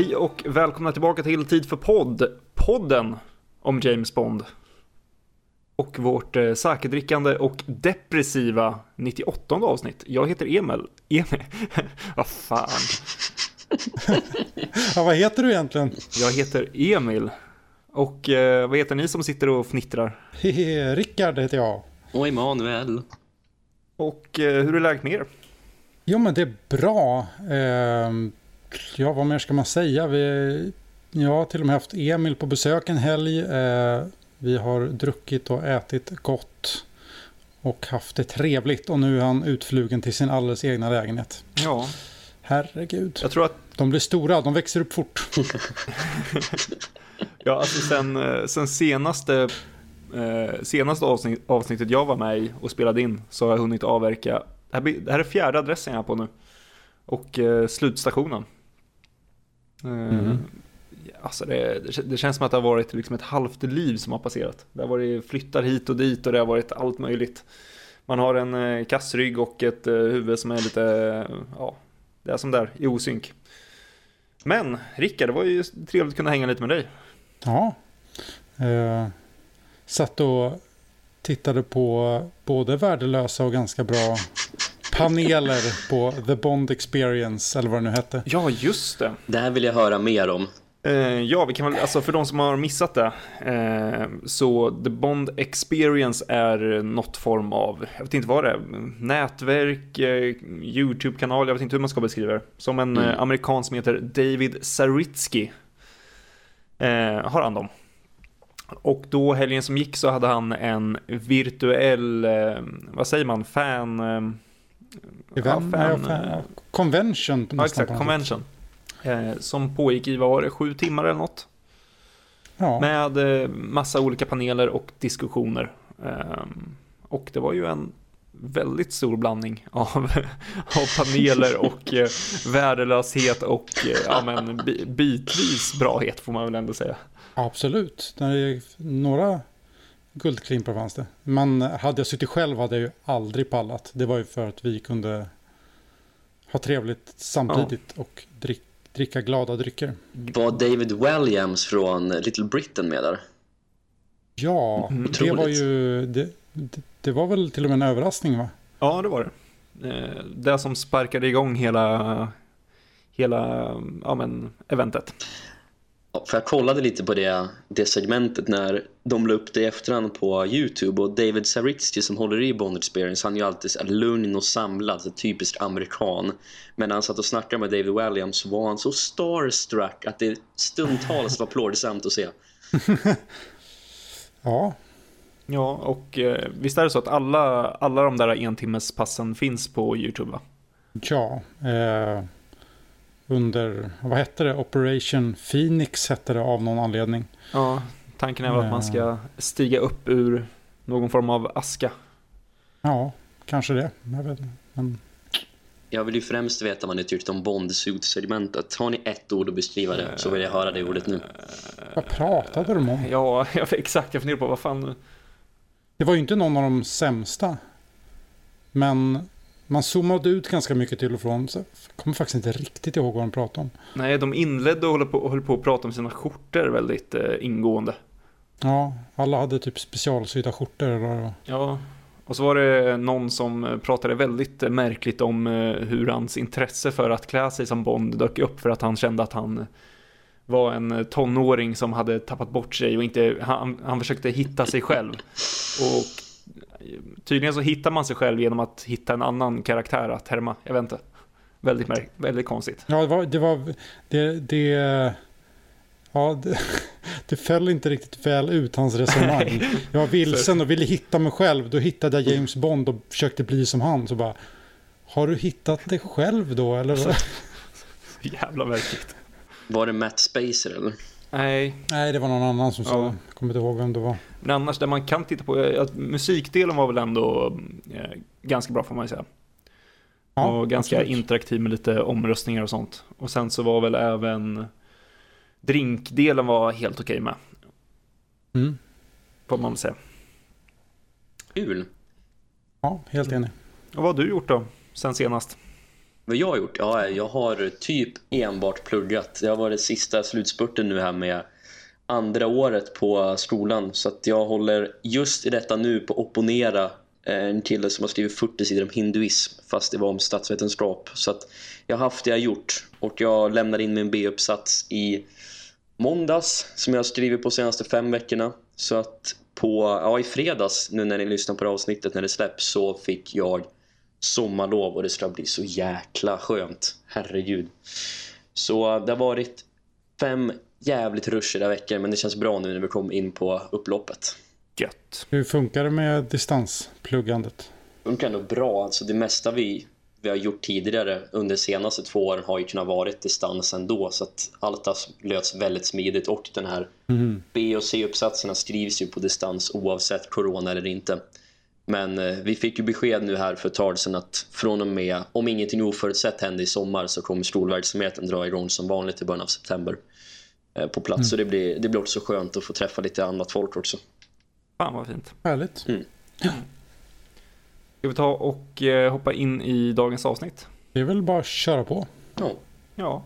Hej och välkomna tillbaka till Tid för podd. Podden om James Bond. Och vårt eh, säkerdrickande och depressiva 98 avsnitt. Jag heter Emil. Emil? vad fan. ja, vad heter du egentligen? Jag heter Emil. Och eh, vad heter ni som sitter och fnittrar? Hehe, Rickard heter jag. Och Emanuel. Och eh, hur är läget med er? Jo, men det är bra. Eh, ja, vad mer ska man säga? Vi, jag har till och med haft Emil på besök en helg. Eh, vi har druckit och ätit gott. Och haft det trevligt. Och nu är han utflugen till sin alldeles egna lägenhet. Ja. Herregud. Jag tror att... De blir stora, de växer upp fort. ja, alltså sen, eh, sen senaste, eh, senaste avsnitt, avsnittet jag var med i och spelade in så har jag hunnit avverka. Det här, blir, det här är fjärde adressen jag är på nu. Och eh, slutstationen. Mm. Alltså det, det, känns som att det har varit liksom ett halvt liv som har passerat. Det har varit flyttar hit och dit och det har varit allt möjligt. Man har en eh, kassrygg och ett eh, huvud som är lite, ja, det är som där i osynk. Men Rickard, det var ju trevligt att kunna hänga lite med dig. Ja. Eh, satt och tittade på både värdelösa och ganska bra paneler på The Bond Experience eller vad det nu hette. Ja, just det. Det här vill jag höra mer om. Eh, ja, vi kan väl, alltså för de som har missat det, eh, så The Bond Experience är något form av, jag vet inte vad det är, nätverk, eh, YouTube-kanal, jag vet inte hur man ska beskriva det. Som en mm. Amerikan som heter David Saritsky har hand om. Och då helgen som gick så hade han en virtuell, vad säger man, fan... Event, ja, fan, ja, convention. Ja, exakt, convention. Eh, som pågick i, vad var det, sju timmar eller något? Ja. Med eh, massa olika paneler och diskussioner. Eh, och det var ju en väldigt stor blandning av, av paneler och eh, värdelöshet och eh, ja, men, bitvis brahet får man väl ändå säga. Absolut, några guldklimpar fanns det. Men hade jag suttit själv hade jag ju aldrig pallat. Det var ju för att vi kunde ha trevligt samtidigt ja. och drick, dricka glada drycker. Var David Williams från Little Britain med där? Ja, mm. det var ju... Det, det, det, var väl till och med en överraskning va? Ja, det var det. Eh, det som sparkade igång hela, hela ja, men, eventet. För jag kollade lite på det, det segmentet när de la upp det i efterhand på Youtube och David Saritsky som håller i Bond Experience han är ju alltid så lugn och samlad, så typiskt amerikan. Men när han satt och snackade med David Williams så var han så starstruck att det stundtals var plågsamt att se. Ja. Ja, och eh, visst är det så att alla, alla de där entimmes passen finns på Youtube va? Ja, eh under, vad hette det? Operation Phoenix hette det av någon anledning. Ja, tanken är väl att man ska eh. stiga upp ur någon form av aska. Ja, kanske det. Jag vet Men... Jag vill ju främst veta vad ni tyckte om Bond-suit-segmentet. Har ni ett ord att beskriva det så vill jag höra det ordet nu. Vad pratade de om? Ja, exakt. Jag funderar på vad fan... Det var ju inte någon av de sämsta. Men man zoomade ut ganska mycket till och från. Så jag kommer faktiskt inte riktigt ihåg vad de pratade om. Nej, de inledde och höll på, höll på att prata om sina skjortor väldigt eh, ingående. Ja, alla hade typ specialsydda skjortor. Eller... Ja, och så var det någon som pratade väldigt märkligt om eh, hur hans intresse för att klä sig som Bond dök upp för att han kände att han var en tonåring som hade tappat bort sig och inte, han, han försökte hitta sig själv. Och tydligen så hittar man sig själv genom att hitta en annan karaktär att härma. Jag vet inte. Väldigt, märk väldigt konstigt. Ja, det var... Det, var, det, det ja, det, det föll inte riktigt väl ut hans resonemang. Jag var vilsen och ville hitta mig själv. Då hittade jag James Bond och försökte bli som han. Så bara, har du hittat dig själv då? Eller? Så jävla märkligt. Var det Matt Spacer eller? Nej. Nej, det var någon annan som sa ja. Jag kommer inte ihåg vem det var. Men annars, det man kan titta på, att musikdelen var väl ändå eh, ganska bra får man ju säga. Ja, och ganska absolut. interaktiv med lite omröstningar och sånt. Och sen så var väl även drinkdelen var helt okej med. Mm. Får man säga. Kul. Ja, helt enig. Och vad har du gjort då, sen senast? Vad jag har gjort? Ja, jag har typ enbart pluggat. Det har varit sista slutspurten nu här med andra året på skolan. Så att jag håller just i detta nu på att opponera eh, en kille som har skrivit 40 sidor om hinduism fast det var om statsvetenskap. Så att jag har haft det jag gjort och jag lämnade in min B-uppsats i måndags som jag har skrivit på senaste fem veckorna. Så att på, ja, i fredags nu när ni lyssnar på det avsnittet när det släpps så fick jag sommarlov och det ska bli så jäkla skönt. Herregud. Så det har varit fem jävligt rushiga veckor men det känns bra nu när vi kom in på upploppet. Gött. Hur funkar det med distanspluggandet? Det funkar ändå bra. Alltså det mesta vi, vi har gjort tidigare under de senaste två åren har ju kunnat varit distans ändå så att allt har löts väldigt smidigt och den här Mm. B- och C-uppsatserna skrivs ju på distans oavsett corona eller inte. Men eh, vi fick ju besked nu här för ett tag sedan att från och med, om ingenting oförutsett händer i sommar så kommer skolverksamheten dra igång som vanligt i början av september på plats. Så det blir, det blir också skönt att få träffa lite annat folk också. Fan vad fint. Härligt. Ska vi ta och eh, hoppa in i dagens avsnitt? Det är väl bara att köra på. Ja, Ja.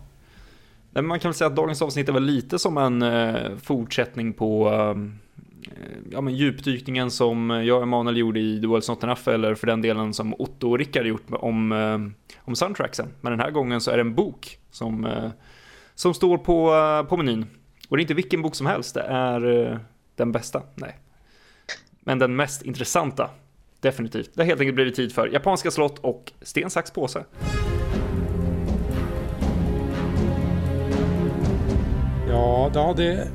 Man kan väl säga att dagens avsnitt är väl lite som en eh, fortsättning på eh, ja, men djupdykningen som jag och Emanuel gjorde i The World's Not Enough eller för den delen som Otto och Rickard gjort om, eh, om soundtracksen. Men den här gången så är det en bok som, eh, som står på, eh, på menyn. Och det är inte vilken bok som helst, det är eh, den bästa. Nej. Men den mest intressanta. Definitivt. Det har helt enkelt blivit tid för Japanska slott och sten, sax, påse. Ja, ja det,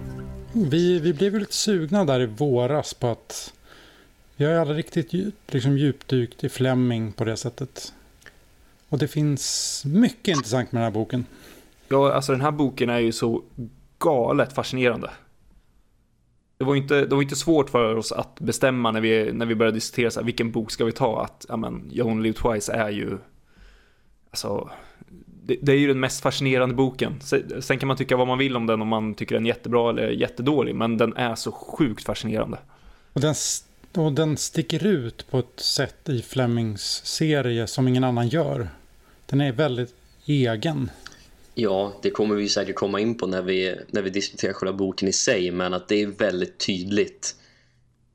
vi, vi blev lite sugna där i våras på att vi har ju aldrig riktigt djup, liksom djupdykt i Fleming på det sättet. Och det finns mycket intressant med den här boken. Ja, alltså den här boken är ju så galet fascinerande. Det var ju inte, det var inte svårt för oss att bestämma när vi, när vi började diskutera så här, vilken bok ska vi ta? Att, ja men, You Only Live Twice är ju, alltså, det, det är ju den mest fascinerande boken. Sen, kan man tycka vad man vill om den, om man tycker den är jättebra eller jättedålig, men den är så sjukt fascinerande. Och den, och den sticker ut på ett sätt i Flemings serie som ingen annan gör. Den är väldigt egen. Ja, det kommer vi säkert komma in på när vi, när vi diskuterar själva boken i sig men att det är väldigt tydligt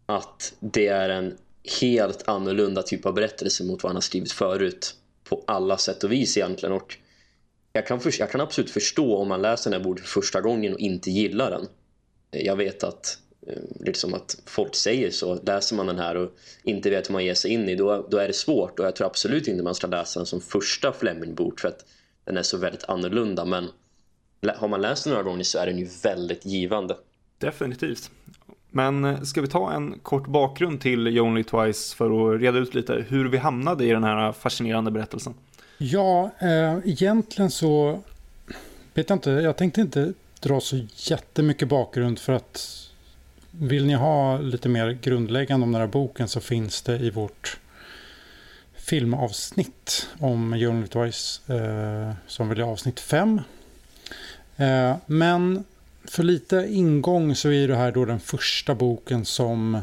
att det är en helt annorlunda typ av berättelse mot vad han har skrivit förut på alla sätt och vis egentligen och jag kan, för, jag kan absolut förstå om man läser den här boken för första gången och inte gillar den. Jag vet att liksom att folk säger så, läser man den här och inte vet hur man ger sig in i då, då är det svårt och jag tror absolut inte man ska läsa den som första Fleming-bok för att den är så väldigt annorlunda men har man läst den några gånger så är den ju väldigt givande. Definitivt. Men eh, ska vi ta en kort bakgrund till You Only Twice för att reda ut lite hur vi hamnade i den här fascinerande berättelsen? Ja, eh, egentligen så vet jag inte. Jag tänkte inte dra så jättemycket bakgrund för att vill ni ha lite mer grundläggande om den här boken så finns det i vårt filmavsnitt om You Only eh, som väl är avsnitt 5. Eh, men för lite ingång så är det här då den första boken som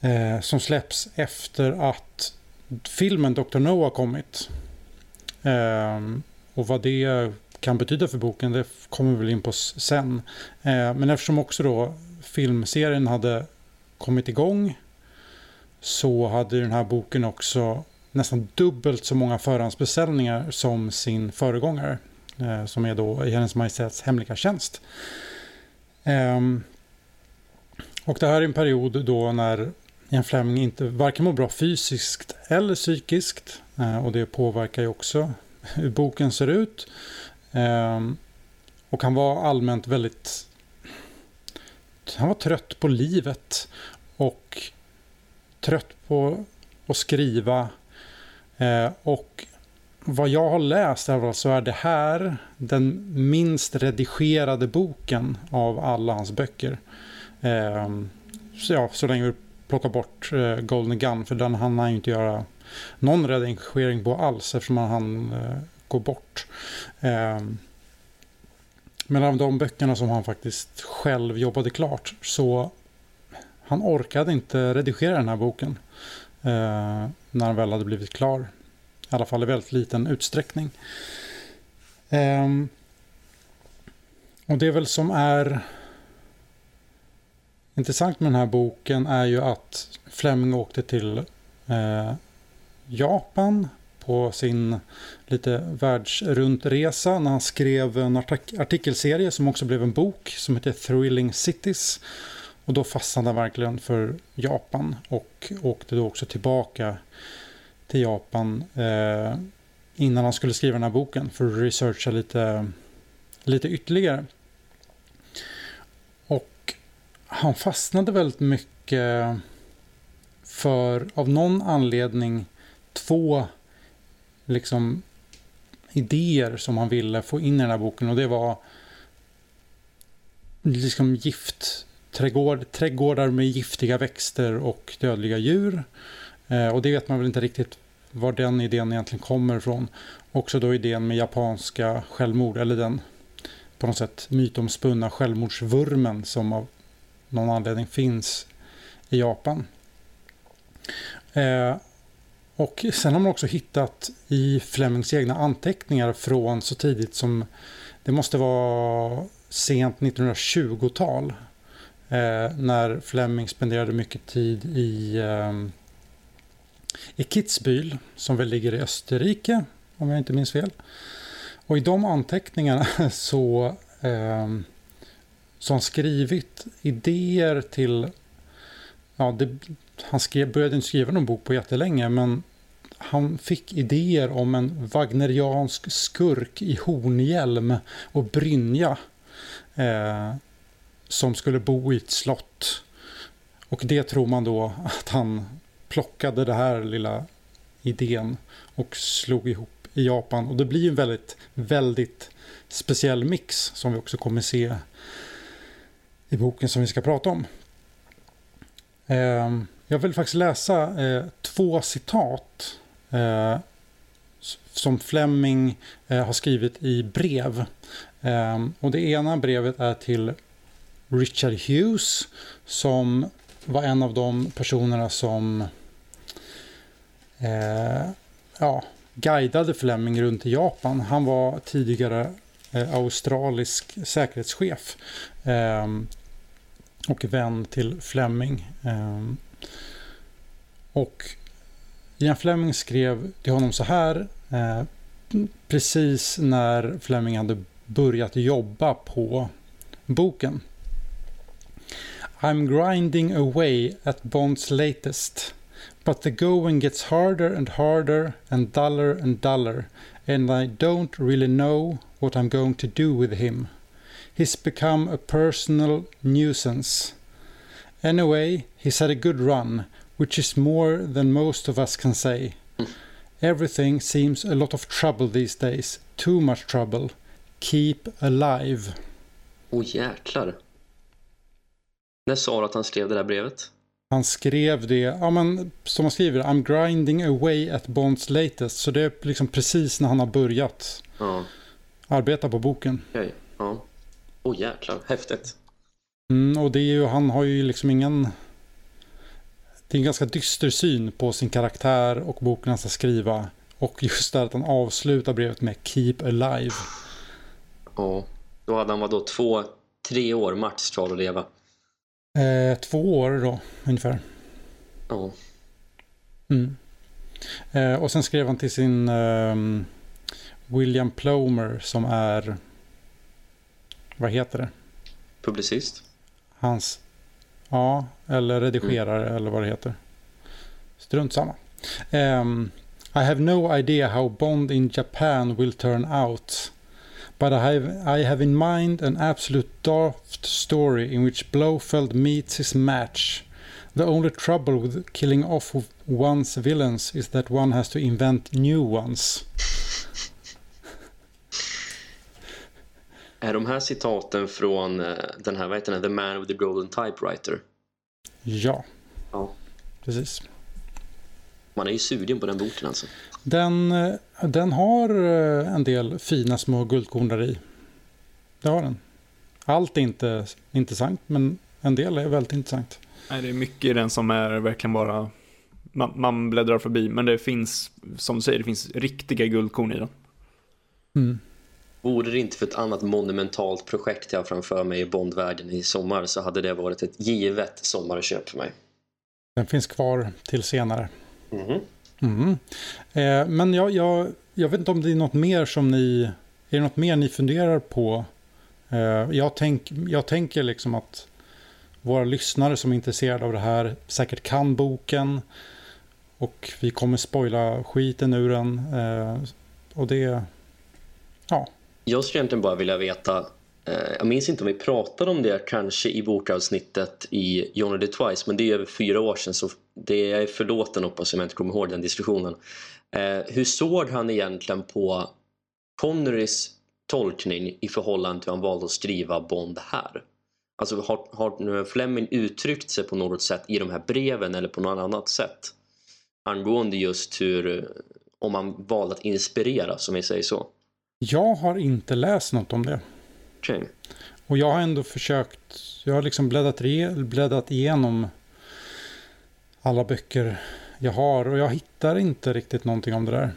eh, som släpps efter att filmen Dr. No har kommit. Eh, och vad det kan betyda för boken det kommer vi väl in på sen. Eh, men eftersom också då filmserien hade kommit igång så hade den här boken också nästan dubbelt så många förhandsbeställningar som sin föregångare. eh, som är då i Hennes Majestäts hemliga tjänst. Ehm, och det här är en period då när Ian Fleming inte varken mår bra fysiskt eller psykiskt. Eh, och det påverkar ju också hur boken ser ut. Ehm, och han var allmänt väldigt... Han var trött på livet. Och trött på att skriva. Eh, och vad jag har läst är så är det här den minst redigerade boken av alla hans böcker. Eh, så, ja, så länge vi plockar bort eh, Golden Gun för den hann han ju inte göra någon redigering på alls eftersom han hann eh, gå bort. Eh, men av de böckerna som han faktiskt själv jobbade klart så han orkade inte redigera den här boken eh, när han väl hade blivit klar. I alla fall i väldigt liten utsträckning. Eh, och det väl som är intressant med den här boken är ju att Fleming åkte till eh, Japan på sin lite världsruntresa när han skrev en artikelserie som också blev en bok som heter Thrilling Cities. Och då fastnade han verkligen för Japan och åkte då också tillbaka till Japan eh, innan han skulle skriva den här boken för att researcha lite, lite ytterligare. Och han fastnade väldigt mycket för av någon anledning två liksom idéer som han ville få in i den här boken och det var liksom gift trädgård, trädgårdar med giftiga växter och dödliga djur. Eh, och det vet man väl inte riktigt var den idén egentligen kommer ifrån. Också då idén med japanska självmord, eller den på något sätt mytomspunna självmordsvurmen som av någon anledning finns i Japan. Eh, och sen har man också hittat i Flemings egna anteckningar från så tidigt som det måste vara sent 1920-tal. Eh, när Fleming spenderade mycket tid i, eh, i Kitzbühel som väl ligger i Österrike om jag inte minns fel. Och i de anteckningarna så, eh, som han skrivit idéer till ja, det, han skrev, började inte skriva någon bok på jättelänge men han fick idéer om en wagneriansk skurk i hornhjälm och brynja. Eh, som skulle bo i ett slott. Och det tror man då att han plockade det här lilla idén och slog ihop i Japan. Och det blir en väldigt, väldigt speciell mix som vi också kommer se i boken som vi ska prata om. Ehm, jag vill faktiskt läsa eh, två citat eh, som Fleming eh, har skrivit i brev. Ehm, och det ena brevet är till Richard Hughes som var en av de personerna som eh, ja, guidade Fleming runt i Japan. Han var tidigare eh, australisk säkerhetschef eh, och vän till Fleming. Ehm, och Ian Fleming skrev till honom så här eh, precis när Fleming hade börjat jobba på boken. I'm grinding away at Bond's latest, but the going gets harder and harder and duller and duller, and I don't really know what I'm going to do with him. He's become a personal nuisance. Anyway, he's had a good run, which is more than most of us can say. Everything seems a lot of trouble these days. Too much trouble. Keep alive. Åh oh, jäklar. När sa du att han skrev det där brevet? Han skrev det, ja men som han skriver, I'm grinding away at Bonds latest. Så det är liksom precis när han har börjat ja. arbeta på boken. Okej, ja. Åh oh, jäklar, häftigt. Mm, och det är ju, han har ju liksom ingen... Det är en ganska dyster syn på sin karaktär och boken han ska skriva. Och just det att han avslutar brevet med Keep Alive. Ja, då hade han vadå två, tre år max kvar att leva. Eh, två år då, ungefär. Ja. Mm. Eh, och sen skrev han till sin eh, William Plomer som är, vad heter det? Publicist. Hans, ja, eller redigerare mm. eller vad det heter. Strunt samma. Um, I have no idea how Bond in Japan will turn out. But I have, I have in mind an absolute daft story in which Blofeld meets his match. The only trouble with killing off one's villains is that one has to invent new ones. Är de här citaten från eh, den här, vad heter den, The Man with the Golden Typewriter? Ja. Ja. Precis. Man är ju sugen på den boken alltså. Den, den har eh, en del fina små guldkorn där i. Det har den. Allt är inte intressant, men en del är väldigt intressant. Nej, det är mycket i den som är verkligen bara man, man bläddrar förbi. Men det finns, som du säger, det finns riktiga guldkorn i den. Mm. Vore det inte för ett annat monumentalt projekt jag har framför mig i Bondvärlden i sommar så hade det varit ett givet sommarköp för mig. Den finns kvar till senare. Mhm. Mm. Eh, men jag, jag, jag vet inte om det är något mer som ni... Är det något mer ni funderar på? Eh, jag, tänk, jag tänker liksom att våra lyssnare som är intresserade av det här säkert kan boken. Och vi kommer spoila skiten ur den. Eh, och det... Ja. Jag skulle egentligen bara vilja veta eh, jag minns inte om vi pratade om det kanske i bokavsnittet i Johnny the Twice men det är över fyra år sedan så det är förlåten hoppas jag inte kommer ihåg den diskussionen. Eh, hur såg han egentligen på Connerys tolkning i förhållande till hur han valde att skriva Bond här? Alltså har, har Fleming uttryckt sig på något sätt i de här breven eller på något annat sätt? Angående just hur, om man valde att inspirera som vi säger så. Jag har inte läst något om det. Okay. Och jag har ändå försökt, jag har liksom bläddrat, bläddrat igenom alla böcker jag har och jag hittar inte riktigt någonting om det där.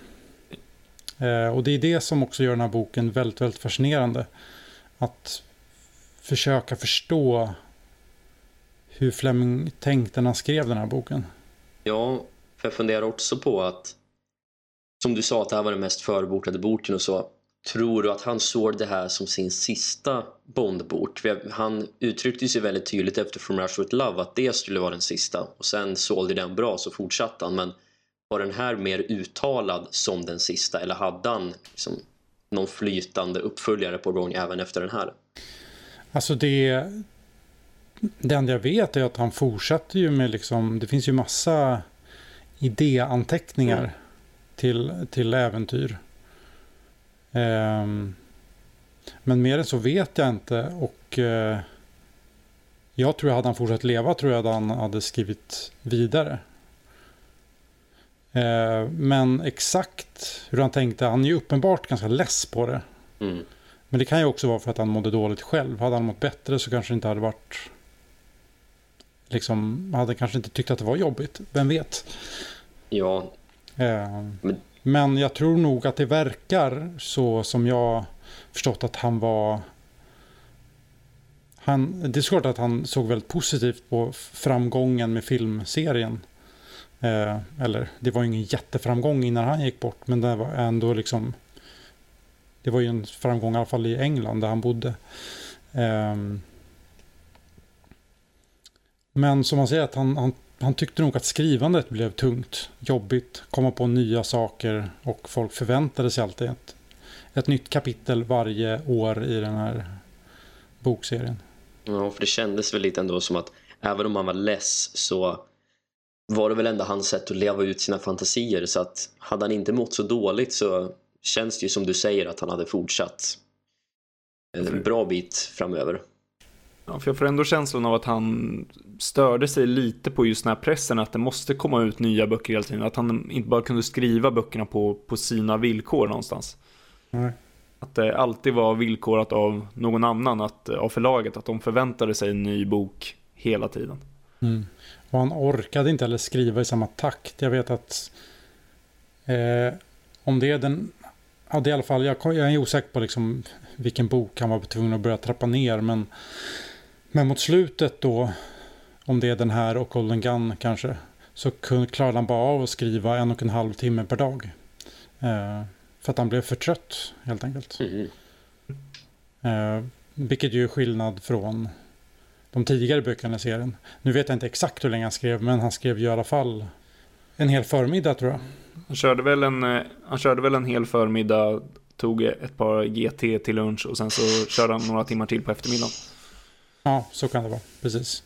Eh, och det är det som också gör den här boken väldigt, väldigt fascinerande. Att försöka förstå hur Fleming tänkte när han skrev den här boken. Ja, för jag funderar också på att som du sa att det här var den mest förbokade boken och så. Tror du att han såg det här som sin sista Bondbok? Han uttryckte sig väldigt tydligt efter From Russia With Love att det skulle vara den sista och sen sålde den bra så fortsatte han men var den här mer uttalad som den sista eller hade han liksom någon flytande uppföljare på gång även efter den här? Alltså det det enda jag vet är att han fortsatte ju med liksom det finns ju massa idéanteckningar mm. till, till äventyr. Um, men mer än så vet jag inte och uh, jag tror att hade han fortsatt leva tror jag att han hade skrivit vidare. Uh, men exakt hur han tänkte, han är ju uppenbart ganska less på det. Mm. Men det kan ju också vara för att han mådde dåligt själv. Hade han mått bättre så kanske det inte hade varit... Liksom, hade kanske inte tyckt att det var jobbigt. Vem vet? Ja. Uh, men men jag tror nog att det verkar så som jag förstått att han var... Han, det är klart att han såg väldigt positivt på framgången med filmserien. Eh, eller det var ju ingen jätteframgång innan han gick bort. Men det var ändå liksom... Det var ju en framgång i alla fall i England där han bodde. Eh, men som man säger att han, han han tyckte nog att skrivandet blev tungt, jobbigt, komma på nya saker och folk förväntade sig alltid ett, ett nytt kapitel varje år i den här bokserien. Ja, för det kändes väl lite ändå som att även om han var less så var det väl ändå hans sätt att leva ut sina fantasier så att hade han inte mått så dåligt så känns det ju som du säger att han hade fortsatt en bra bit framöver. Ja, för jag får ändå känslan av att han störde sig lite på just den här pressen att det måste komma ut nya böcker hela tiden. Att han inte bara kunde skriva böckerna på, på sina villkor någonstans. Nej. Att det alltid var villkorat av någon annan, att, av förlaget, att de förväntade sig en ny bok hela tiden. Mm. Och han orkade inte heller skriva i samma takt. Jag vet att eh, om det är den, ja det är i alla fall, jag, jag är osäker på liksom vilken bok han var tvungen att börja trappa ner, men men mot slutet då, om det är den här och Golden Gun kanske, så klarade han bara av att skriva en och en halv timme per dag. Eh, för att han blev för trött helt enkelt. Mm. Eh, vilket ju är skillnad från de tidigare böckerna i serien. Nu vet jag inte exakt hur länge han skrev, men han skrev ju i alla fall en hel förmiddag tror jag. Han körde väl en, eh, han körde väl en hel förmiddag, tog ett par GT till lunch och sen så körde han några timmar till på eftermiddagen. Ja, så kan det vara. Precis.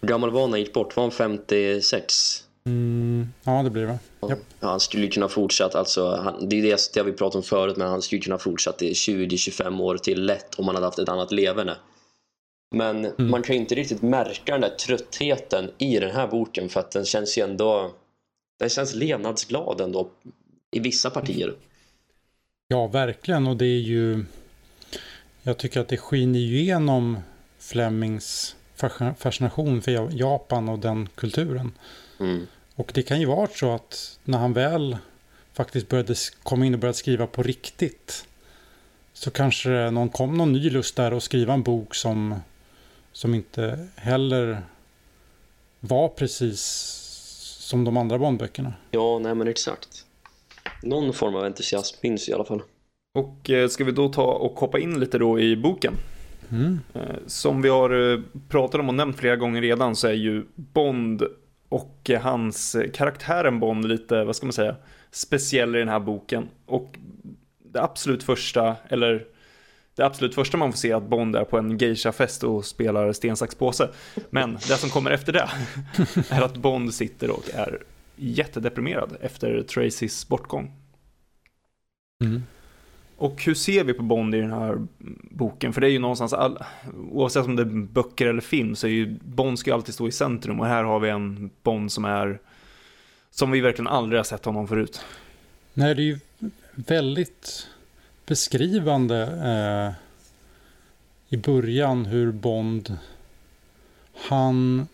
Gammal var gick bort? Var han 56? Mm, ja, det blir det. Ja, han skulle ju kunna fortsätta. Alltså, han, det är det, har vi pratat om förut, men han skulle kunna fortsätta i 20-25 år till lätt om han hade haft ett annat leverne. Men mm. man kan ju inte riktigt märka den där tröttheten i den här boken för att den känns ju ändå den känns levnadsglad ändå i vissa partier. Ja, verkligen. Och det är ju jag tycker att det skiner igenom Flemings fascination för Japan och den kulturen. Mm. Och det kan ju vara så att när han väl faktiskt började komma in och började skriva på riktigt så kanske någon kom någon ny lust där och skriva en bok som, som inte heller var precis som de andra Bondböckerna. Ja, nej men exakt. Någon form av entusiasm finns i alla fall. Och eh, ska vi då ta och hoppa in lite då i boken? Mm. Som vi har eh, pratat om och nämnt flera gånger redan så är ju Bond och eh, hans karaktären Bond lite, vad ska man säga, speciell i den här boken. Och det absolut första, eller det absolut första man får se att Bond är på en geisha-fest och spelar sten, sax, påse. Men det som kommer efter det är att Bond sitter och är jättedeprimerad efter Tracys bortgång. Mm. Och hur ser vi på Bond i den här boken? För det är ju någonstans, all, oavsett om det är böcker eller film, så är ju Bond ska ju alltid stå i centrum. Och här har vi en Bond som är, som vi verkligen aldrig har sett honom förut. Nej, det är ju väldigt beskrivande eh, i början hur Bond, han,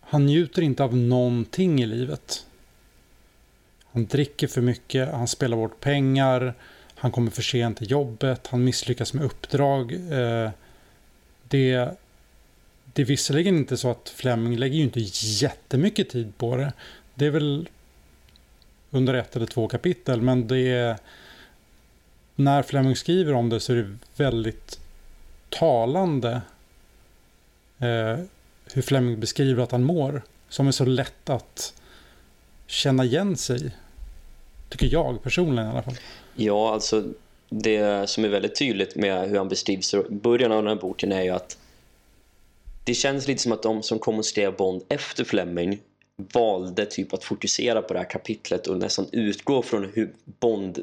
han njuter inte av någonting i livet. Han dricker för mycket, han spelar bort pengar, han kommer för sent till jobbet, han misslyckas med uppdrag. Eh, det, det är visserligen inte så att Fleming lägger ju inte jättemycket tid på det. Det är väl under ett eller två kapitel, men det är när Fleming skriver om det så är det väldigt talande eh, hur Fleming beskriver att han mår. Som är så lätt att känna igen sig Tycker jag personligen i alla fall. Ja, alltså det som är väldigt tydligt med hur han beskrivs i början av den här boken är ju att det känns lite som att de som kom och skrev Bond efter Fleming valde typ att fokusera på det här kapitlet och nästan utgå från hur Bond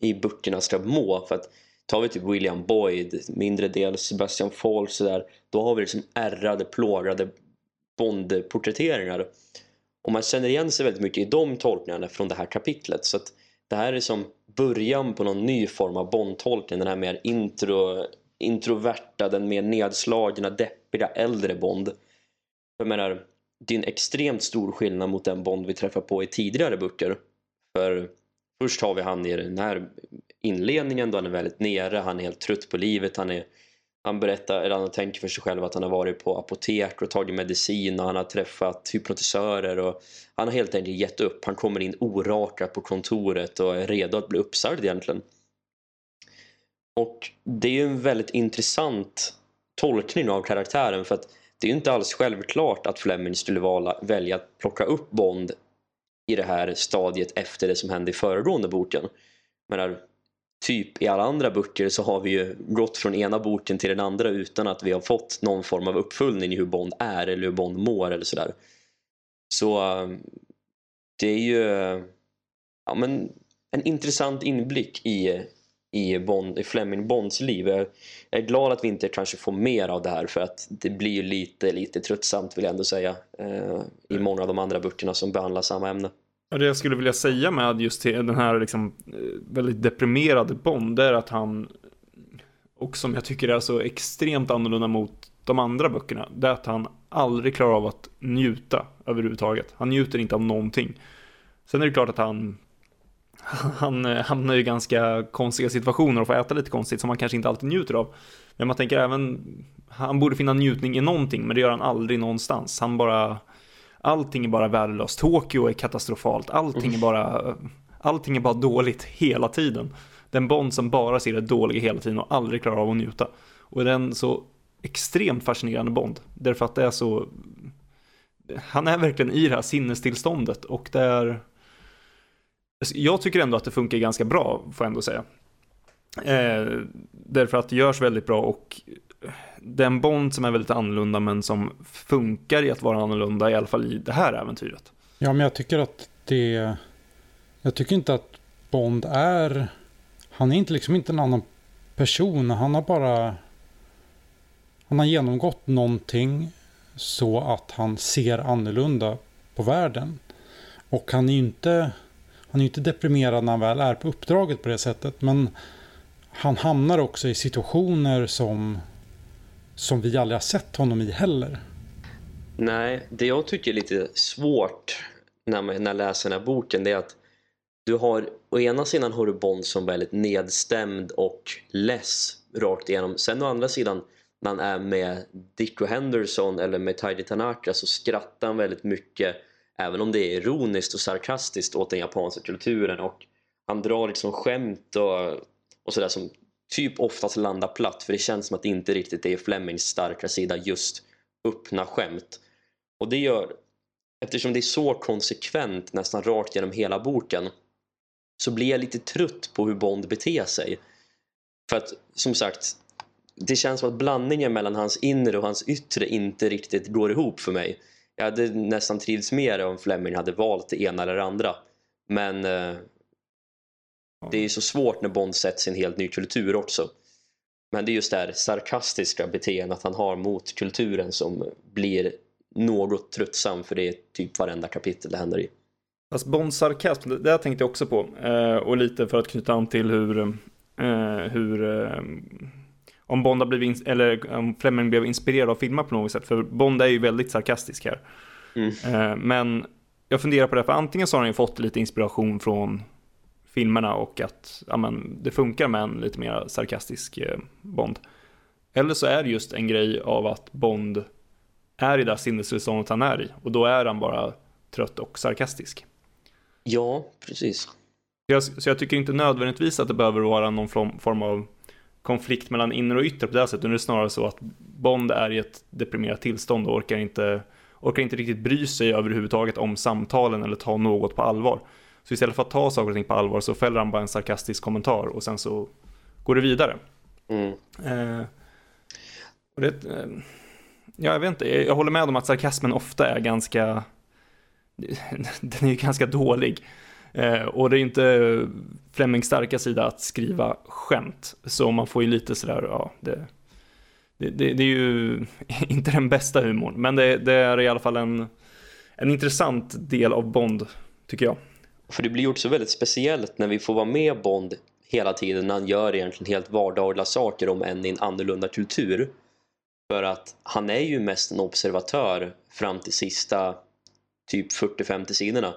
i böckerna ska må. För att tar vi typ William Boyd, mindre del Sebastian Fall så där, då har vi liksom ärrade, plågade Bond-porträtteringar. Och man känner igen sig väldigt mycket i de tolkningarna från det här kapitlet. Så att det här är som början på någon ny form av Bond-tolkning. Den här mer intro, introverta, den mer nedslagna, deppiga äldre Bond. Jag menar, det är en extremt stor skillnad mot den Bond vi träffar på i tidigare böcker. För först har vi han i den här inledningen då han är väldigt nere, han är helt trött på livet, han är han berättar, eller han tänker för sig själv att han har varit på apotek och tagit medicin och han har träffat hypnotisörer och han har helt enkelt gett upp. Han kommer in orakad på kontoret och är redo att bli uppsagd egentligen. Och det är ju en väldigt intressant tolkning av karaktären för att det är ju inte alls självklart att Fleming skulle vala, välja att plocka upp Bond i det här stadiet efter det som hände i föregående boken. Men typ i alla andra böcker så har vi ju gått från ena boken till den andra utan att vi har fått någon form av uppföljning i hur Bond är eller hur Bond mår eller sådär. Så det är ju ja, men en intressant inblick i, i, Bond, i Fleming Bonds liv. Jag är glad att vi inte kanske får mer av det här för att det blir lite, lite tröttsamt vill jag ändå säga eh, i många av de andra böckerna som behandlar samma ämne. Det jag skulle vilja säga med just den här liksom eh, väldigt deprimerade Bond är att han och som jag tycker är så extremt annorlunda mot de andra böckerna det är att han aldrig klarar av att njuta överhuvudtaget. Han njuter inte av någonting. Sen är det klart att han han eh, hamnar i ganska konstiga situationer och får äta lite konstigt som han kanske inte alltid njuter av. Men man tänker även, han borde finna njutning i någonting men det gör han aldrig någonstans. Han bara allting är bara värdelöst. Tokyo är katastrofalt. Allting är bara, allting är bara dåligt hela tiden. Den Bond som bara ser det dåliga hela tiden och aldrig klarar av att njuta. Och den så extremt fascinerande Bond. Därför att det är så, han är verkligen i det här sinnestillståndet och det är, jag tycker ändå att det funkar ganska bra, får jag ändå säga. Eh, därför att det görs väldigt bra och det är en Bond som är väldigt annorlunda men som funkar i att vara annorlunda i alla fall i det här äventyret. Ja, men jag tycker att det... Jag tycker inte att Bond är... Han är inte liksom inte en annan person. Han har bara... Han har genomgått någonting så att han ser annorlunda på världen. Och han är ju inte... Han är inte deprimerad när han väl är på uppdraget på det sättet. Men han hamnar också i situationer som som vi aldrig har sett honom i heller. Nej, det jag tycker är lite svårt när, man, när jag läser den här boken det är att du har, å ena sidan har du Bond som väldigt nedstämd och less rakt igenom. Sen å andra sidan när han är med Dicko Henderson eller med Taiji Tanaka så skrattar han väldigt mycket även om det är ironiskt och sarkastiskt åt den japanska kulturen och han drar liksom skämt och, och sådär som typ oftast landar platt för det känns som att det inte riktigt är Flemings starka sida just öppna skämt. Och det gör, eftersom det är så konsekvent nästan rakt genom hela boken så blir jag lite trött på hur Bond beter sig. För att som sagt, det känns som att blandningen mellan hans inre och hans yttre inte riktigt går ihop för mig. Jag hade nästan trivts mer om Fleming hade valt det ena eller det andra. Men eh, det är så svårt när Bond sätts i en helt ny kultur också. Men det är just det här sarkastiska beteendet han har mot kulturen som blir något tröttsam för det är typ varenda kapitel det händer i. Fast Bonds sarkasm, det där tänkte jag också på. Eh, och lite för att knyta an till hur, eh, hur eh, om Bond har blivit, eller om Fleming blev inspirerad av filmer på något sätt. För Bond är ju väldigt sarkastisk här. Mm. Men jag funderar på det, för antingen så har han ju fått lite inspiration från filmerna och att ja, men, det funkar med en lite mer sarkastisk eh, Bond. Eller så är det just en grej av att Bond är i det sinnestillståndet han är i och då är han bara trött och sarkastisk. Ja, precis. Så jag, så jag tycker inte nödvändigtvis att det behöver vara någon form av konflikt mellan inre och yttre på det sättet. utan Det är snarare så att Bond är i ett deprimerat tillstånd och orkar inte, orkar inte riktigt bry sig överhuvudtaget om samtalen eller ta något på allvar. Så istället för att ta saker och ting på allvar så fäller han bara en sarkastisk kommentar och sen så går det vidare. Mm. Eh, och det, eh, ja, jag vet inte, jag håller med om att sarkasmen ofta är ganska, den är ganska dålig. Eh, och det är inte Flemings starka sida att skriva skämt. Så man får ju lite sådär, ja, det, det, det, det är ju inte den bästa humorn. Men det, det, är i alla fall en, en intressant del av Bond, tycker jag. För det blir också väldigt speciellt när vi får vara med Bond hela tiden när han gör egentligen helt vardagliga saker om än i en annorlunda kultur. För att han är ju mest en observatör fram till sista typ 40-50 sidorna.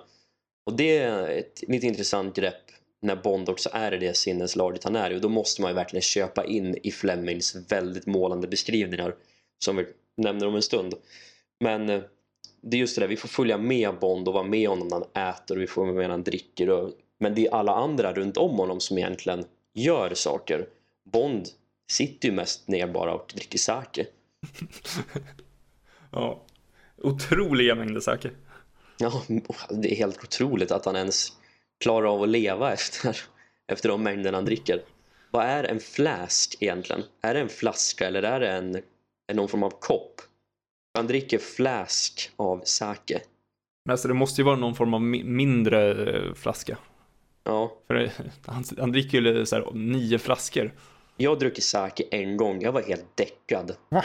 Och det är ett lite intressant grepp när Bond också är i det sinneslaget han är i och då måste man ju verkligen köpa in i Flemings väldigt målande beskrivningar som vi nämner om en stund. Men eh, det är just det där, vi får följa med Bond och vara med honom när han äter och vi får vara med när han dricker och, men det är alla andra runt om honom som egentligen gör saker. Bond sitter ju mest ner bara och dricker sake. ja, otroliga mängder sake. Ja, det är helt otroligt att han ens klarar av att leva efter, efter de mängderna han dricker. Vad är en flask egentligen? Är det en flaska eller är det en, en någon form av kopp? Han dricker flask av sake. Men alltså det måste ju vara någon form av mindre eh, flaska. Ja. För eh, han, han dricker ju så här, nio flaskor. Jag druckit sake en gång. Jag var helt däckad. Va?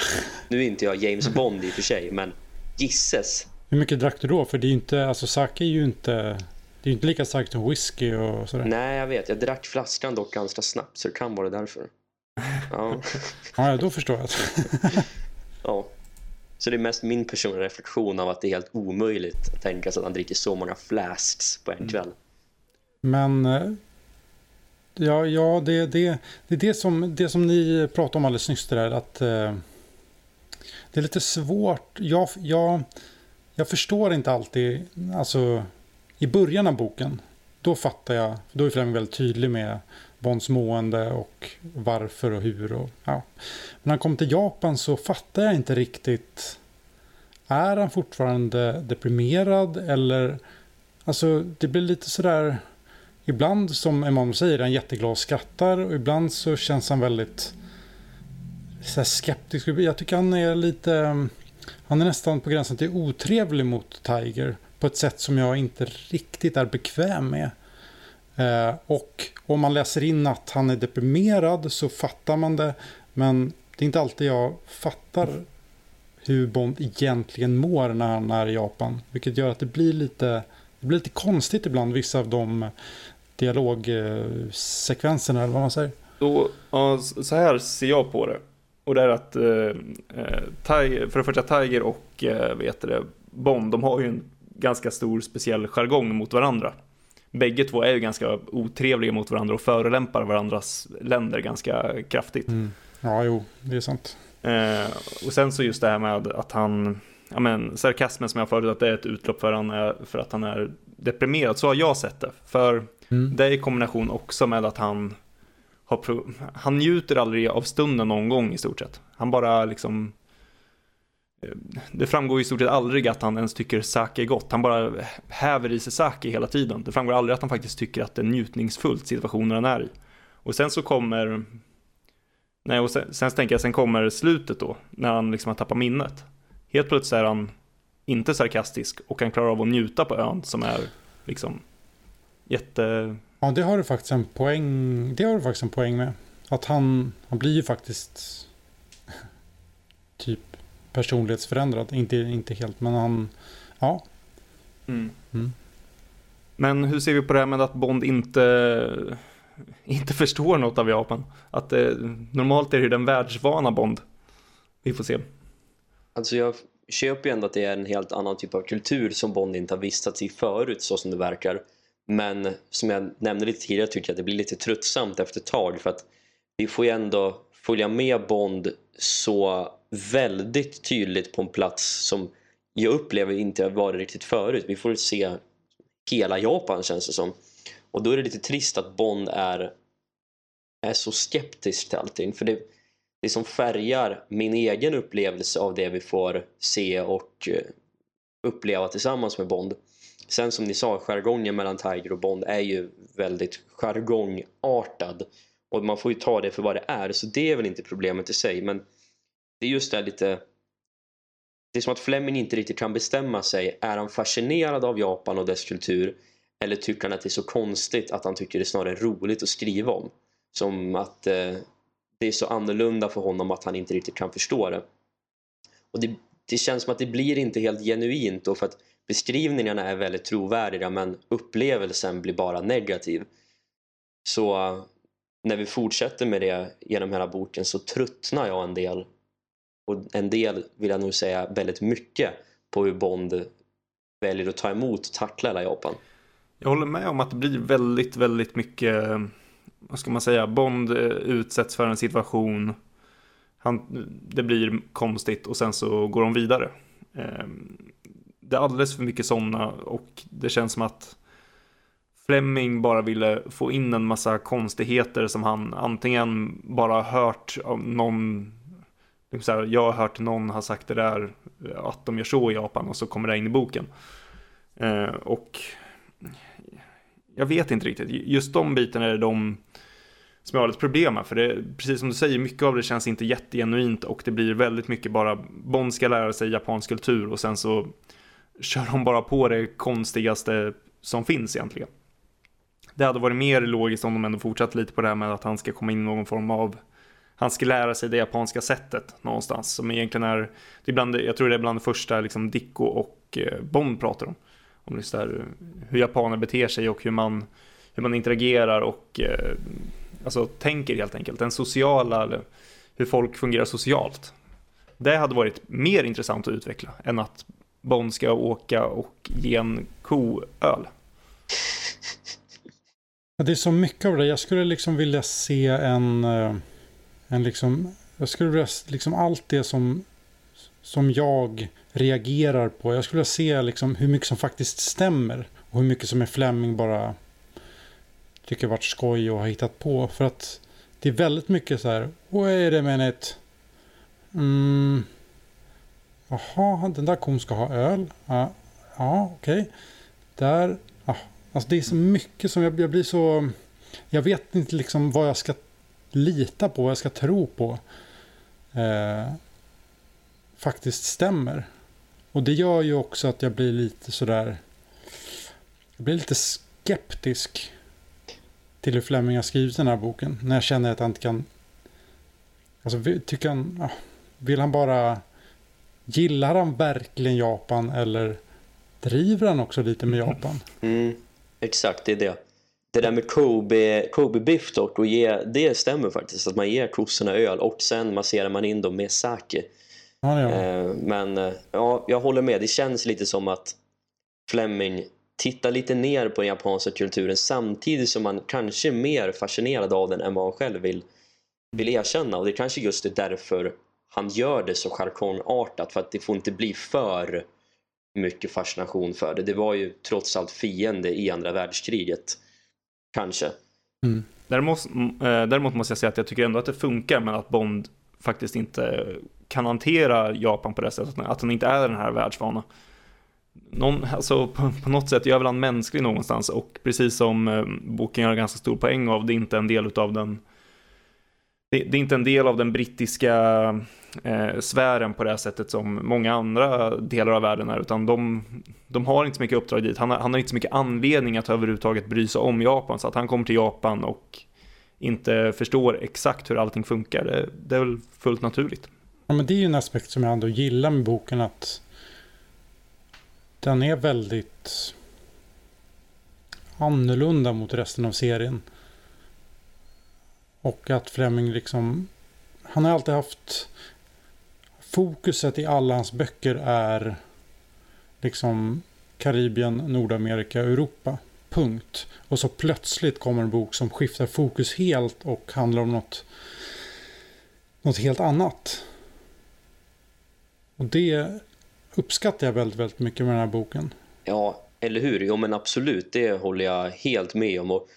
Nu är inte jag James Bond i och för sig, men gisses. Hur mycket drack du då? För det är ju inte, alltså sake är ju inte, det är ju inte lika starkt som whisky och sådär. Nej, jag vet. Jag drack flaskan dock ganska snabbt, så det kan vara därför. Ja, ja då förstår jag. ja. Så det är mest min personliga reflektion av att det är helt omöjligt att tänka sig att han dricker så många flasks på en mm. kväll. Men eh, ja, ja det, det, det är det som, det som ni pratade om alldeles nyss där, att eh, det är lite svårt. Jag, jag, jag förstår inte alltid, alltså i början av boken, då fattar jag, då är Fleming väldigt tydlig med Bonds mående och varför och hur. Och, ja. Men när han kom till Japan så fattar jag inte riktigt. Är han fortfarande deprimerad eller... Alltså det blir lite sådär... Ibland som Emanuel säger, är han jätteglad och skrattar och ibland så känns han väldigt så skeptisk. Jag tycker han är lite... Han är nästan på gränsen till otrevlig mot Tiger på ett sätt som jag inte riktigt är bekväm med. Eh, och om man läser in att han är deprimerad så fattar man det. Men det är inte alltid jag fattar hur Bond egentligen mår när han är i Japan. Vilket gör att det blir lite, det blir lite konstigt ibland, vissa av de eh, dialogsekvenserna eller vad man säger. Så, ja, så här ser jag på det. Och det är att eh, eh Tiger, för det första Tiger och eh, vet det, Bond, de har ju en ganska stor speciell jargong mot varandra. Bägge två är ju ganska otrevliga mot varandra och förolämpar varandras länder ganska kraftigt. Mm. Ja, jo, det är sant. Eh, och sen så just det här med att han, ja men sarkasmen som jag förut, att det är ett utlopp för, han är, för att han är deprimerad. Så har jag sett det. För mm. det är i kombination också med att han har, han njuter aldrig av stunden någon gång i stort sett. Han bara liksom det framgår i stort sett aldrig att han ens tycker sake är gott. Han bara häver i sig sake hela tiden. Det framgår aldrig att han faktiskt tycker att det är njutningsfullt situationen han är i. Och sen så kommer Nej, och sen, sen tänker jag, sen kommer slutet då, när han liksom har tappat minnet. Helt plötsligt är han inte sarkastisk och kan klara av att njuta på ön som är liksom jätte... Ja, det har du faktiskt en poäng, det har du faktiskt en poäng med. Att han, han blir ju faktiskt typ personlighetsförändrad. Inte, inte helt, men han, ja. Mm. Mm. Men hur ser vi på det här med att Bond inte inte förstår något av Japan. Att eh, normalt är det den världsvana Bond. Vi får se. Alltså jag köper ju ändå att det är en helt annan typ av kultur som Bond inte har vistats i förut så som det verkar. Men som jag nämnde lite tidigare tycker jag att det blir lite tröttsamt efter ett tag för att vi får ju ändå följa med Bond så väldigt tydligt på en plats som jag upplever inte har varit riktigt förut. Vi får se hela Japan känns det som. Och då är det lite trist att Bond är, är så skeptisk till allting. För det, det som färgar min egen upplevelse av det vi får se och eh, uppleva tillsammans med Bond. Sen som ni sa, jargongen mellan Tiger och Bond är ju väldigt jargongartad. Och man får ju ta det för vad det är, så det är väl inte problemet i sig. Men det är just det här lite... Det är som att Fleming inte riktigt kan bestämma sig. Är han fascinerad av Japan och dess kultur? Eller tycker han att det är så konstigt att han tycker det är snarare roligt att skriva om? Som att eh, det är så annorlunda för honom att han inte riktigt kan förstå det. Och det, det känns som att det blir inte helt genuint då för att beskrivningarna är väldigt trovärdiga men upplevelsen blir bara negativ. Så eh, när vi fortsätter med det genom hela boken så tröttnar jag en del. Och en del vill jag nog säga väldigt mycket på hur Bond väljer att ta emot och tackla hela Japan. Jag håller med om att det blir väldigt, väldigt mycket, vad ska man säga, Bond eh, utsätts för en situation, han, det blir konstigt och sen så går de vidare. Ehm, det är alldeles för mycket sådana och det känns som att Fleming bara ville få in en massa konstigheter som han antingen bara hört av någon Typ så här, jag har hört någon ha sagt det där att de gör så i Japan och så kommer det in i boken. Eh, och jag vet inte riktigt. Just de bitarna är de som jag har ett problem med. För det, precis som du säger, mycket av det känns inte jättegenuint och det blir väldigt mycket bara Bond ska lära sig japansk kultur och sen så kör de bara på det konstigaste som finns egentligen. Det hade varit mer logiskt om de ändå fortsatt lite på det här med att han ska komma in i någon form av han ska lära sig det japanska sättet någonstans som egentligen är, det är bland, jag tror det är bland det första liksom Dicko och eh, Bond pratar om om just där, hur japaner beter sig och hur man, hur man interagerar och eh, alltså, tänker helt enkelt. Den sociala, hur folk fungerar socialt. Det hade varit mer intressant att utveckla än att Bond ska åka och ge en ko öl. Det är så mycket av det. Jag skulle liksom vilja se en, eh, en liksom, jag skulle vilja liksom allt det som, som jag reagerar på. Jag skulle vilja se liksom hur mycket som faktiskt stämmer. Och hur mycket som är Fleming bara tycker varit skoj och har hittat på. För att det är väldigt mycket så här. Wait a minute. Mm. Jaha, den där kon ska ha öl. Ja, ja okej. Okay. Där. Ja. Alltså det är så mycket som jag, jag blir så... Jag vet inte liksom vad jag ska lita på, vad jag ska tro på. Eh, faktiskt stämmer. Och det gör ju också att jag blir lite sådär... Jag blir lite skeptisk till hur Fleming har skrivit den här boken. När jag känner att han inte kan... Alltså tycker han... Vill han bara... Gillar han verkligen Japan eller driver han också lite med Japan? Mm, exakt, det är det det där med Kobe, Kobe biff dock, och ge, det stämmer faktiskt att man ger kossorna öl och sen masserar man in dem med sake. Ja, ja. Eh, men eh, ja, jag håller med. Det känns lite som att Fleming tittar lite ner på den japanska kulturen samtidigt som man kanske är mer fascinerad av den än vad han själv vill, vill erkänna. Och det är kanske just är därför han gör det så jargongartat för att det får inte bli för mycket fascination för det. Det var ju trots allt fiende i andra världskriget. Kanske. Mm. Däremot, eh, däremot måste jag säga att jag tycker ändå att det funkar men att Bond faktiskt inte kan hantera Japan på det sättet, att han inte är den här världsvana. Någon, alltså, på, på, något sätt gör väl han mänsklig någonstans och precis som eh, boken gör ganska stor poäng av, det är inte en del av den det, det, är inte en del av den brittiska eh, sfären på det här sättet som många andra delar av världen är, utan de, de har inte så mycket uppdrag dit. Han har, han har inte så mycket anledning att överhuvudtaget bry sig om Japan, så att han kommer till Japan och inte förstår exakt hur allting funkar, det, det är väl fullt naturligt. Ja, men det är ju en aspekt som jag ändå gillar med boken, att den är väldigt annorlunda mot resten av serien. Och att Fleming liksom, han har alltid haft fokuset i alla hans böcker är liksom Karibien, Nordamerika, Europa. Punkt. Och så plötsligt kommer en bok som skiftar fokus helt och handlar om något, något helt annat. Och det uppskattar jag väldigt, väldigt mycket med den här boken. Ja, eller hur? Jo men absolut, det håller jag helt med om. Och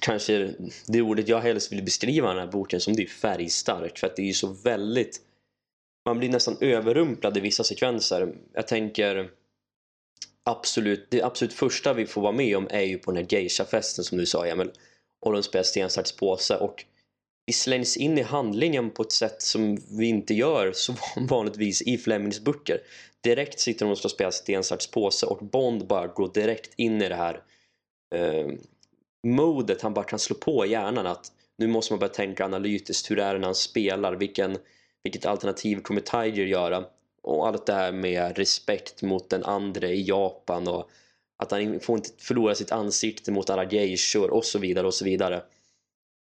kanske det ordet jag helst vill beskriva den här boken som det är färgstark. För att det är ju så väldigt... Man blir nästan överrumplad i vissa sekvenser. Jag tänker absolut, det absolut första vi får vara med om är ju på den här geisha-festen som du sa Emil. Och de spelar sten, sax, påse och vi slängs in i handlingen på ett sätt som vi inte gör så vanligtvis i Flemings böcker. Direkt sitter de och ska spela sten, sax, påse och Bond bara går direkt in i det här eh, modet han bara kan slå på i hjärnan att nu måste man börja tänka analytiskt, hur är det när han spelar, vilken, vilket alternativ kommer Tiger göra och allt det här med respekt mot den andra i Japan och att han får inte förlora sitt ansikte mot alla geishor och så vidare och så vidare.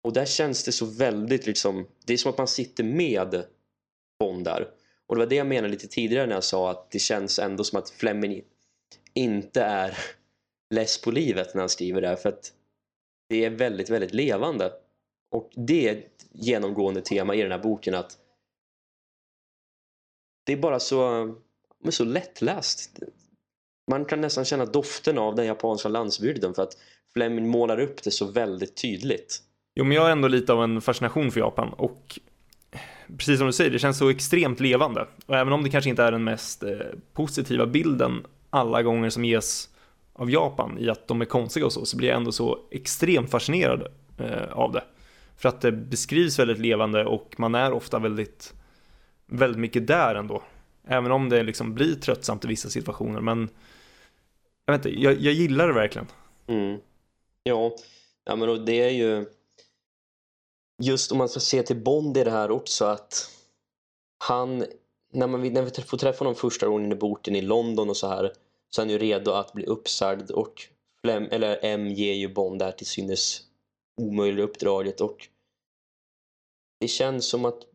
Och där känns det så väldigt liksom, det är som att man sitter med Bond där. Och det var det jag menade lite tidigare när jag sa att det känns ändå som att Fleming inte är less på livet när han skriver det här för att det är väldigt, väldigt levande. Och det är ett genomgående tema i den här boken att det är bara så, så lättläst. Man kan nästan känna doften av den japanska landsbygden för att Fleming målar upp det så väldigt tydligt. Jo, men jag har ändå lite av en fascination för Japan och precis som du säger, det känns så extremt levande. Och även om det kanske inte är den mest eh, positiva bilden alla gånger som ges av Japan i att de är konstiga och så, så blir jag ändå så extremt fascinerad eh, av det. För att det beskrivs väldigt levande och man är ofta väldigt, väldigt mycket där ändå. Även om det liksom blir tröttsamt i vissa situationer, men jag vet inte, jag, jag gillar det verkligen. Mm. Ja, ja men det är ju just om man ska se till Bond i det här också att han, när, man, när vi får träffa honom första gången i boken i London och så här så är han ju redo att bli uppsagd och Flem, eller M ger ju Bond det här till synes omöjliga uppdraget och det känns som att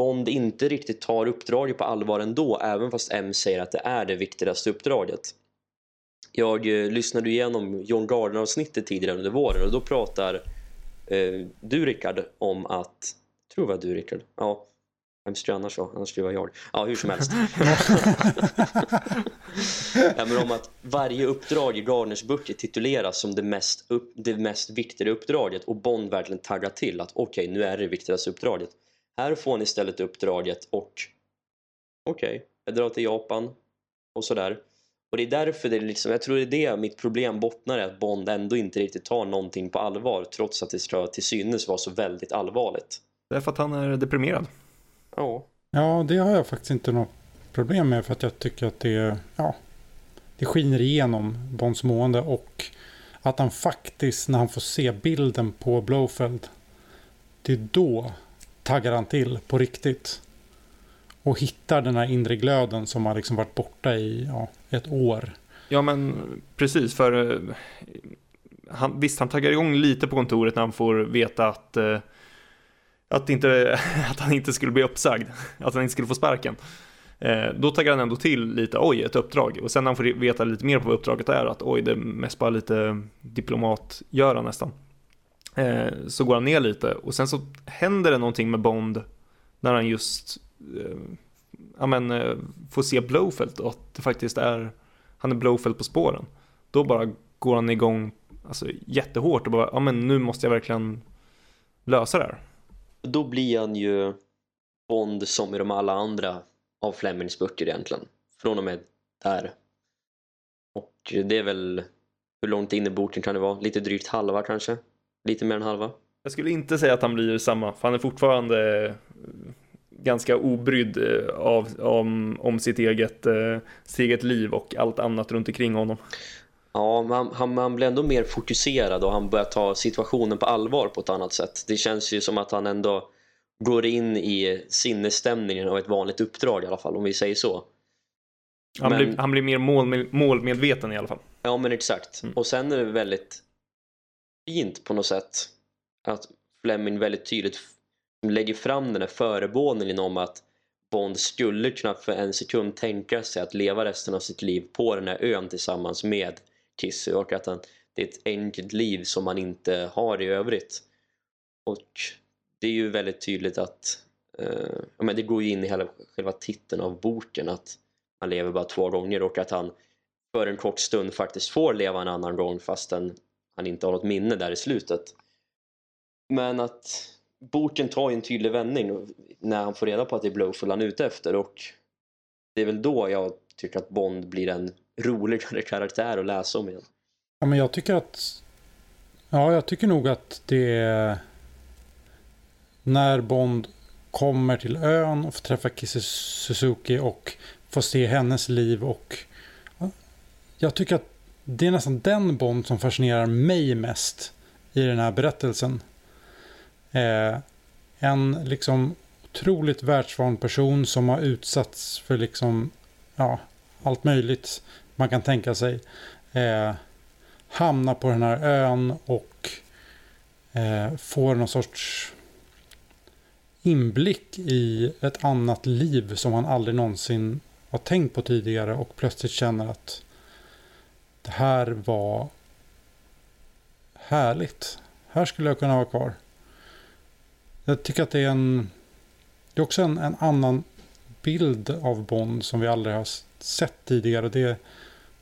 Bond inte riktigt tar uppdraget på allvar ändå även fast M säger att det är det viktigaste uppdraget. Jag eh, lyssnade igenom John Gardner-avsnittet tidigare under våren och då pratar eh, du Rickard om att, tror jag var du Rickard, ja vem skulle annars vara? Annars skulle det vara jag. Ja, hur som helst. ja, men om att varje uppdrag i Garners böcker tituleras som det mest, upp, det mest viktiga uppdraget och Bond verkligen taggar till att okej, okay, nu är det viktigaste uppdraget. Här får ni istället uppdraget och okej, okay, jag drar till Japan och sådär. Och det är därför det är liksom, jag tror det är det mitt problem bottnar i att Bond ändå inte riktigt tar någonting på allvar trots att det ska till synes vara så väldigt allvarligt. Det är för att han är deprimerad. Ja. Ja, det har jag faktiskt inte något problem med för att jag tycker att det, ja, det skiner igenom Bonds mående och att han faktiskt när han får se bilden på Blowfeld det är då taggar han till på riktigt. Och hittar den här inre glöden som har liksom varit borta i ja, ett år. Ja men precis för eh, han, visst, han taggar igång lite på kontoret när han får veta att, eh, att, inte, att han inte skulle bli uppsagd, att han inte skulle få sparken. Eh, då taggar han ändå till lite, oj, ett uppdrag. Och sen när han får veta lite mer på vad uppdraget är, att oj, det är mest bara lite diplomatgöra nästan. Eh, så går han ner lite och sen så händer det någonting med Bond när han just eh, ja, men, eh, får se Blowfelt och att det faktiskt är, han är Blowfelt på spåren. Då bara går han igång alltså, jättehårt och bara, ja men nu måste jag verkligen lösa det här. Då blir han ju Bond som i de alla andra av Flemings böcker egentligen. Från och med där. Och det är väl, hur långt in i boken kan det vara? Lite drygt halva kanske? Lite mer än halva? Jag skulle inte säga att han blir samma, för han är fortfarande eh, ganska obrydd eh, av, om, om sitt, eget, eh, sitt eget liv och allt annat runt omkring honom. Ja, man, han, man blir ändå mer fokuserad och han börjar ta situationen på allvar på ett annat sätt. Det känns ju som att han ändå går in i sinnesstämningen av ett vanligt uppdrag i alla fall, om vi säger så. Han, men, blir, han blir mer mål, målmedveten i alla fall. Ja, men exakt. Mm. Och sen är det väldigt fint på något sätt att Fleming väldigt tydligt lägger fram den här förebådningen om att Bond skulle kunna för en sekund tänka sig att leva resten av sitt liv på den här ön tillsammans med Kissy och att han, det är ett enkelt liv som man inte har i övrigt. Och det är ju väldigt tydligt att eh, men det går ju in i hela, själva titeln av boken att han lever bara två gånger och att han för en kort stund faktiskt får leva en annan gång fastän han inte har något minne där i slutet. Men att boken tar ju en tydlig vändning när han får reda på att det är Blowful han är ute efter och det är väl då jag tycker att Bond blir en roligare karaktär att läsa om igen. Ja, men jag tycker att Ja, jag tycker nog att det är när Bond kommer till ön och får träffa Kissy Suzuki och får se hennes liv och jag tycker att det är nästan den Bond som fascinerar mig mest i den här berättelsen. Eh, en liksom otroligt världsvan person som har utsatts för liksom ja, allt möjligt man kan tänka sig. Eh, hamnar på den här ön och eh, får någon sorts inblick i ett annat liv som han aldrig någonsin har tänkt på tidigare och plötsligt känner att det här var härligt. Här skulle jag kunna vara kvar. Jag tycker att det är en... Det är också en, en annan bild av Bond som vi aldrig har sett tidigare. Det,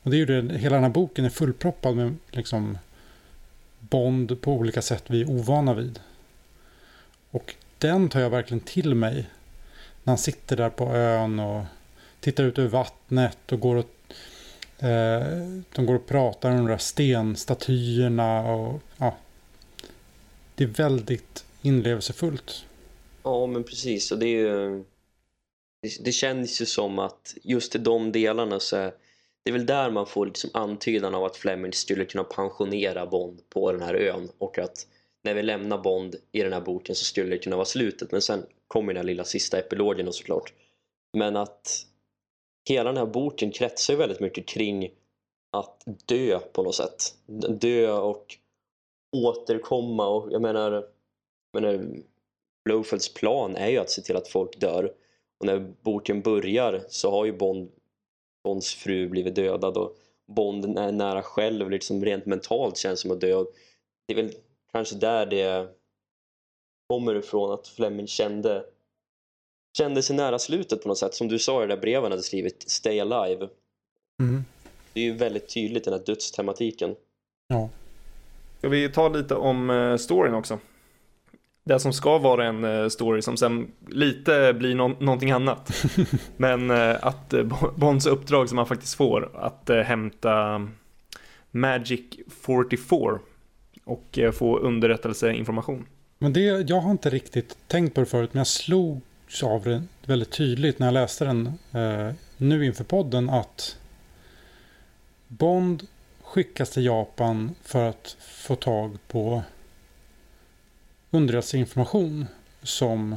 och det är ju det, hela den här boken är fullproppad med liksom Bond på olika sätt vi är ovana vid. Och den tar jag verkligen till mig. När han sitter där på ön och tittar ut över vattnet och går och Eh, de går och pratar om de där stenstatyerna och ja. Det är väldigt inlevelsefullt. Ja, men precis. Och det är ju... Det, det känns ju som att just i de delarna så är det är väl där man får liksom antydan av att Fleming skulle kunna pensionera Bond på den här ön och att när vi lämnar Bond i den här boken så skulle det kunna vara slutet men sen kommer den här lilla sista epilogen och såklart men att hela den här boken kretsar ju väldigt mycket kring att dö på något sätt. Dö och återkomma och jag menar, jag menar Blofelds plan är ju att se till att folk dör. Och när boken börjar så har ju Bond Bonds fru blivit dödad och Bond är nära själv liksom rent mentalt känns som att dö. Det är väl kanske där det kommer ifrån att Fleming kände kände sig nära slutet på något sätt som du sa i det där brevet han hade skrivit Stay Alive mm. det är ju väldigt tydligt den här dödstematiken ja Ska vi ta lite om uh, storyn också? Det som ska vara en uh, story som sen lite blir no någonting annat. Men uh, att Bonds uppdrag som han faktiskt får att hämta Magic 44 och eh, få underrättelseinformation. Men det, jag har inte riktigt tänkt på det förut, men jag av det väldigt tydligt när jag läste den eh, nu inför podden att Bond skickas till Japan för att få tag på underrättelseinformation som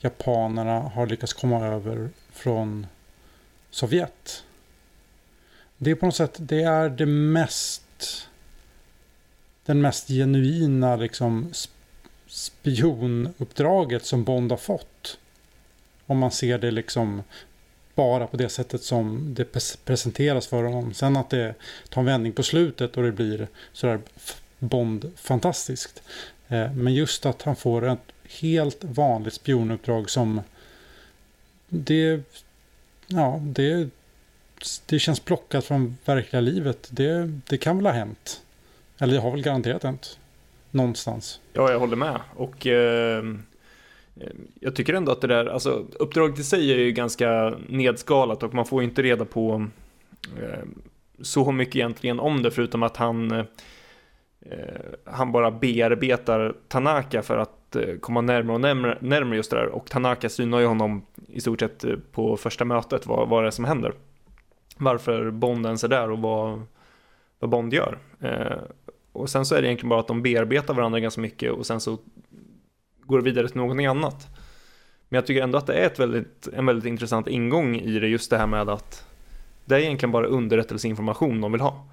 japanerna har lyckats komma över från Sovjet. Det är på något sätt det är det mest den mest genuina liksom spionuppdraget som Bond har fått. Om man ser det liksom bara på det sättet som det presenteras för honom. Sen att det tar en vändning på slutet och det blir sådär Bond fantastiskt. Eh, men just att han får ett helt vanligt spionuppdrag som det, ja, det, det känns plockat från verkliga livet. Det, det kan väl ha hänt. Eller det har väl garanterat hänt. Någonstans. Ja, jag håller med. Och eh, Ehm, jag tycker ändå att det där, alltså uppdraget i sig är ju ganska nedskalat och man får ju inte reda på eh, så mycket egentligen om det förutom att han eh, han bara bearbetar Tanaka för att eh, komma närmare och närmare, närmare just det där och Tanaka synar ju honom i stort sett eh, på första mötet vad, vad det är som händer. Varför Bond ens är där och vad, vad Bond gör. Ehm, och sen så är det egentligen bara att de bearbetar varandra ganska mycket och sen så går vidare till någonting annat. Men jag tycker ändå att det är ett väldigt, en väldigt intressant ingång i det, just det här med att det är egentligen bara underrättelseinformation de vill ha.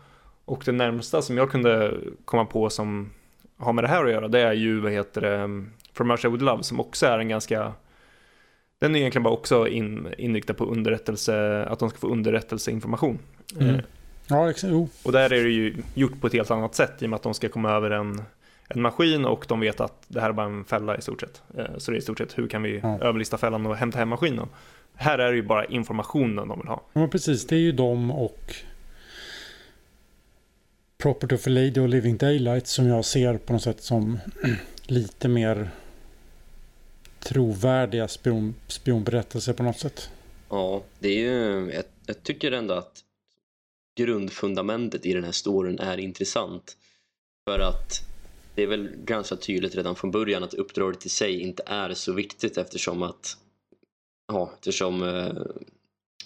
Och det närmsta som jag kunde komma på som har med det här att göra, det är ju, vad heter det, From Russia With Love, som också är en ganska den är egentligen bara också in, inriktad på underrättelse, att de ska få underrättelseinformation. Mm. Eh, ja, exakt. Och där är det ju gjort på ett helt annat sätt i och med att de ska komma över en, en maskin och de vet att det här är bara en fälla i stort sett. Eh, så det är i stort sett hur kan vi ja. överlista fällan och hämta hem maskinen. Här är det ju bara informationen de vill ha. Ja, precis. Det är ju de och Property of a Lady och Living Daylight som jag ser på något sätt som lite mer trovärdiga spion, spionberättelser på något sätt. Ja, det är ju, jag, jag, tycker ändå att grundfundamentet i den här storyn är intressant. För att det är väl ganska tydligt redan från början att uppdraget i sig inte är så viktigt eftersom att ja, eftersom eh,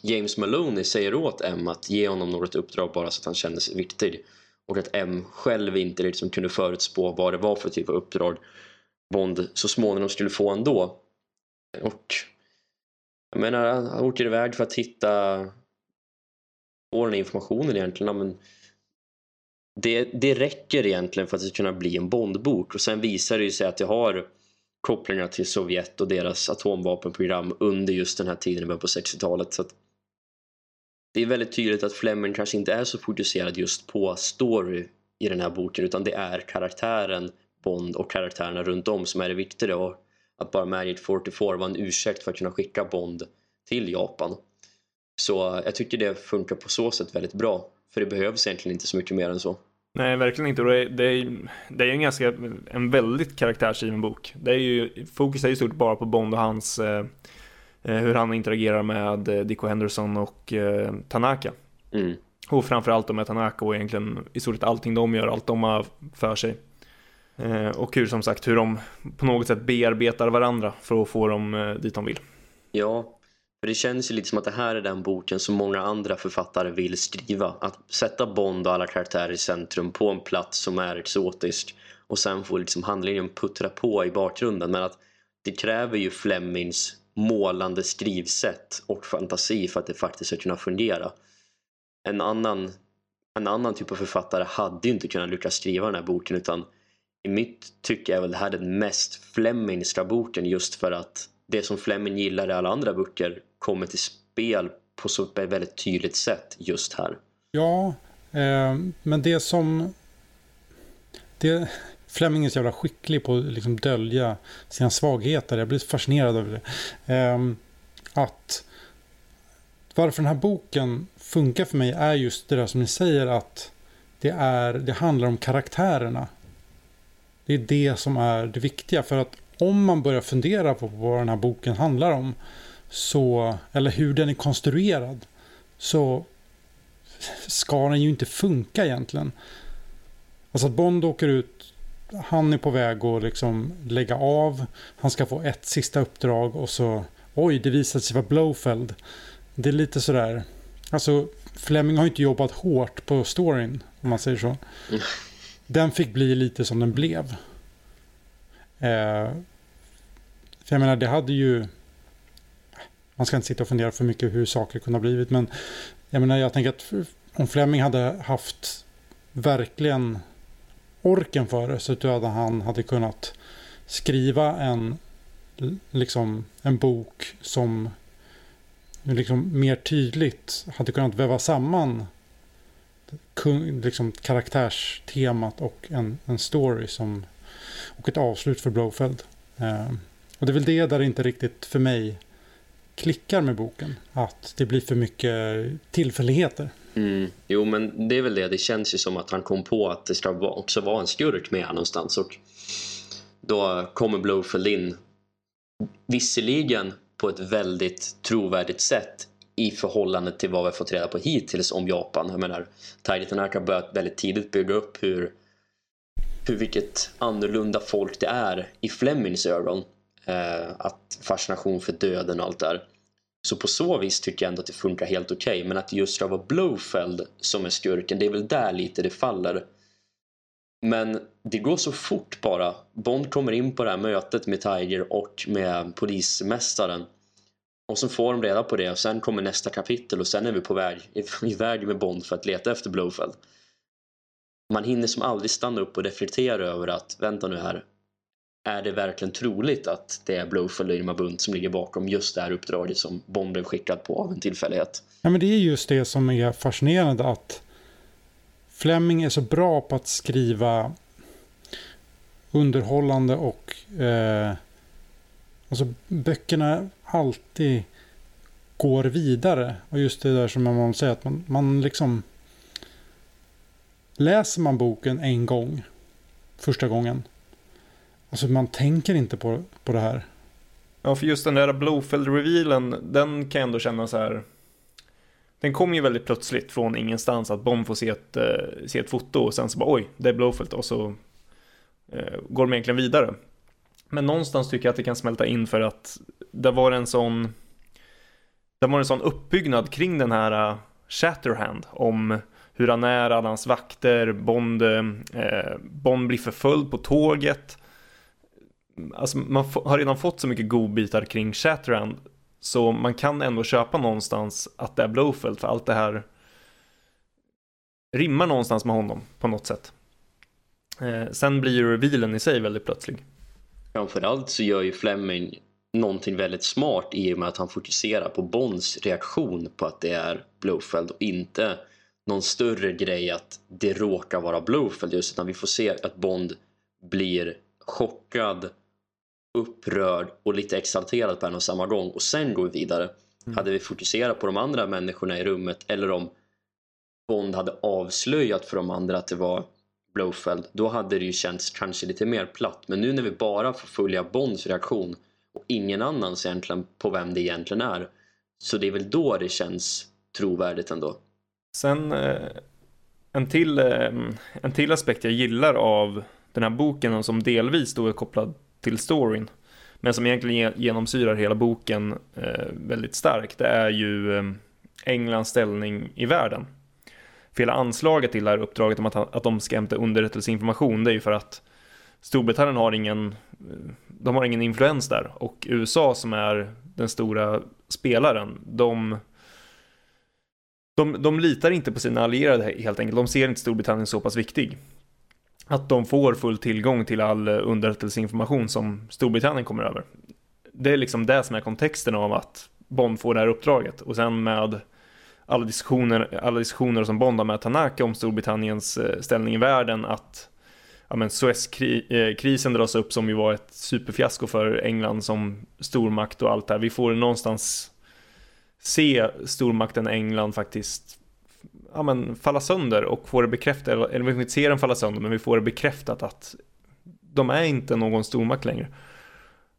James Maloney säger åt M att ge honom något uppdrag bara så att han känner sig viktig och att M själv inte liksom kunde förutspå vad det var för typ av uppdrag Bond så småningom skulle få ändå. Och jag menar, han åker iväg för att hitta få den informationen egentligen. Men det, det räcker egentligen för att det ska kunna bli en Bondbok och sen visar det ju sig att det har kopplingar till Sovjet och deras atomvapenprogram under just den här tiden på 60-talet. Så att det är väldigt tydligt att Fleming kanske inte är så fokuserad just på story i den här boken utan det är karaktären Bond och karaktärerna runt om som är det viktiga och att bara Magic 44 var en ursäkt för att kunna skicka Bond till Japan. Så jag tycker det funkar på så sätt väldigt bra för det behövs egentligen inte så mycket mer än så. Nej, verkligen inte. Det är, det är, det är en ganska, en väldigt karaktärsgiven bok. Det är ju, fokus är ju stort bara på Bond och hans, eh, eh hur han interagerar med eh, Dicko Henderson och eh, Tanaka. Mm. Och framförallt med Tanaka och egentligen i stort sett allting de gör, allt de har för sig. Eh, och hur som sagt hur de på något sätt bearbetar varandra för att få dem eh, dit de vill. Ja, för det känns ju lite som att det här är den boken som många andra författare vill skriva. Att sätta Bond och alla karaktärer i centrum på en plats som är exotisk och sen få liksom handlingen puttra på i bakgrunden. Men att det kräver ju Flemings målande skrivsätt och fantasi för att det faktiskt ska kunna fungera. En annan, en annan typ av författare hade ju inte kunnat lyckas skriva den här boken utan i mitt tycke är väl det här den mest Flemingska boken just för att det som Fleming gillar i alla andra böcker kommer till spel på så ett väldigt tydligt sätt just här. Ja, eh, men det som... Det, Fleming är så jävla skicklig på att liksom dölja sina svagheter. Jag blir fascinerad över det. Eh, att varför den här boken funkar för mig är just det där som ni säger att det, är, det handlar om karaktärerna. Det är det som är det viktiga. För att om man börjar fundera på vad den här boken handlar om, så, eller hur den är konstruerad, så ska den ju inte funka egentligen. Alltså att Bond åker ut, han är på väg att liksom lägga av, han ska få ett sista uppdrag och så, oj, det visar sig vara Blowfeld. Det är lite sådär, alltså Fleming har inte jobbat hårt på storyn, om man säger så. Den fick bli lite som den blev. Eh, för jag menar, det hade ju... Man ska inte sitta och fundera för mycket hur saker kunde ha blivit, men jag menar, jag tänker att om Fleming hade haft verkligen orken för det. Så att han hade kunnat skriva en, liksom, en bok som liksom mer tydligt hade kunnat väva samman liksom, karaktärstemat och en, en story som, och ett avslut för Blowfeld. Eh, och det är väl det där det inte riktigt för mig klickar med boken. Att det blir för mycket tillfälligheter. Mm. Jo, men det är väl det. Det känns ju som att han kom på att det ska också vara en skurk med här någonstans. Och då kommer Blowfield in. Visserligen på ett väldigt trovärdigt sätt i förhållande till vad vi har fått reda på hittills om Japan. Jag menar, Taiji Tanaka har börjat väldigt tidigt bygga upp hur, hur vilket annorlunda folk det är i Flemings ögon. Eh, att fascination för döden och allt där. Så på så vis tycker jag ändå att det funkar helt okej. Okay. Men att just det var Blowfeld som är skurken, det är väl där lite det faller. Men det går så fort bara. Bond kommer in på det här mötet med Tiger och med polismästaren. Och så får de reda på det och sen kommer nästa kapitel och sen är vi på väg iväg med Bond för att leta efter Blowfeld. Man hinner som aldrig stanna upp och reflektera över att vänta nu här. Är det verkligen troligt att det är Blowfell och Irma Bunt som ligger bakom just det här uppdraget som Bond blev skickad på av en tillfällighet? Ja men det är just det som är fascinerande att Fleming är så bra på att skriva underhållande och eh, alltså böckerna alltid går vidare. Och just det där som man säger att man, man liksom läser man boken en gång första gången. Alltså man tänker inte på, på det här. Ja, för just den där Blowfield-revealen, den kan jag ändå känna så här. Den kom ju väldigt plötsligt från ingenstans att Bond får se ett, eh, se ett foto och sen så bara oj, det är Blowfield och så eh, går de egentligen vidare. Men någonstans tycker jag att det kan smälta in för att det var en sån det var en sån uppbyggnad kring den här uh, Shatterhand om hur han är, alla hans vakter, Bond, eh, eh Bond blir förföljd på tåget. Alltså man har redan fått så mycket godbitar kring Shatterhand så man kan ändå köpa någonstans att det är Blowfeld för allt det här rimmar någonstans med honom på något sätt. Eh, sen blir ju revealen i sig väldigt plötslig. Framförallt så gör ju Fleming någonting väldigt smart i och med att han fokuserar på Bonds reaktion på att det är Blowfeld och inte någon större grej att det råkar vara Blowfeld just utan vi får se att Bond blir chockad upprörd och lite exalterad på en och samma gång och sen går vi vidare. Mm. Hade vi fokuserat på de andra människorna i rummet eller om Bond hade avslöjat för de andra att det var Blowfeld då hade det ju känts kanske lite mer platt men nu när vi bara får följa Bonds reaktion och ingen annans egentligen på vem det egentligen är så det är väl då det känns trovärdigt ändå. Sen eh, en till, eh, en till aspekt jag gillar av den här boken och som delvis då är kopplad till storyn men som egentligen genomsyrar hela boken eh, väldigt starkt det är ju eh, Englands ställning i världen för hela anslaget till det här uppdraget om att, att de ska hämta underrättelseinformation det är ju för att Storbritannien har ingen, eh, de har ingen influens där och USA som är den stora spelaren, de, de, de litar inte på sina allierade helt enkelt. De ser inte Storbritannien så pass viktig. Att de får full tillgång till all eh, underrättelseinformation som Storbritannien kommer över. Det är liksom det som är kontexten av att Bond får det här uppdraget och sen med alla diskussioner, alla diskussioner som Bond har med Tanaka om Storbritanniens eh, ställning i världen att ja, men Suezkrisen eh, dras upp som ju var ett superfiasko för England som stormakt och allt det här. Vi får någonstans se stormakten England faktiskt ja, men, falla sönder och få det bekräftat, eller, eller vi får inte se dem falla sönder, men vi får det bekräftat att de är inte någon stormakt längre.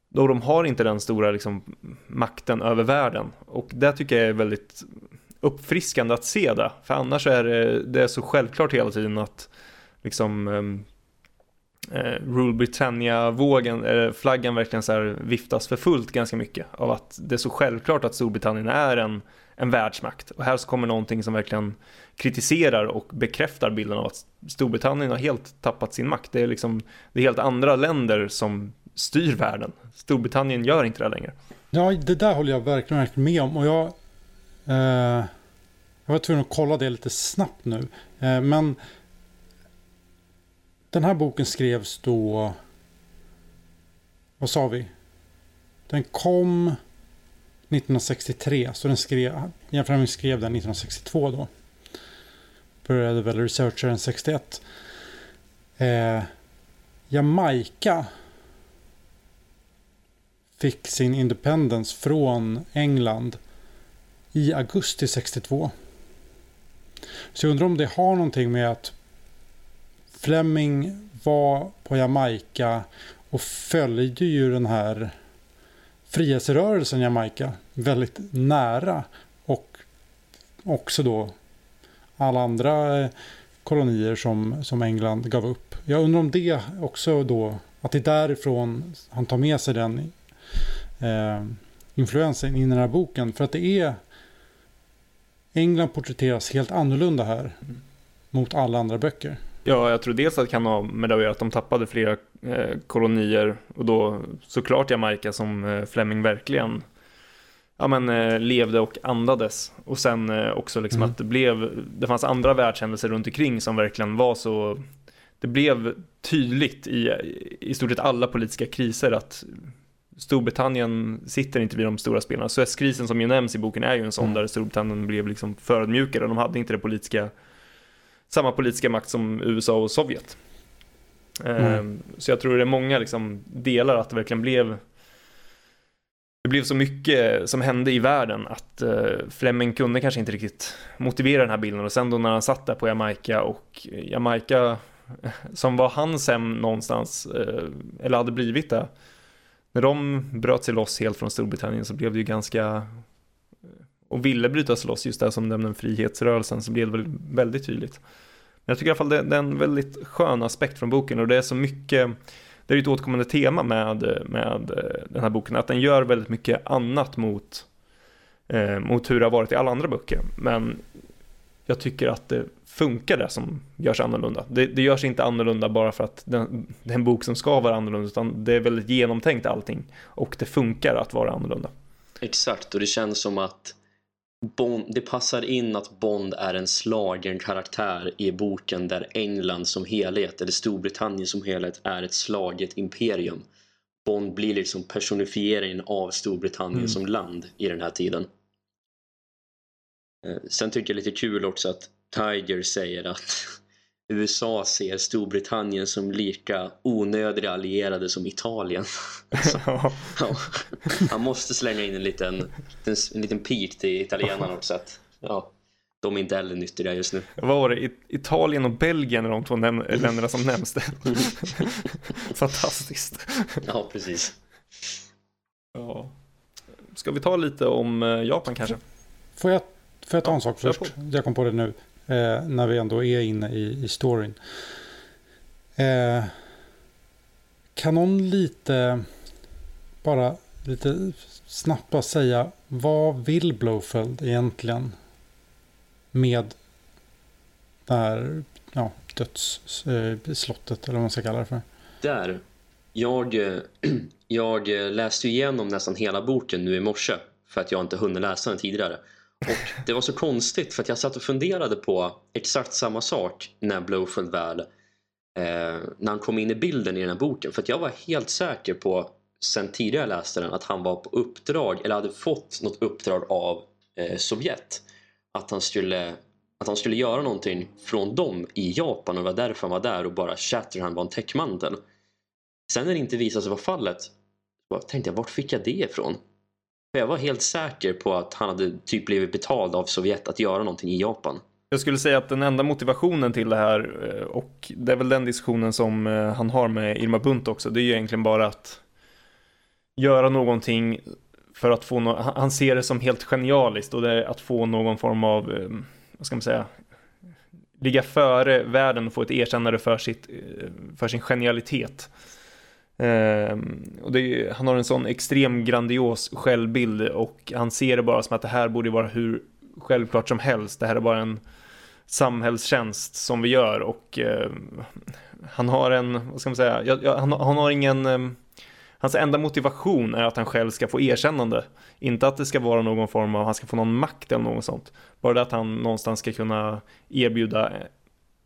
Då de har inte den stora liksom, makten över världen. Och det tycker jag är väldigt uppfriskande att se det. För annars är det, det är så självklart hela tiden att liksom ehm, eh, Rule Britannia-vågen, eh, flaggan verkligen så här viftas för fullt ganska mycket av att det är så självklart att Storbritannien är en, en världsmakt. Och här så kommer någonting som verkligen kritiserar och bekräftar bilden av att Storbritannien har helt tappat sin makt. Det är liksom, det är helt andra länder som styr världen. Storbritannien gör inte det längre. Ja, det där håller jag verkligen, verkligen med om. Och jag, eh, jag var tvungen att kolla det lite snabbt nu. Eh, men den här boken skrevs då... Vad sa vi? Den kom 1963. Så den skrev, Ian skrev den 1962 då. Började väl researcha den 61. Eh, Jamaica fick sin independence från England i augusti 62. Så jag undrar om det har någonting med att Fleming var på Jamaica och följde ju den här frihetsrörelsen Jamaica väldigt nära. Och också då alla andra eh, kolonier som, som England gav upp. Jag undrar om det också då, att det är därifrån han tar med sig den eh, influensen in i den här boken. För att det är England porträtteras helt annorlunda här mm. mot alla andra böcker. Ja, jag tror dels att det kan ha med det att göra att de tappade flera eh, kolonier och då såklart Jamaica som eh, Fleming verkligen ja, men, eh, levde och andades. Och sen eh, också liksom mm. att det blev, det fanns andra världshändelser runt omkring som verkligen var så, det blev tydligt i, i stort sett alla politiska kriser att Storbritannien sitter inte vid de stora spelarna. Suezkrisen som ju nämns i boken är ju en sån mm. där Storbritannien blev liksom förödmjukade och de hade inte det politiska, samma politiska makt som USA och Sovjet. Mm. Så jag tror det är många liksom delar att det verkligen blev det blev så mycket som hände i världen att uh, Fleming kunde kanske inte riktigt motivera den här bilden och sen då när han satt där på Jamaica och Jamaica som var hans hem någonstans uh, eller hade blivit det när de bröt sig loss helt från Storbritannien så blev det ju ganska och ville bryta sig loss just det som nämnde frihetsrörelsen så blev det väl väldigt tydligt. Men jag tycker i alla fall det, det är en väldigt skön aspekt från boken och det är så mycket det är ett återkommande tema med, med eh, den här boken, att den gör väldigt mycket annat mot, eh, mot hur det har varit i alla andra böcker. Men jag tycker att det funkar det som görs annorlunda. Det, det görs inte annorlunda bara för att den, det är en bok som ska vara annorlunda, utan det är väldigt genomtänkt allting. Och det funkar att vara annorlunda. Exakt, och det känns som att Bond, det passar in att Bond är en slagen karaktär i boken där England som helhet, eller Storbritannien som helhet, är ett slaget imperium. Bond blir liksom personifieringen av Storbritannien mm. som land i den här tiden. Eh, sen tycker jag lite kul också att Tiger säger att USA ser Storbritannien som lika onödiga allierade som Italien. Alltså, ja. Han måste slänga in en liten, en, en liten pik till italienarna också. Att, ja, de är inte heller nyttiga just nu. Vad var det? Italien och Belgien är de två länderna som nämns. Fantastiskt. Ja, precis. Ja. Ska vi ta lite om eh, Japan kanske? Får jag, får jag ta en sak först? Jag kom på det nu eh, när vi ändå är inne i, i storyn. Eh, kan någon lite, bara lite snabbt bara säga vad vill Blowfield egentligen med det här ja, dödsslottet eh, eller vad man ska kalla det för? Där, jag, jag läste igenom nästan hela boken nu i morse för att jag inte hunnit läsa den tidigare. Och det var så konstigt för att jag satt och funderade på exakt samma sak när Blowfield väl eh, när han kom in i bilden i den här boken. För att jag var helt säker på sen tidigare jag läste den att han var på uppdrag eller hade fått något uppdrag av eh, Sovjet. Att han skulle att han skulle göra någonting från dem i Japan och det var därför han var där och bara Shatterhand var en täckmantel. Sen när det inte visade sig vara fallet tänkte jag, vart fick jag det ifrån? För jag var helt säker på att han hade typ blivit betald av Sovjet att göra någonting i Japan. Jag skulle säga att den enda motivationen till det här eh, och det är väl den diskussionen som eh, han har med Irma Bunt också. Det är ju egentligen bara att göra någonting för att få no han ser det som helt genialiskt och det är att få någon form av, eh, vad ska man säga, ligga före världen och få ett erkännande för, sitt, för sin genialitet. Ehm, och är, han har en sån extrem grandios självbild och han ser det bara som att det här borde vara hur självklart som helst. Det här är bara en samhällstjänst som vi gör och eh, han har en, vad ska man säga, ja, ja, han, han, har ingen, eh, hans enda motivation är att han själv ska få erkännande. Inte att det ska vara någon form av, han ska få någon makt eller något sånt. Bara det att han någonstans ska kunna erbjuda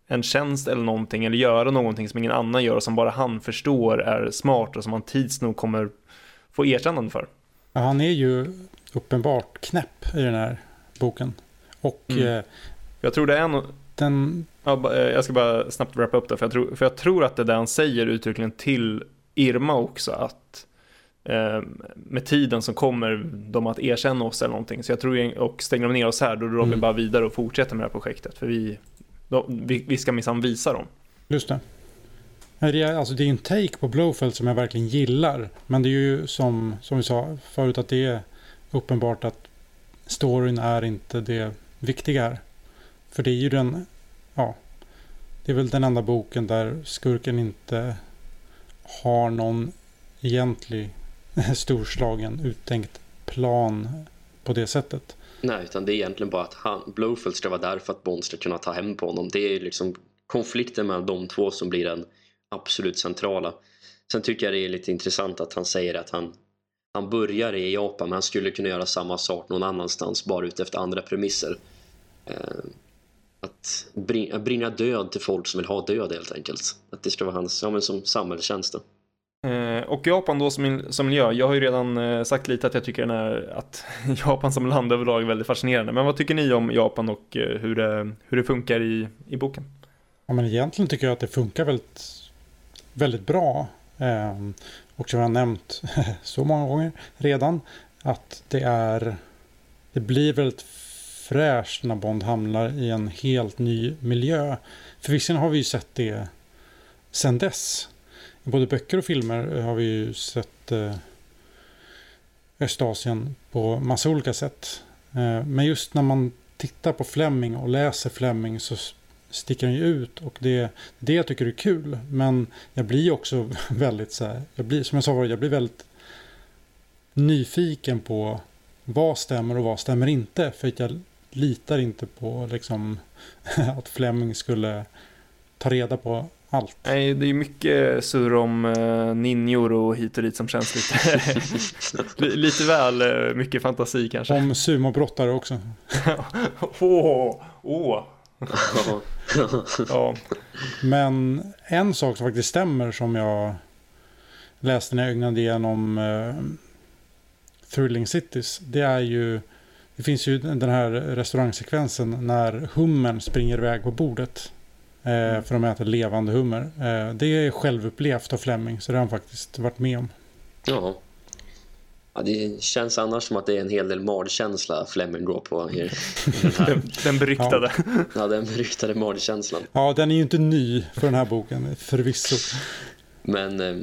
en tjänst eller någonting eller göra någonting som ingen annan gör och som bara han förstår är smart och som han tids nog kommer få erkännande för. Ja, han är ju uppenbart knäpp i den här boken. Och mm. eh, jag tror det är en... Den... Ja, eh, jag ska bara snabbt wrappa upp det, för jag, tror, för jag tror att det är det han säger uttryckligen till Irma också, att eh, med tiden så kommer de att erkänna oss eller någonting. Så jag tror, och stänger de ner oss här, då drar mm. vi bara vidare och fortsätter med det här projektet, för vi, de, vi, vi ska minsann visa dem. Just det. Det är, alltså det är en take på Blowfeld som jag verkligen gillar. Men det är ju som, som vi sa förut att det är uppenbart att storyn är inte det viktiga här. För det är ju den, ja, det är väl den enda boken där skurken inte har någon egentlig storslagen uttänkt plan på det sättet. Nej, utan det är egentligen bara att han, Blowfield ska vara där för att Bond ska kunna ta hem på honom. Det är liksom konflikten mellan de två som blir den absolut centrala. Sen tycker jag det är lite intressant att han säger att han, han börjar i Japan men han skulle kunna göra samma sak någon annanstans bara utefter andra premisser. Eh, att bringa död till folk som vill ha död helt enkelt. Att det ska vara hans, ja men som samhällstjänst Eh, och Japan då som, som miljö, jag har ju redan eh, sagt lite att jag tycker den är, att Japan som land överlag är väldigt fascinerande. Men vad tycker ni om Japan och eh, hur det, hur det funkar i, i boken? Ja men egentligen tycker jag att det funkar väldigt, väldigt bra. Ehm, och som jag har nämnt så många gånger redan, att det är, det blir väldigt fräscht när Bond hamnar i en helt ny miljö. För visserligen har vi ju sett det sen dess. Både böcker och filmer eh, har vi ju sett eh, Östasien på massa olika sätt. Eh, men just när man tittar på Fleming och läser Fleming så sticker han ju ut och det, det jag tycker är kul. Men jag blir också väldigt så här, jag blir, som jag sa förut, jag blir väldigt nyfiken på vad stämmer och vad stämmer inte. För att jag litar inte på liksom, att Fleming skulle ta reda på allt. Nej, det är mycket surr om uh, ninjor och hit och dit som känns lite, lite väl uh, mycket fantasi kanske. Om sumobrottare också. Åh, oh, oh. ja. Men en sak som faktiskt stämmer som jag läste när jag ögnade igenom uh, Thrilling Cities. Det är ju det finns ju den här restaurangsekvensen när hummern springer iväg på bordet. Eh, mm. för de äter levande hummer. Eh, det är självupplevt av Fleming så det har han faktiskt varit med om. Ja. ja. Det känns annars som att det är en hel del magkänsla Fleming går på. I, den, den beryktade. Ja. ja, den beryktade magkänslan. Ja, den är ju inte ny för den här boken, förvisso. Men eh,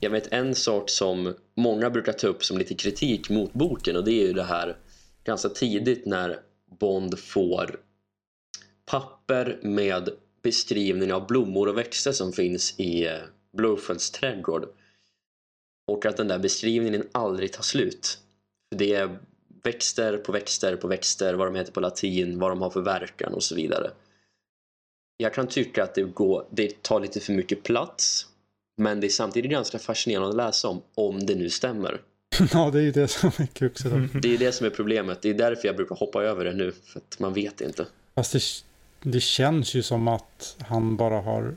jag vet en sak som många brukar ta upp som lite kritik mot boken och det är ju det här ganska tidigt när Bond får papper med beskrivning av blommor och växter som finns i eh, Blowfields trädgård. Och att den där beskrivningen aldrig tar slut. Det är växter på växter på växter, vad de heter på latin, vad de har för verkan och så vidare. Jag kan tycka att det, går, det tar lite för mycket plats men det är samtidigt ganska fascinerande att läsa om, om det nu stämmer. ja, det är ju det som är kruxet. Det är det som är problemet. Det är därför jag brukar hoppa över det nu. För att man vet inte. Fast det, det känns ju som att han bara har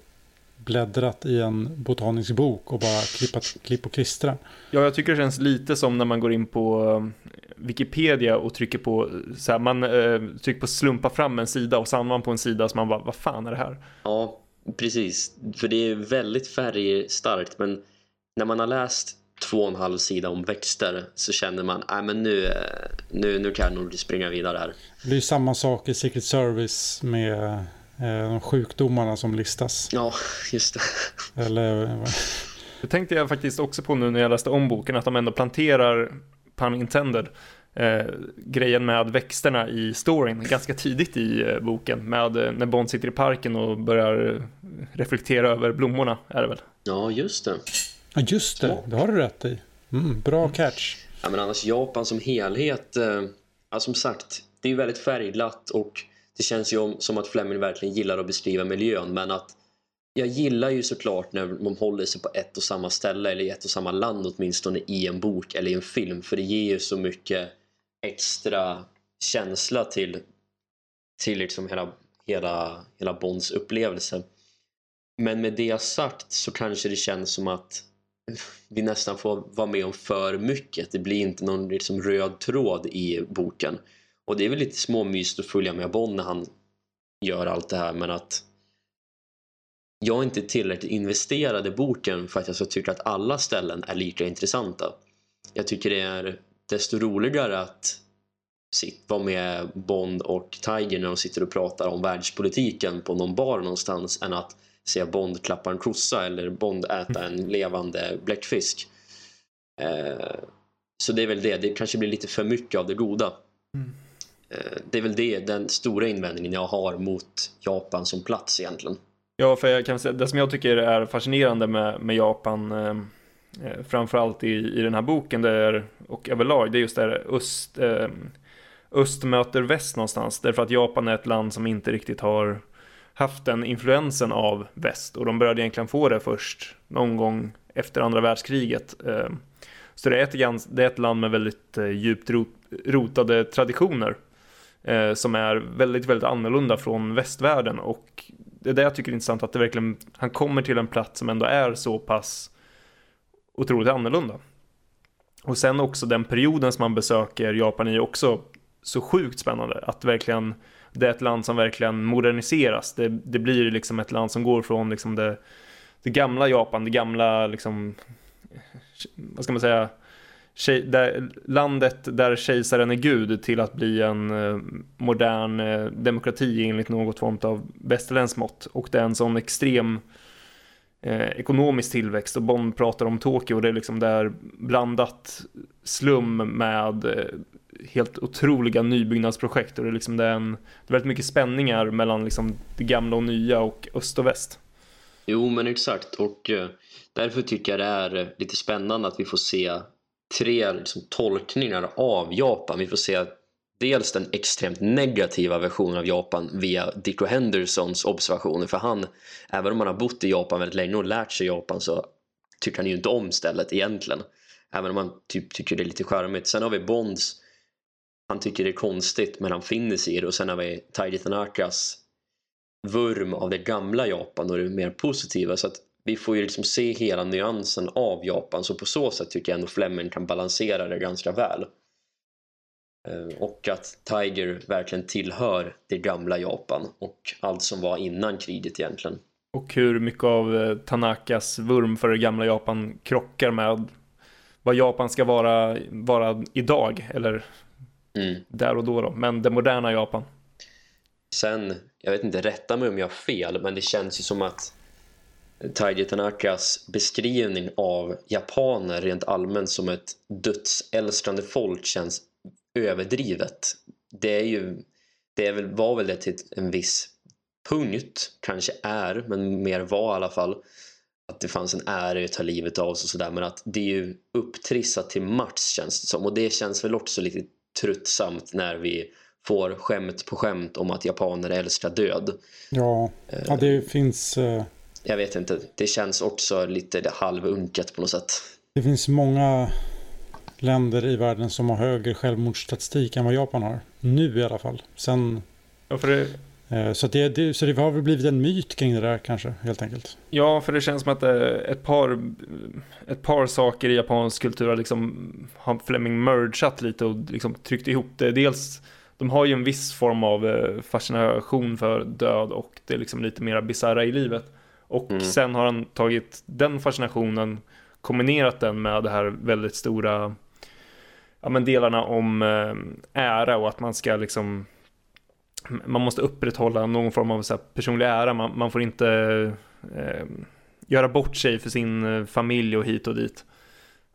bläddrat i en botanisk bok och bara klippat, klipp och klistra. Ja, jag tycker det känns lite som när man går in på eh, Wikipedia och trycker på, så här, man eh, trycker på slumpa fram en sida och så hamnar man på en sida som man bara, vad fan är det här? Ja, precis. För det är väldigt färgstarkt, men när man har läst två och en halv sida om växter så känner man att men nu, nu, nu kan jag nog springa vidare här. Det är samma sak i Secret Service med eh, de sjukdomarna som listas. Ja, just det. Eller... Det tänkte jag faktiskt också på nu när jag läste om boken att de ändå planterar, pun intended, eh, grejen med växterna i storyn ganska tidigt i eh, boken med eh, när Bond sitter i parken och börjar reflektera över blommorna är det väl? Ja, just det. Ja, just det. Det har du rätt i. Mm, bra mm. catch. Ja, men annars Japan som helhet, eh, ja, som sagt, det är väldigt färgglatt och det känns ju som att Fleming verkligen gillar att beskriva miljön, men att jag gillar ju såklart när de håller sig på ett och samma ställe eller i ett och samma land åtminstone i en bok eller i en film för det ger ju så mycket extra känsla till, till liksom hela, hela, hela Bonds upplevelse. Men med det sagt så kanske det känns som att vi nästan får vara med om för mycket. Det blir inte någon liksom, röd tråd i boken. Och det är väl lite småmysigt att följa med Bond när han gör allt det här men att jag är inte tillräckligt investerad i boken för att jag ska tycka att alla ställen är lika intressanta. Jag tycker det är desto roligare att vara med Bond och Tiger när de sitter och pratar om världspolitiken på någon bar någonstans än att se Bond klappa en kossa eller Bond äta en levande bläckfisk. Eh, så det är väl det, det kanske blir lite för mycket av det goda. Mm. Eh, det är väl det, den stora invändningen jag har mot Japan som plats egentligen. Ja, för jag kan säga, det som jag tycker är fascinerande med, med Japan eh, eh, framförallt i, i den här boken det är, och överlag det är just det här öst, eh, öst möter väst någonstans. Därför att Japan är ett land som inte riktigt har haft den influensen av väst och de började egentligen få det först någon gång efter andra världskriget. Ehm, så det är ett, det är ett land med väldigt eh, djupt rotade traditioner eh, som är väldigt, väldigt annorlunda från västvärlden och det är det jag tycker är intressant att det verkligen, han kommer till en plats som ändå är så pass otroligt annorlunda. Och sen också den perioden som man besöker Japan i också så sjukt spännande att verkligen det är ett land som verkligen moderniseras. Det, det blir liksom ett land som går från liksom det, det gamla Japan, det gamla liksom, vad ska man säga, där, landet där kejsaren är gud till att bli en eh, modern eh, demokrati enligt något form av västerländskt mått. Och det är en sån extrem eh, ekonomisk tillväxt och Bond pratar om Tokyo och det är liksom där blandat slum med eh, helt otroliga nybyggnadsprojekt och det är liksom det är, en, det är väldigt mycket spänningar mellan liksom det gamla och nya och öst och väst. Jo men exakt och eh, därför tycker jag det är eh, lite spännande att vi får se tre liksom, tolkningar av Japan. Vi får se dels den extremt negativa versionen av Japan via Dick Hendersons observationer för han, även om han har bott i Japan väldigt länge och lärt sig Japan så tycker han ju inte om stället egentligen. Även om han typ tycker det är lite charmigt. Sen har vi Bonds han tycker det är konstigt men han finner sig i det och sen har vi Taiji Tanakas vurm av det gamla Japan och det mer positiva så att vi får ju liksom se hela nyansen av Japan så på så sätt tycker jag ändå Fleming kan balansera det ganska väl. Eh, och att Tiger verkligen tillhör det gamla Japan och allt som var innan kriget egentligen. Och hur mycket av eh, Tanakas vurm för det gamla Japan krockar med vad Japan ska vara, vara idag, eller mm. där och då, då, men det moderna Japan. Sen, jag vet inte, rätta mig om jag har fel, men det känns ju som att Taiji Tanakas beskrivning av japaner rent allmänt som ett dödsälskande folk känns överdrivet. Det är ju det är väl, var väl det till en viss punkt, kanske är, men mer var i alla fall att det fanns en ära i att ta livet av sig och sådär men att det är ju upptrissat till match känns det som och det känns väl också lite tröttsamt när vi får skämt på skämt om att japaner älskar död. Ja, ja det uh, finns uh jag vet inte, det känns också lite halvunket på något sätt. Det finns många länder i världen som har högre självmordsstatistik än vad Japan har. Nu i alla fall. Sen... Ja, för det... Eh, så det, det, så det har väl blivit en myt kring det där kanske, helt enkelt. Ja, för det känns som att eh, ett par, ett par saker i japansk kultur har liksom har Fleming mergat lite och liksom tryckt ihop det. Dels, de har ju en viss form av eh, fascination för död och det är liksom lite mer bisarra i livet. Och mm. sen har han tagit den fascinationen, kombinerat den med det här väldigt stora ja, men delarna om ära och att man ska liksom man måste upprätthålla någon form av så här, personlig ära. Man, man får inte eh, göra bort sig för sin eh, familj och hit och dit.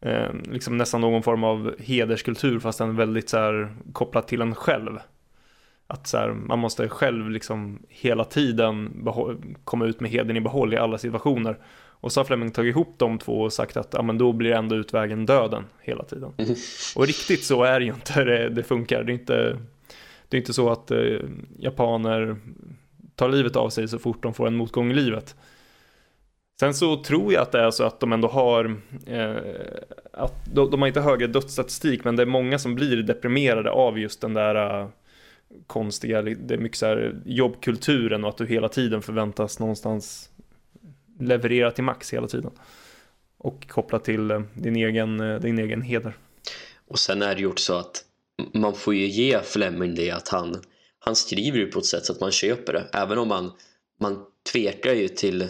Eh, liksom nästan någon form av hederskultur fast den väldigt så här, kopplad till en själv. Att så här, man måste själv liksom hela tiden komma ut med heden i behåll i alla situationer. Och så har Fleming tagit ihop de två och sagt att ja, men då blir ändå utvägen döden hela tiden. Mm. Och riktigt så är det ju inte det, det funkar. Det är inte, det är inte så att eh, japaner tar livet av sig så fort de får en motgång i livet. Sen så tror jag att det är så att de ändå har, eh, att de, de, har inte högre dödsstatistik men det är många som blir deprimerade av just den där eh, konstiga, det är mycket så här jobbkulturen och att du hela tiden förväntas någonstans leverera till max hela tiden. Och kopplat till eh, din egen, eh, din egen heder. Och sen är det gjort så att man får ju ge Fleming det att han, han skriver ju på ett sätt så att man köper det. Även om man, man tvekar ju till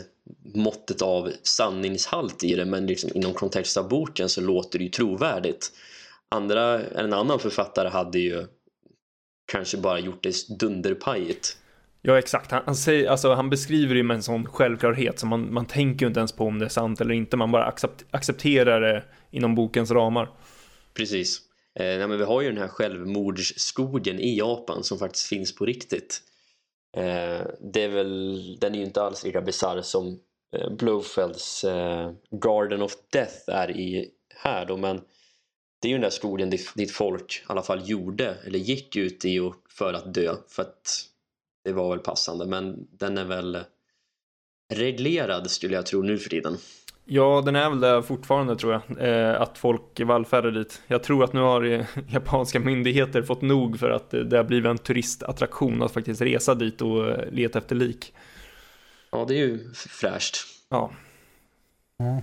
måttet av sanningshalt i det men liksom inom kontext av boken så låter det ju trovärdigt. Andra, en annan författare hade ju kanske bara gjort det dunderpajigt. Ja exakt, han, han, säger, alltså, han beskriver det med en sån självklarhet så man, man tänker ju inte ens på om det är sant eller inte, man bara accept, accepterar det inom bokens ramar. Precis. Eh, nej, men vi har ju den här självmordsskogen i Japan som faktiskt finns på riktigt. Eh, det är väl, den är ju inte alls lika bisarr som eh, Blofelds eh, Garden of Death är i här då, men det är ju den där skogen dit, dit folk i alla fall gjorde, eller gick ut i och för att dö, för att det var väl passande, men den är väl reglerad skulle jag tro nu för tiden. Ja, den är väl där fortfarande tror jag, eh, att folk vallfärdar dit. Jag tror att nu har japanska myndigheter fått nog för att det har blivit en turistattraktion att faktiskt resa dit och eh, leta efter lik. Ja, det är ju fräscht. Ja. Mm.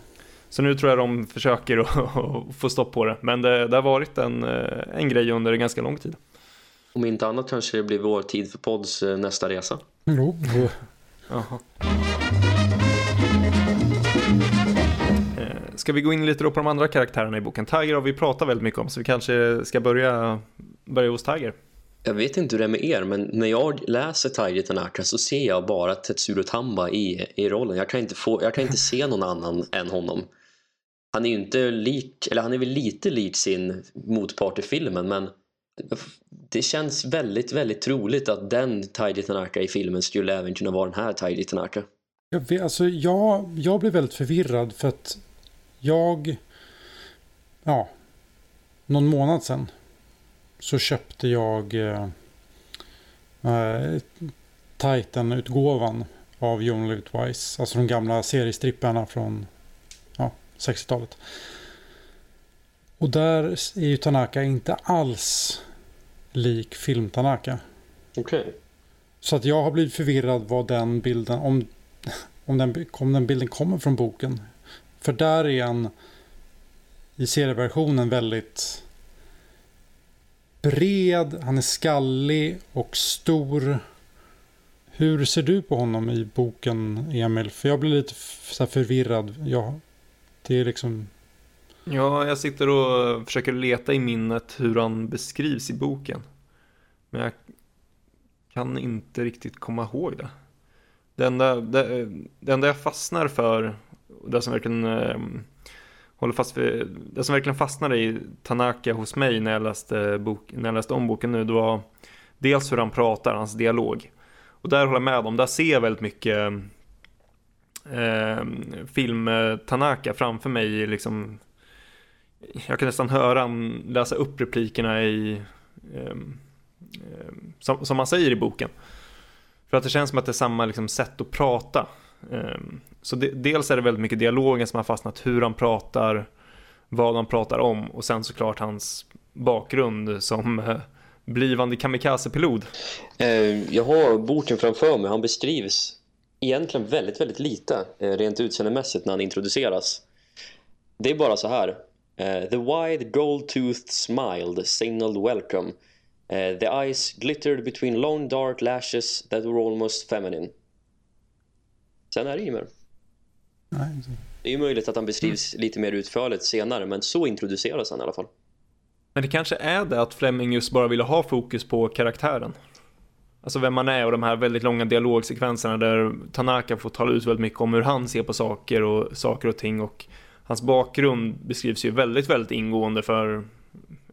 Så nu tror jag de försöker att få stopp på det. Men det, det har varit en, eh, en grej under en ganska lång tid. Om inte annat kanske det blir vår tid för pods eh, nästa resa. Jo. Jaha. Ska vi gå in lite då på de andra karaktärerna i boken? Tiger har vi pratat väldigt mycket om så vi kanske ska börja, börja hos Tiger. Jag vet inte hur det är med er men när jag läser Tiger Tanaka så ser jag bara Tetsuro Tamba i, i rollen. Jag kan, inte få, jag kan inte se någon annan än honom han är ju inte lik, eller han är väl lite lik sin motpart i filmen men det känns väldigt, väldigt troligt att den Taiji Tanaka i filmen skulle även kunna vara den här Taiji Tanaka. Jag, vet, alltså, jag, jag blev väldigt förvirrad för att jag, ja, någon månad sedan så köpte jag eh, eh Titan-utgåvan av John Lutwise. Alltså de gamla seriestripparna från 60-talet. Och där är ju Tanaka inte alls lik film-Tanaka. Okej. Okay. Så att jag har blivit förvirrad vad den bilden, om, om, den, om den bilden kommer från boken. För där är han i serieversionen väldigt bred, han är skallig och stor. Hur ser du på honom i boken, Emil? För jag blir lite så förvirrad. Jag det är liksom... Ja, jag sitter och försöker leta i minnet hur han beskrivs i boken. Men jag kan inte riktigt komma ihåg det. Det enda, det, det enda jag fastnar för, det som verkligen eh, håller fast vid, det som verkligen fastnade i Tanaka hos mig när jag läste, bok, när jag läste om boken nu, det var dels hur han pratar, hans dialog. Och där håller jag med om, där ser jag väldigt mycket ehm, eh, film-Tanaka framför mig. Liksom, jag kan nästan höra han läsa upp replikerna i, eh, som, som han säger i boken. För att det känns som att det är samma liksom, sätt att prata. Eh, så de, dels är det väldigt mycket dialogen som har fastnat, hur han pratar, vad han pratar om och sen såklart hans bakgrund som eh, blivande kamikazepilot. Eh, jag har boken framför mig, han beskrivs egentligen väldigt, väldigt lite eh, rent utseendemässigt när han introduceras. Det är bara så här. Eh, the wide gold-toothed smiled signaled welcome. Uh, the eyes glittered between long dark lashes that were almost feminine. Sen är det Ymer. mer. Det är ju möjligt att han beskrivs mm. lite mer utförligt senare, men så introduceras han i alla fall. Men det kanske är det att Fleming just bara ville ha fokus på karaktären. Alltså vem man är och de här väldigt långa dialogsekvenserna där Tanaka får tala ut väldigt mycket om hur han ser på saker och saker och ting och hans bakgrund beskrivs ju väldigt, väldigt ingående för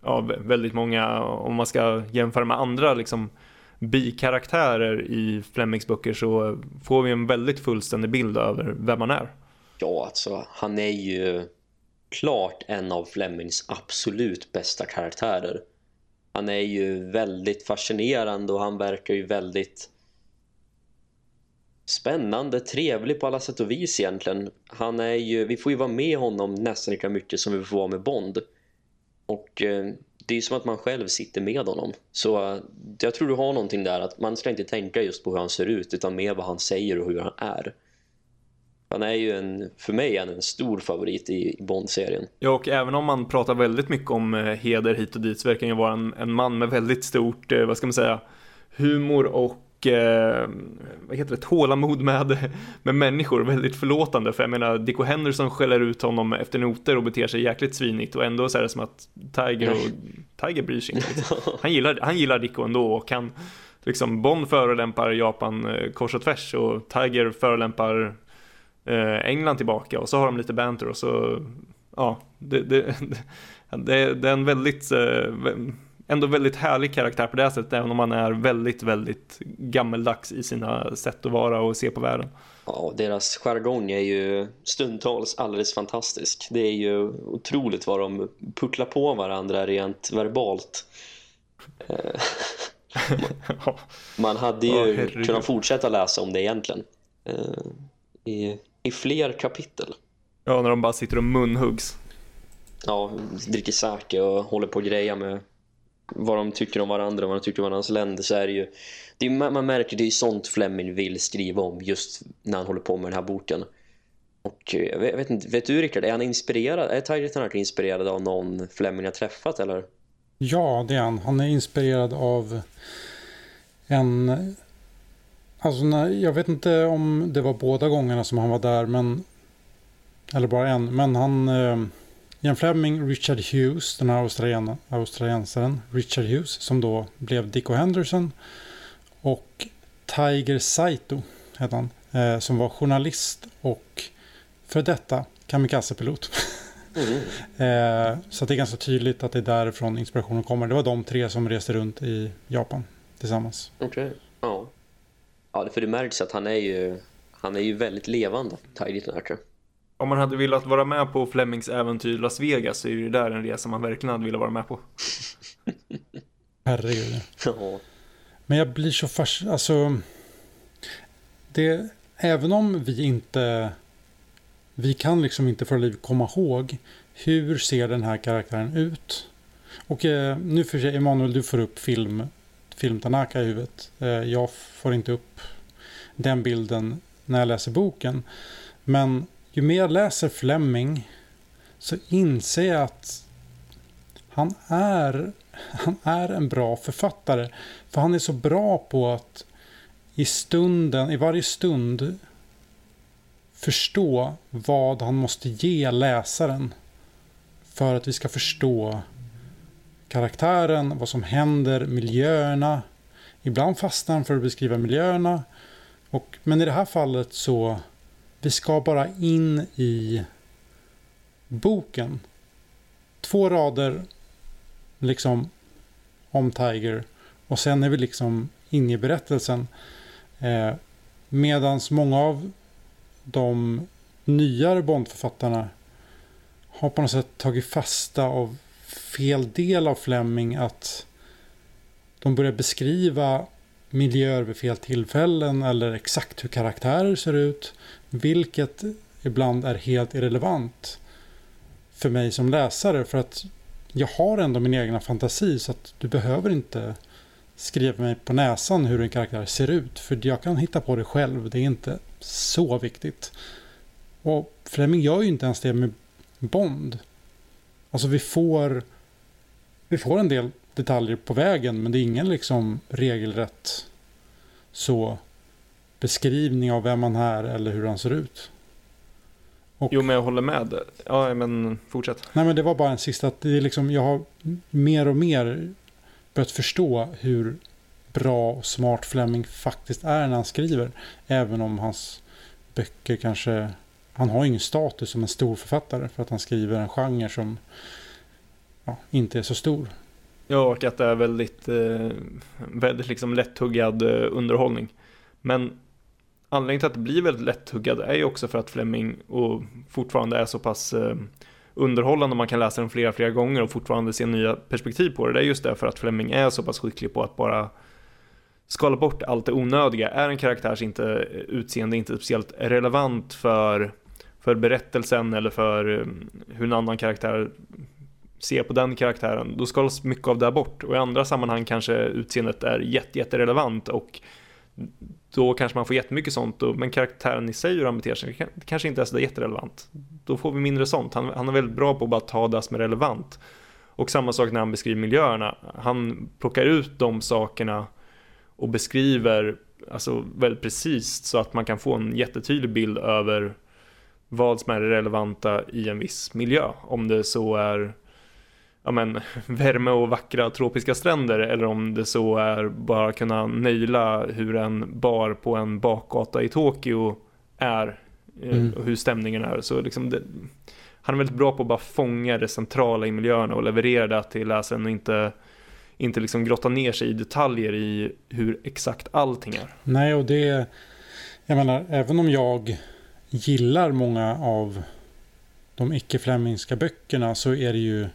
ja, väldigt många, om man ska jämföra med andra liksom bikaraktärer i Flemings böcker så får vi en väldigt fullständig bild över vem man är. Ja, alltså han är ju klart en av Flemings absolut bästa karaktärer han är ju väldigt fascinerande och han verkar ju väldigt spännande, trevlig på alla sätt och vis egentligen. Han är ju, vi får ju vara med honom nästan lika mycket som vi får vara med Bond. Och eh, det är som att man själv sitter med honom. Så eh, jag tror du har någonting där att man ska inte tänka just på hur han ser ut utan mer vad han säger och hur han är. Han är ju en, för mig är han en stor favorit i, Bond-serien. Ja, och även om man pratar väldigt mycket om eh, heder hit och dit så verkar han ju vara en, en man med väldigt stort, eh, vad ska man säga, humor och eh, vad heter det, tålamod med, med människor, väldigt förlåtande. För jag menar, Dicko Henderson skäller ut honom efter noter och beter sig jäkligt svinigt och ändå så är det som att Tiger och Tiger bryr sig inte. Liksom. Han gillar, han gillar Dicko ändå och kan liksom Bond förolämpar Japan eh, kors och tvärs och Tiger förolämpar England tillbaka och så har de lite banter och så, ja, det, det, det, det är en väldigt, eh, ändå väldigt härlig karaktär på det sättet, även om man är väldigt, väldigt gammeldags i sina sätt att vara och se på världen. Ja, deras jargong är ju stundtals alldeles fantastisk. Det är ju otroligt vad de pucklar på varandra rent verbalt. Eh, man hade ju oh, kunnat fortsätta läsa om det egentligen. I i fler kapitel. Ja, när de bara sitter och munhuggs. Ja, dricker sake och håller på greja med vad de tycker om varandra och vad de tycker om varandras länder så är det ju det är, man märker det är sånt Fleming vill skriva om just när han håller på med den här boken. Och eh, jag vet, inte, vet du Rickard, är han inspirerad? Är Tiger Tanaka inspirerad av någon Fleming har träffat eller? Ja, det är han. Han är inspirerad av en Alltså nej, jag vet inte om det var båda gångerna som han var där, men eller bara en. Men han, eh, Ian Fleming, Richard Hughes, den här australien, australiensaren, Richard Hughes, som då blev Dicko Henderson. Och Tiger Saito, hette han, eh, som var journalist och för detta kamikazepilot. Mm. eh, så det är ganska tydligt att det är därifrån inspirationen kommer. Det var de tre som reste runt i Japan tillsammans. Okej, okay. ja. Ja, för det märks att han är ju, han är ju väldigt levande, Tidy Tanaka. Om man hade velat vara med på Flemings äventyr Las Vegas så är det där en resa man verkligen hade velat vara med på. Herregud. Ja. Men jag blir så fast, alltså. Det, även om vi inte, vi kan liksom inte för liv komma ihåg hur ser den här karaktären ut? Och eh, nu för sig, Emanuel, du får upp film film Tanaka i huvudet. Eh, jag får inte upp den bilden när jag läser boken. Men ju mer jag läser Fleming så inser jag att han är, han är en bra författare. För han är så bra på att i stunden, i varje stund förstå vad han måste ge läsaren för att vi ska förstå karaktären, vad som händer, miljöerna. Ibland fastnar han för att beskriva miljöerna. Och, men i det här fallet så vi ska bara in i boken. Två rader liksom om Tiger och sen är vi liksom inne i berättelsen. Eh, medans många av de nyare Bondförfattarna har på något sätt tagit fasta av fel del av Fleming att de börjar beskriva miljöer vid fel tillfällen eller exakt hur karaktärer ser ut. Vilket ibland är helt irrelevant för mig som läsare. För att jag har ändå min egna fantasi så att du behöver inte skriva mig på näsan hur en karaktär ser ut. För jag kan hitta på det själv. Det är inte så viktigt. Och Fleming gör ju inte ens det med Bond. Alltså vi får, vi får en del detaljer på vägen men det är ingen liksom regelrätt så beskrivning av vem man är eller hur han ser ut. Och, jo men jag håller med. Ja men fortsätt. Nej men det var bara en sista det är liksom jag har mer och mer börjat förstå hur bra och smart Fleming faktiskt är när han skriver. Även om hans böcker kanske han har ingen status som en stor författare för att han skriver en genre som ja, inte är så stor. Ja, och att det är väldigt, eh, väldigt liksom lätthuggad eh, underhållning. Men anledningen till att det blir väldigt lätthuggad är ju också för att Fleming och fortfarande är så pass eh, underhållande man kan läsa den flera, flera gånger och fortfarande se nya perspektiv på det. Det är just därför att Fleming är så pass skicklig på att bara skala bort allt det onödiga. Är en karaktärs inte, eh, utseende inte speciellt relevant för för berättelsen eller för mm, hur en annan karaktär ser på den karaktären, då skalas mycket av det bort. Och i andra sammanhang kanske utseendet är jätte, jätterelevant och då kanske man får jättemycket sånt, men karaktären i sig hur han beter sig kanske inte är så jätterelevant. Då får vi mindre sånt. Han, han är väldigt bra på att bara ta det som är relevant. Och samma sak när han beskriver miljöerna. Han plockar ut de sakerna och beskriver alltså, väldigt precis så att man kan få en jättetydlig bild över vad som är relevanta i en viss miljö. Om det så är ja, men, värme och vackra tropiska stränder eller om det så är bara kunna naila hur en bar på en bakgata i Tokyo är eh, mm. och hur stämningen är. Så liksom det, han är väldigt bra på att bara fånga det centrala i miljöerna och leverera det till läsaren och inte, inte liksom grotta ner sig i detaljer i hur exakt allting är. Nej, och det, jag menar, även om jag gillar många av de icke-flemingska böckerna så är det ju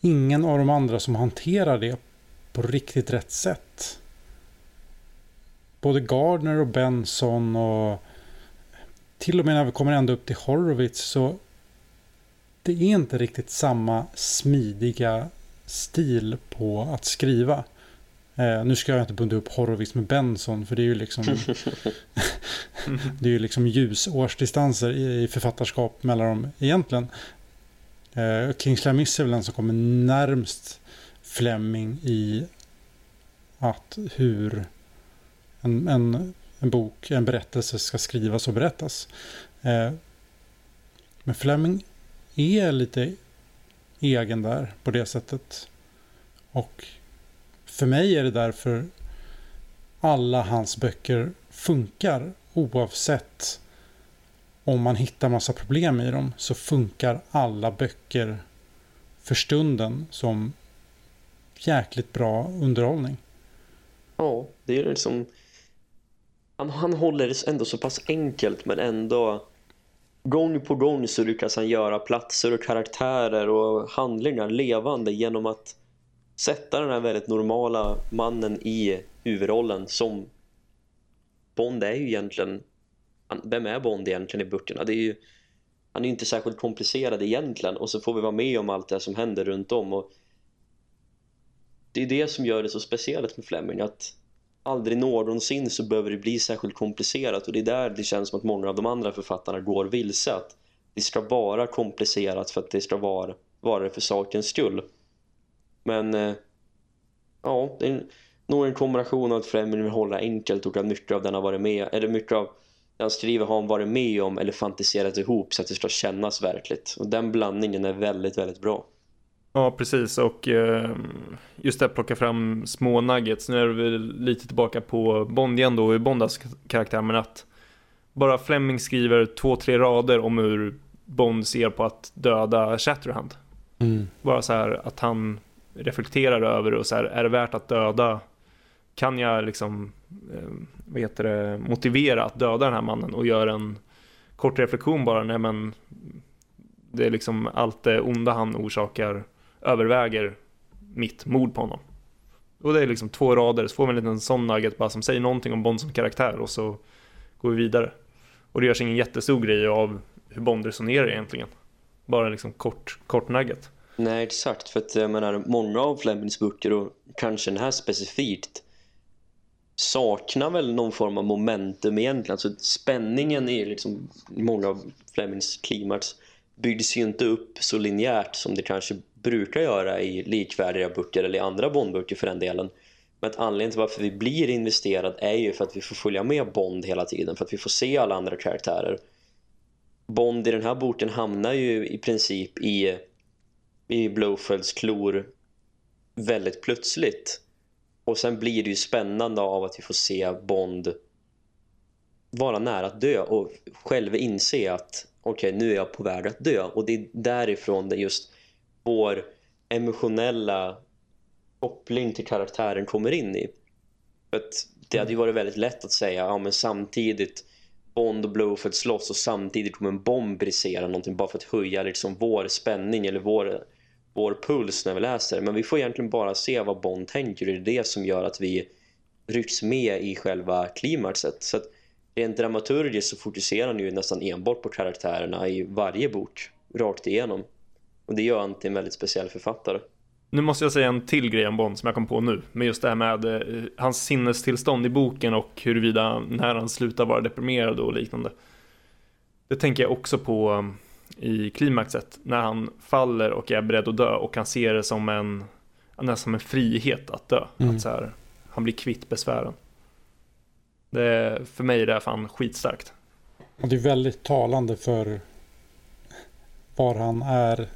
ingen av de andra som hanterar det på riktigt rätt sätt. Både Gardner och Benson och till och med när vi kommer ända upp till Horowitz så det är inte riktigt samma smidiga stil på att skriva. Eh, nu ska jag inte bunda upp Horowitz med Benson för det är ju liksom det är ju liksom ljusårsdistanser i, i författarskap mellan dem egentligen. Eh, Kingsley Miss är väl den som kommer närmst Fleming i att hur en, en, en bok, en berättelse ska skrivas och berättas. Eh, men Fleming är lite egen där på det sättet. Och för mig är det därför alla hans böcker funkar oavsett om man hittar massa problem i dem så funkar alla böcker för stunden som jäkligt bra underhållning. Ja, det är liksom han, han håller det ändå så pass enkelt men ändå gång på gång så lyckas han göra platser och karaktärer och handlingar levande genom att sätta den här väldigt normala mannen i huvudrollen som Bond är ju egentligen vem är Bond egentligen i böckerna? Det är ju, han är ju inte särskilt komplicerad egentligen och så får vi vara med om allt det som händer runt om och det är det som gör det så speciellt med Fleming att aldrig någonsin så behöver det bli särskilt komplicerat och det är där det känns som att många av de andra författarna går vilse att det ska vara komplicerat för att det ska vara, vara det för sakens skull men eh, ja, det är nog en kombination av att Fleming vill hålla enkelt och att mycket av den har varit med eller mycket av det han skriver har han varit med om eller fantiserat ihop så att det ska kännas verkligt. Och den blandningen är väldigt, väldigt bra. Ja, precis. Och eh, just det att plocka fram små nuggets. Nu är vi lite tillbaka på Bond igen då, i Bondas karaktär. Men att bara Fleming skriver två, tre rader om hur Bond ser på att döda Shatterhand. Mm. Bara så här att han reflekterar över och så här, är det värt att döda? Kan jag liksom eh, vad heter det, motivera att döda den här mannen och göra en kort reflektion bara, nej men det är liksom allt det onda han orsakar överväger mitt mord på honom. Och det är liksom två rader, så får vi en liten sån nugget bara som säger någonting om Bond som karaktär och så går vi vidare. Och det görs ingen jättestor grej av hur Bond resonerar egentligen. Bara liksom kort, kort nugget. Nej, exakt. För att jag menar, många av Flemings böcker och kanske den här specifikt saknar väl någon form av momentum egentligen. Alltså spänningen i liksom många av Flemings klimax byggs ju inte upp så linjärt som det kanske brukar göra i likvärdiga böcker eller i andra Bondböcker för den delen. Men att anledningen till varför vi blir investerad är ju för att vi får följa med Bond hela tiden, för att vi får se alla andra karaktärer. Bond i den här boken hamnar ju i princip i, i Blofelds klor väldigt plötsligt. Och sen blir det ju spännande av att vi får se Bond vara nära att dö och själv inse att okej, okay, nu är jag på väg att dö. Och det är därifrån det just vår emotionella koppling till karaktären kommer in i. För att det hade ju varit väldigt lätt att säga, ja men samtidigt Bond och Blofeld slåss och samtidigt kommer en bomb brisera någonting bara för att höja liksom vår spänning eller vår vår puls när vi läser. Men vi får egentligen bara se vad Bond tänker. Det är det som gör att vi rycks med i själva klimaxet. Så att rent dramaturgiskt så fokuserar han ju nästan enbart på karaktärerna i varje bok. Rakt igenom. Och det gör han till en väldigt speciell författare. Nu måste jag säga en till grej om Bond som jag kom på nu. Med just det här med eh, hans sinnestillstånd i boken och huruvida när han slutar vara deprimerad och liknande. Det tänker jag också på eh, i klimaxet. När han faller och är beredd att dö och han ser det som en, nästan som en frihet att dö. Mm. Att så här, han blir kvitt besvären. Det, för mig är det fan skitstarkt. Och det är väldigt talande för var han är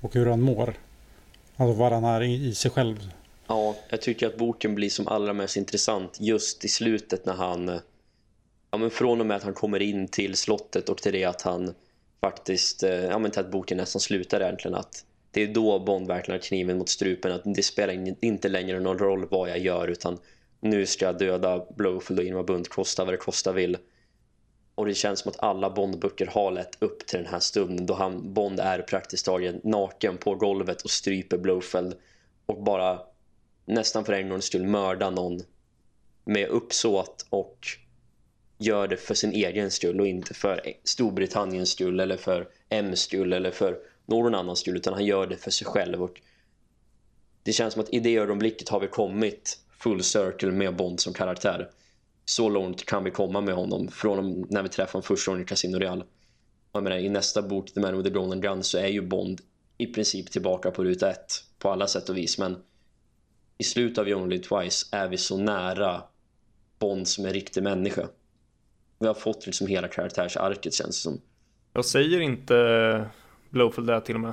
och hur han mår. Alltså var han är i, sig själv. Ja, jag tycker att boken blir som allra mest intressant just i slutet när han ja men från och med att han kommer in till slottet och till det att han faktiskt eh, ja men till att boken nästan slutar egentligen att det är då Bond verkligen har kniven mot strupen att det spelar inte längre någon roll vad jag gör utan nu ska jag döda Blowfield och Irma Bunt kosta vad det kosta vill. Och det känns som att alla Bondböcker har lett upp till den här stunden då han, Bond är praktiskt taget naken på golvet och stryper Blowfield och bara nästan för en gångs skull mörda någon med uppsåt och gör det för sin egen skull och inte för Storbritanniens skull eller för M's skull eller för någon annans skull utan han gör det för sig själv. Och det känns som att i det ögonblicket har vi kommit full circle med Bond som karaktär. Så långt kan vi komma med honom från när vi träffade honom första gången i Casino Real jag menar, i nästa bok The Man with the Golden Gun så är ju Bond i princip tillbaka på ruta ett på alla sätt och vis. Men i slutet av Only Twice är vi så nära Bond som en riktig människa vi har fått liksom hela karaktärsarket känns det som Jag säger inte Blowfield där till och med.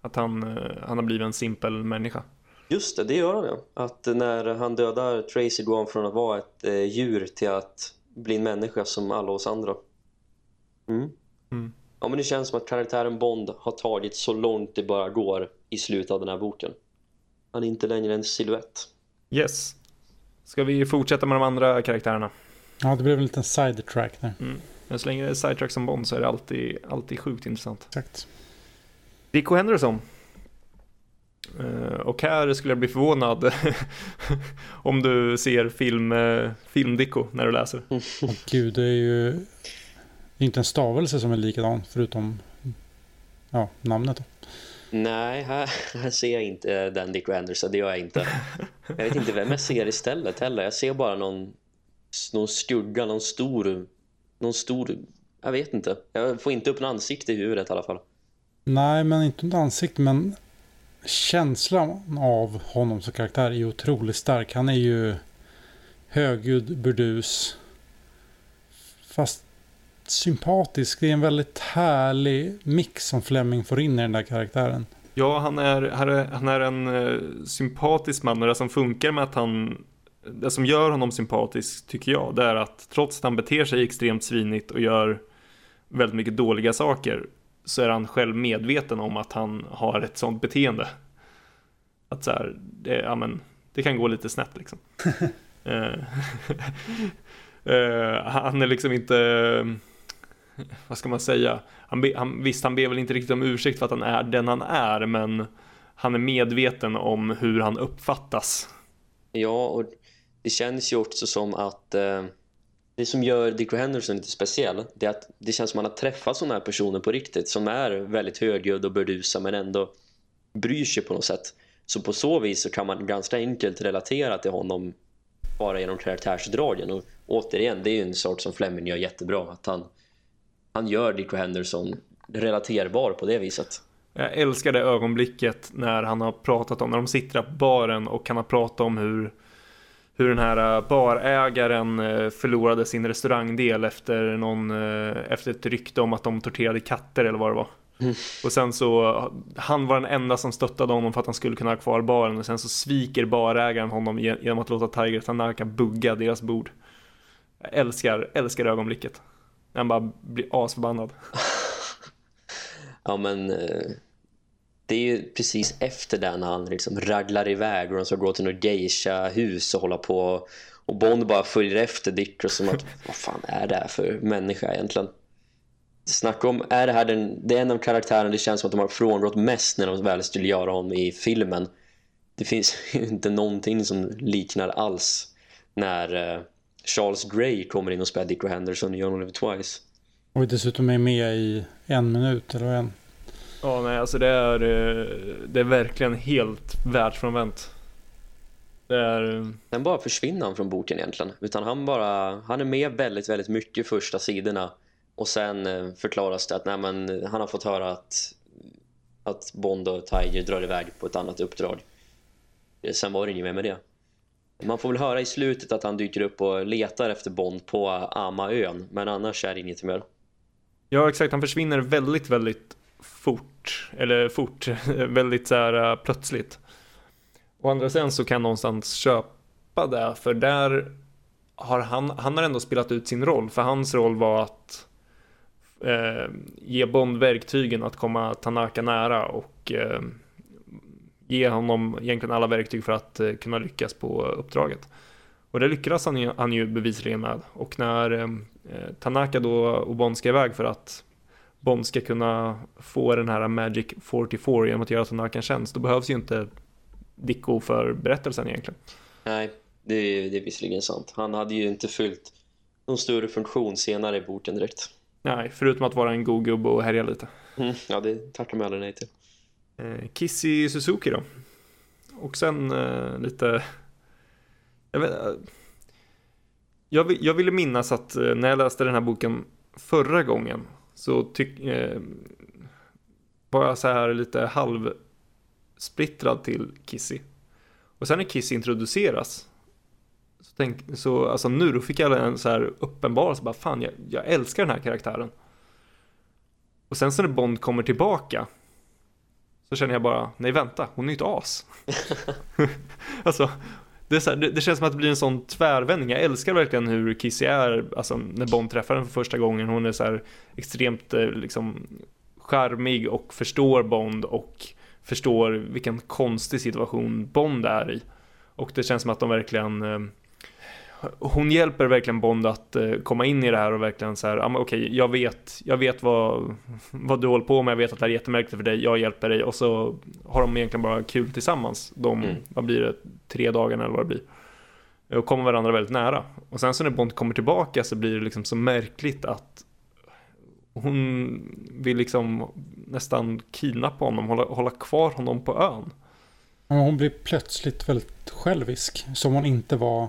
Att han, eh, han har blivit en simpel människa. Just det, det gör han ja. Att när han dödar Tracy går han från att vara ett eh, djur till att bli en människa som alla oss andra. Mm. Mm. Ja, men det känns som att karaktären Bond har tagit så långt det bara går i slutet av den här boken. Han är inte längre en silhuett. Yes. Ska vi fortsätta med de andra karaktärerna? Ja, det blev en liten sidetrack där. Mm. Men så länge det är sidetrack som Bond så är det alltid, alltid sjukt intressant. Exakt. Dicko Henderson. Eh, Och här skulle jag bli förvånad om du ser film, eh, film-Dicko när du läser. Och gud, det är ju det är inte en stavelse som är likadan förutom ja, namnet. Då. Nej, här, här ser jag inte den Dick Anderson, det gör jag inte. Jag vet inte vem jag ser istället heller. Jag ser bara någon, någon skugga, någon stor, någon stor, jag vet inte. Jag får inte upp en ansikte i huvudet i alla fall. Nej, men inte ett ansikte, men känslan av honom som karaktär är ju otroligt stark. Han är ju högljudd, burdus, fast sympatisk. Det är en väldigt härlig mix som Fleming får in i den där karaktären. Ja, han är, han är, han är en eh, sympatisk man och det som funkar med att han det som gör honom sympatisk tycker jag det är att trots att han beter sig extremt svinigt och gör väldigt mycket dåliga saker så är han själv medveten om att han har ett sånt beteende. Att så här, det, ja, men, det kan gå lite snett liksom. Eh, han är liksom inte, vad ska man säga, han, be, han, visst han ber väl inte riktigt om ursäkt för att han är den han är, men han är medveten om hur han uppfattas. Ja, och det känns ju också som att eh, det som gör Dick Henderson lite speciell det är att det känns som att man har träffat sådana här personer på riktigt som är väldigt högljudd och burdusa men ändå bryr sig på något sätt. Så på så vis så kan man ganska enkelt relatera till honom bara genom karaktärsdragen. Och återigen, det är ju en sak som Fleming gör jättebra. Att han, han gör Dick Henderson relaterbar på det viset. Jag älskar det ögonblicket när han har pratat om, när de sitter på baren och han har pratat om hur hur den här äh, barägaren äh, förlorade sin restaurangdel efter, någon, äh, efter ett rykte om att de torterade katter eller vad det var. Mm. Och sen så, han var den enda som stöttade honom för att han skulle kunna ha kvar baren och sen så sviker barägaren honom genom att låta Tiger Tanaka bugga deras bord. Jag älskar, älskar ögonblicket. Han bara blir asförbannad. ja men eh, det är ju precis efter det när han liksom raglar iväg och de ska gå till något geisha-hus och hålla på och Bond bara följer efter Dick och som att vad fan är det här för människa egentligen? Snacka om, är det här den, det är en av karaktärerna det känns som att de har frångått mest när de väl skulle göra honom i filmen. Det finns ju inte någonting som liknar alls när eh, Charles Grey kommer in och spelar Dick Henderson i Only Live Twice. Och dessutom är med i en minut eller en. Ja, nej, alltså det är, eh, det är verkligen helt världsfrånvänt. Det är... eh, Den bara försvinner han från boken egentligen. Utan han bara, han är med väldigt, väldigt mycket första sidorna. Och sen eh, förklaras det att nej, men, han har fått höra att, att Bond och Tiger drar iväg på ett annat uppdrag. Sen var det inget mer med det. Man får väl höra i slutet att han dyker upp och letar efter Bond på Amaön. Men annars är det inget mer. Ja, exakt. Han försvinner väldigt, väldigt fort. Eller fort, väldigt så här eh, plötsligt. Å andra sidan så kan jag någonstans köpa det, för där har han, han har ändå spelat ut sin roll. För hans roll var att eh, ge Bond verktygen att komma Tanaka nära och eh, ge honom egentligen alla verktyg för att eh, kunna lyckas på uppdraget. Och det lyckades han ju, han ju bevisligen med. Och när eh, Tanaka då och Bond ska iväg för att Bond ska kunna få den här Magic 44 genom att göra Tanaka en tjänst, då behövs ju inte Dicko för berättelsen egentligen. Nej, det är, det är visserligen sant. Han hade ju inte fyllt någon större funktion senare i boken direkt. Nej, förutom att vara en god gubbe och härja lite. Mm, ja, det tackar man aldrig nej till. Eh, Kissy Suzuki då. Och sen eh, lite... Jag, vet, eh, jag, vill- jag ville minnas att eh, när jag läste den här boken förra gången så tyck, eh, var jag så här lite halvsplittrad till Kissy. Och sen när Kissy introduceras så, tänk, så alltså nu då fick jag en så här uppenbarelse bara fan jag, jag älskar den här karaktären. Och sen så när Bond kommer tillbaka så känner jag bara, nej vänta, hon är ju ett as. alltså, det, är så här, det, det känns som att det blir en sån tvärvändning. Jag älskar verkligen hur Kissy är, alltså när Bond träffar henne för första gången. Hon är så här extremt eh, liksom charmig och förstår Bond och förstår vilken konstig situation Bond är i. Och det känns som att de verkligen eh, hon hjälper verkligen Bond att eh, komma in i det här och verkligen så här, men okej, jag vet, jag vet vad, vad du håller på med, jag vet att det här är jättemärkligt för dig, jag hjälper dig och så har de egentligen bara kul tillsammans, de, Mm. vad blir det, tre dagarna eller vad det blir. Och kommer varandra väldigt nära. Och sen så när Bond kommer tillbaka så blir det liksom så märkligt att hon vill liksom nästan kidnappa honom, hålla, hålla kvar honom på ön. Hon blir plötsligt väldigt självisk. Som hon inte var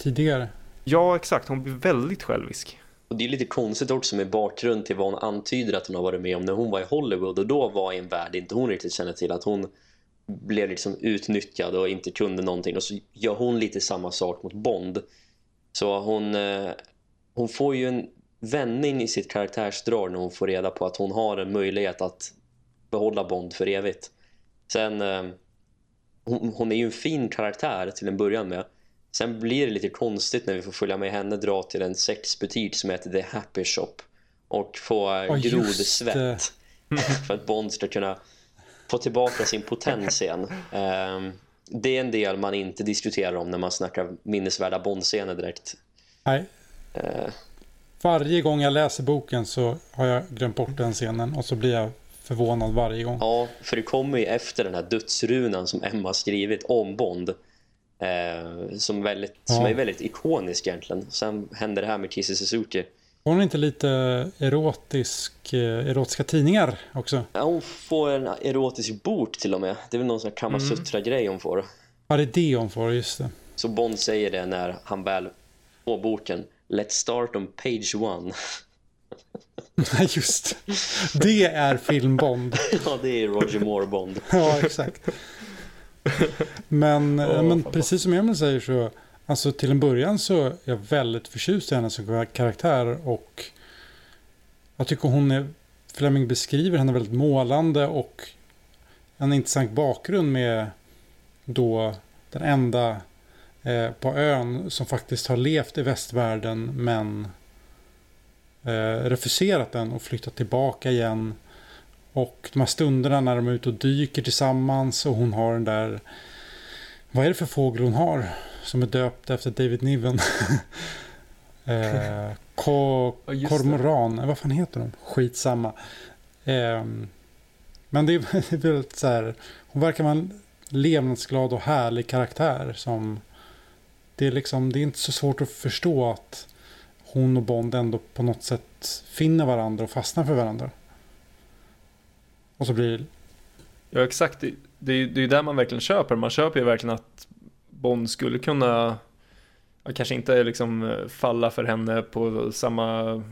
tidigare. Ja, exakt, hon blir väldigt självisk. Och det är lite konstigt också med bakgrund till vad hon antyder att hon har varit med om när hon var i Hollywood och då var i en värld inte hon riktigt känner till att hon blev liksom utnyttjad och inte kunde någonting och så gör hon lite samma sak mot Bond. Så hon, eh, hon får ju en vändning i sitt karaktärsdrag när hon får reda på att hon har en möjlighet att behålla Bond för evigt. Sen, eh, hon, hon är ju en fin karaktär till en början med. Sen blir det lite konstigt när vi får följa med henne dra till en sexbutik som heter The Happy Shop och få just grodsvett för att Bond ska kunna få tillbaka sin potens igen. Ehm, det är en del man inte diskuterar om när man snackar minnesvärda Bond-scener direkt. Nej, Eh, varje gång jag läser boken så har jag glömt bort den scenen. Och så blir jag förvånad varje gång. ja, för det kommer ju efter den här dödsrunan som Emma skrivit om Bond. Eh, som, väldigt, som Ja. är väldigt ikonisk egentligen. Sen händer det här med Kissy Suzuki. Hon inte lite erotisk, eh, erotiska tidningar också? Ja, hon får en erotisk bok till och med. Det är väl någon sån här Kamasutra-grej hon får. Ja, det är det hon får, just det. Så Bond säger det när han väl får boken. Let's start on page one. Nej, just det. Är filmbond. ja, det är Roger Moore Bond. Ja, exakt. Men, Åh, men fan. precis som Emil säger så, alltså till en början så är jag väldigt förtjust i henne som karaktär och jag tycker hon är, Fleming beskriver henne väldigt målande och en intressant bakgrund med då den enda eh, på ön som faktiskt har levt i västvärlden men eh, refuserat den och flyttat tillbaka igen. Och de här stunderna när de är ute och dyker tillsammans och hon har den där... Vad är det för fågel hon har? Som är döpt efter David Niven. eh, ko, Ja, just det. kormoran, eh, vad fan heter de? Skitsamma. Eh, men det är väldigt så här... Hon verkar vara en levnadsglad och härlig karaktär som... Det är liksom, det är inte så svårt att förstå att hon och Bond ändå på något sätt finner varandra och fastnar för varandra. Och så blir det... Ja exakt, det, är är- det är ju där man verkligen köper. Man köper ju verkligen att Bond skulle kunna, kanske inte liksom eh, falla för henne på samma,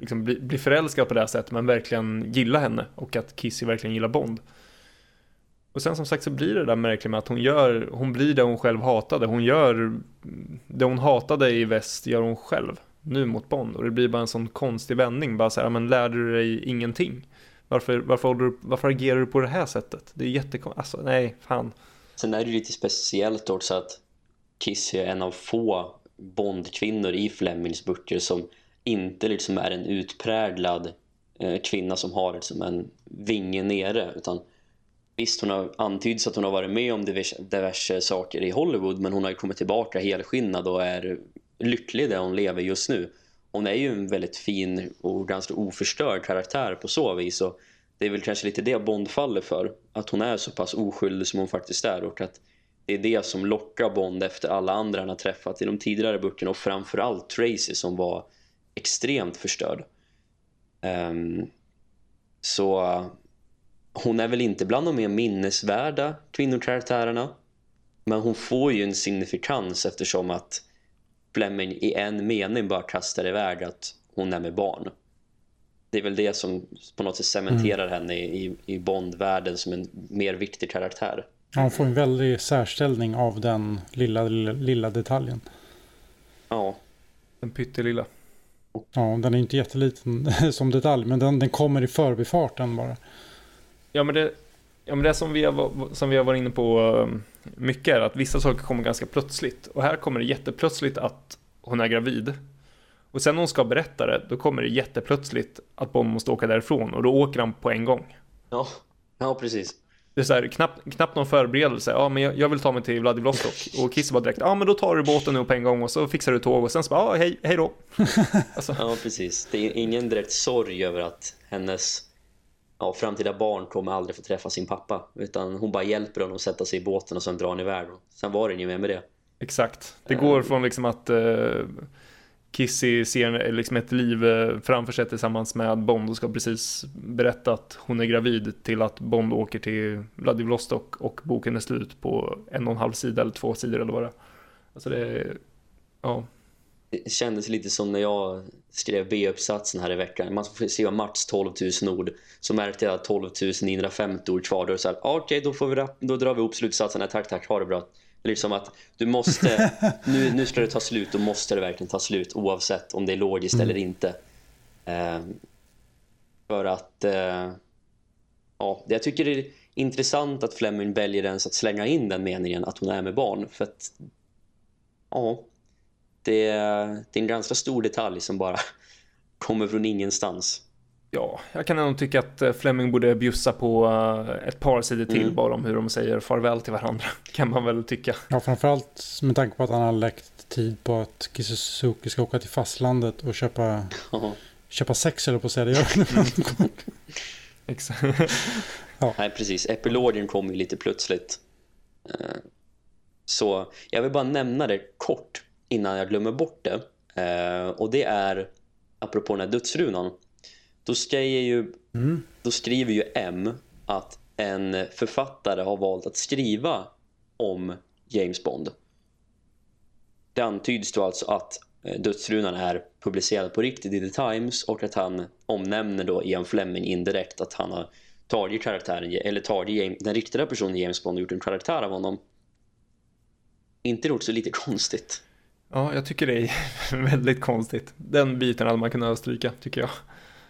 liksom bli, bli förälskad på det här sättet, men verkligen gilla henne och att Kissy verkligen gillar Bond. Och sen som sagt så blir det där märkligt med att hon gör, hon blir det hon själv hatade. Hon gör det hon hatade i väst gör hon själv nu mot Bond. Och det blir bara en sån konstig vändning. Bara så här, "Ja, men lärde du dig ingenting? Varför, varför, du, varför agerar du på det här sättet? Det är jättekonstigt. Alltså nej, fan. Sen är det ju lite speciellt också att Kiss är en av få Bondkvinnor i Flemings böcker som inte liksom är en utpräglad eh, kvinna som har liksom en vinge nere utan visst hon har antyds att hon har varit med om diverse, diverse saker i Hollywood men hon har ju kommit tillbaka helskinnad och är lycklig där hon lever just nu. Hon är ju en väldigt fin och ganska oförstörd karaktär på så vis och det är väl kanske lite det Bond faller för. Att hon är så pass oskyldig som hon faktiskt är och att det är det som lockar Bond efter alla andra han har träffat i de tidigare böckerna och framförallt Tracy som var extremt förstörd. Um, så hon är väl inte bland de mer minnesvärda kvinnokaraktärerna men hon får ju en signifikans eftersom att Fleming i en mening bara kastar iväg att hon är med barn. Det är väl det som på något sätt cementerar henne i, i, i Bond-världen som en mer viktig karaktär. Ja, hon får en väldig särställning av den lilla, lilla, lilla detaljen. Ja, Den pyttelilla. Ja, den är inte jätteliten som detalj, men den, den kommer i förbifarten bara. Ja men det, ja, men det som, vi har, som vi har varit inne på um, mycket är att vissa saker kommer ganska plötsligt. Och här kommer det jätteplötsligt att hon är gravid. Och sen när hon ska berätta det, då kommer det jätteplötsligt att Bond måste åka därifrån. Och då åker han på en gång. ja, ja precis. Det är så här, knappt, knappt någon förberedelse. Ja, men jag, jag vill ta mig till Vladivostok. Och Kiss bara direkt, ja men då tar du båten nu på en gång och så fixar du tåg och sen så bara, ja hej, hej då. Alltså, Ja, precis. Det är ingen direkt sorg över att hennes ja, framtida barn kommer aldrig få träffa sin pappa. Utan hon bara hjälper honom att sätta sig i båten och sen drar han iväg. Sen var det ju mer med det. exakt. Det går från liksom att eh, uh, Kissy ser eh, liksom ett liv eh, framför sig tillsammans med Bond och ska precis berätta att hon är gravid till att Bond åker till Vladivostok och boken är slut på en och en halv sida eller två sidor eller vad det är. Alltså det är, ja, det kändes lite som när jag skrev B-uppsatsen här i veckan. Man får skriva max 12 000 ord. Så märkte jag att 12 950 ord kvar. Då så här, okej, då, får vi rap- då drar vi upp slutsatsen. Nej, tack, tack, ha det bra. Liksom att du måste, nu, nu ska det ta slut, då måste det verkligen ta slut oavsett om det är logiskt eller inte. Ehm, för att, eh, ja, jag tycker det är intressant att Fleming väljer ens att slänga in den meningen att hon är med barn. För att, ja, det, det är en ganska stor detalj som bara kommer från ingenstans. Ja, jag kan ändå tycka att eh, Fleming borde bjussa på eh, ett par sidor till Mm. bara om hur de säger farväl till varandra. Kan man väl tycka. Ja, framförallt med tanke på att han har läckt tid på att Kisuzuki ska åka till fastlandet och köpa, Ja. köpa sex eller på att säga det. han. Exakt. Nej, precis. Epilogen kom ju lite plötsligt. Eh, Så jag vill bara nämna det kort innan jag glömmer bort det. Eh, Och det är, apropå den här dödsrunan, då, skriver ju, Mm. då skriver ju M att en författare har valt att skriva om James Bond. Det antyds då alltså att eh, dödsrunan är publicerad på riktigt i The Times och att han omnämner då Ian Fleming indirekt att han har tagit karaktären, eller tagit den riktiga personen James Bond och gjort en karaktär av honom. Inte det också lite konstigt? Ja, jag tycker det är väldigt konstigt. Den biten hade man kunnat stryka, tycker jag.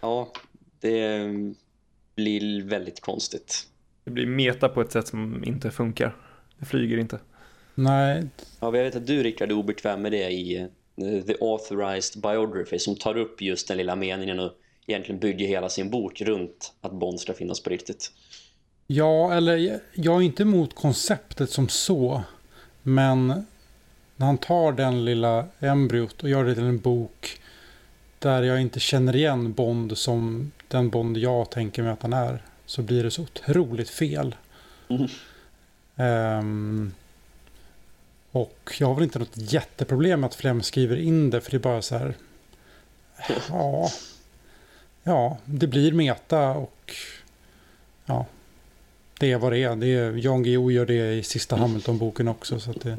Ja, det blir väldigt konstigt. Det blir meta på ett sätt som inte funkar. Det flyger inte. Nej, Ja, jag vet att du Rickard är obekväm med det i eh, The Authorized Biography som tar upp just den lilla meningen och egentligen bygger hela sin bok runt att Bond ska finnas på riktigt. ja, eller jag- jag är inte emot konceptet som så. Men när han tar den lilla embryot och gör det till en bok där jag inte känner igen Bond som den Bond jag tänker mig att han är. Så blir det så otroligt fel. Mm. Ehm, och jag har väl inte något jätteproblem med att Flem skriver in det för det är bara så här. Ja, ja, det blir meta och ja, det är vad det är. Det är Jan Guillou gör det i sista Hamilton-boken också. Så att det...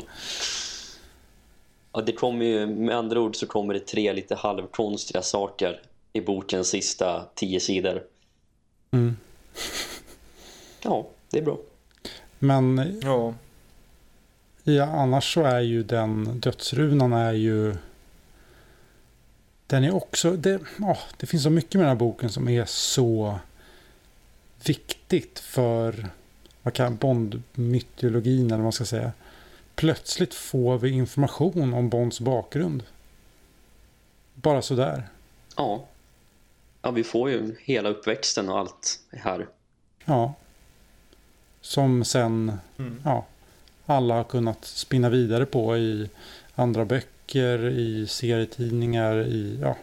Ja, det kommer ju, med andra ord så kommer det tre lite halvkonstiga saker i bokens sista tio sidor. Mm. Ja, det är bra. Men Ja, ja, annars så är ju den dödsrunan är ju... Den är också... Det, ja, det finns så mycket med den här boken som är så viktigt för vad kan Bond-mytologin eller vad man ska säga. Plötsligt får vi information om Bonds bakgrund. Bara sådär. Ja. Ja, vi får ju hela uppväxten och allt här. Ja. Som sen Mm. ja, alla har kunnat spinna vidare på i andra böcker, i serietidningar, i, ja,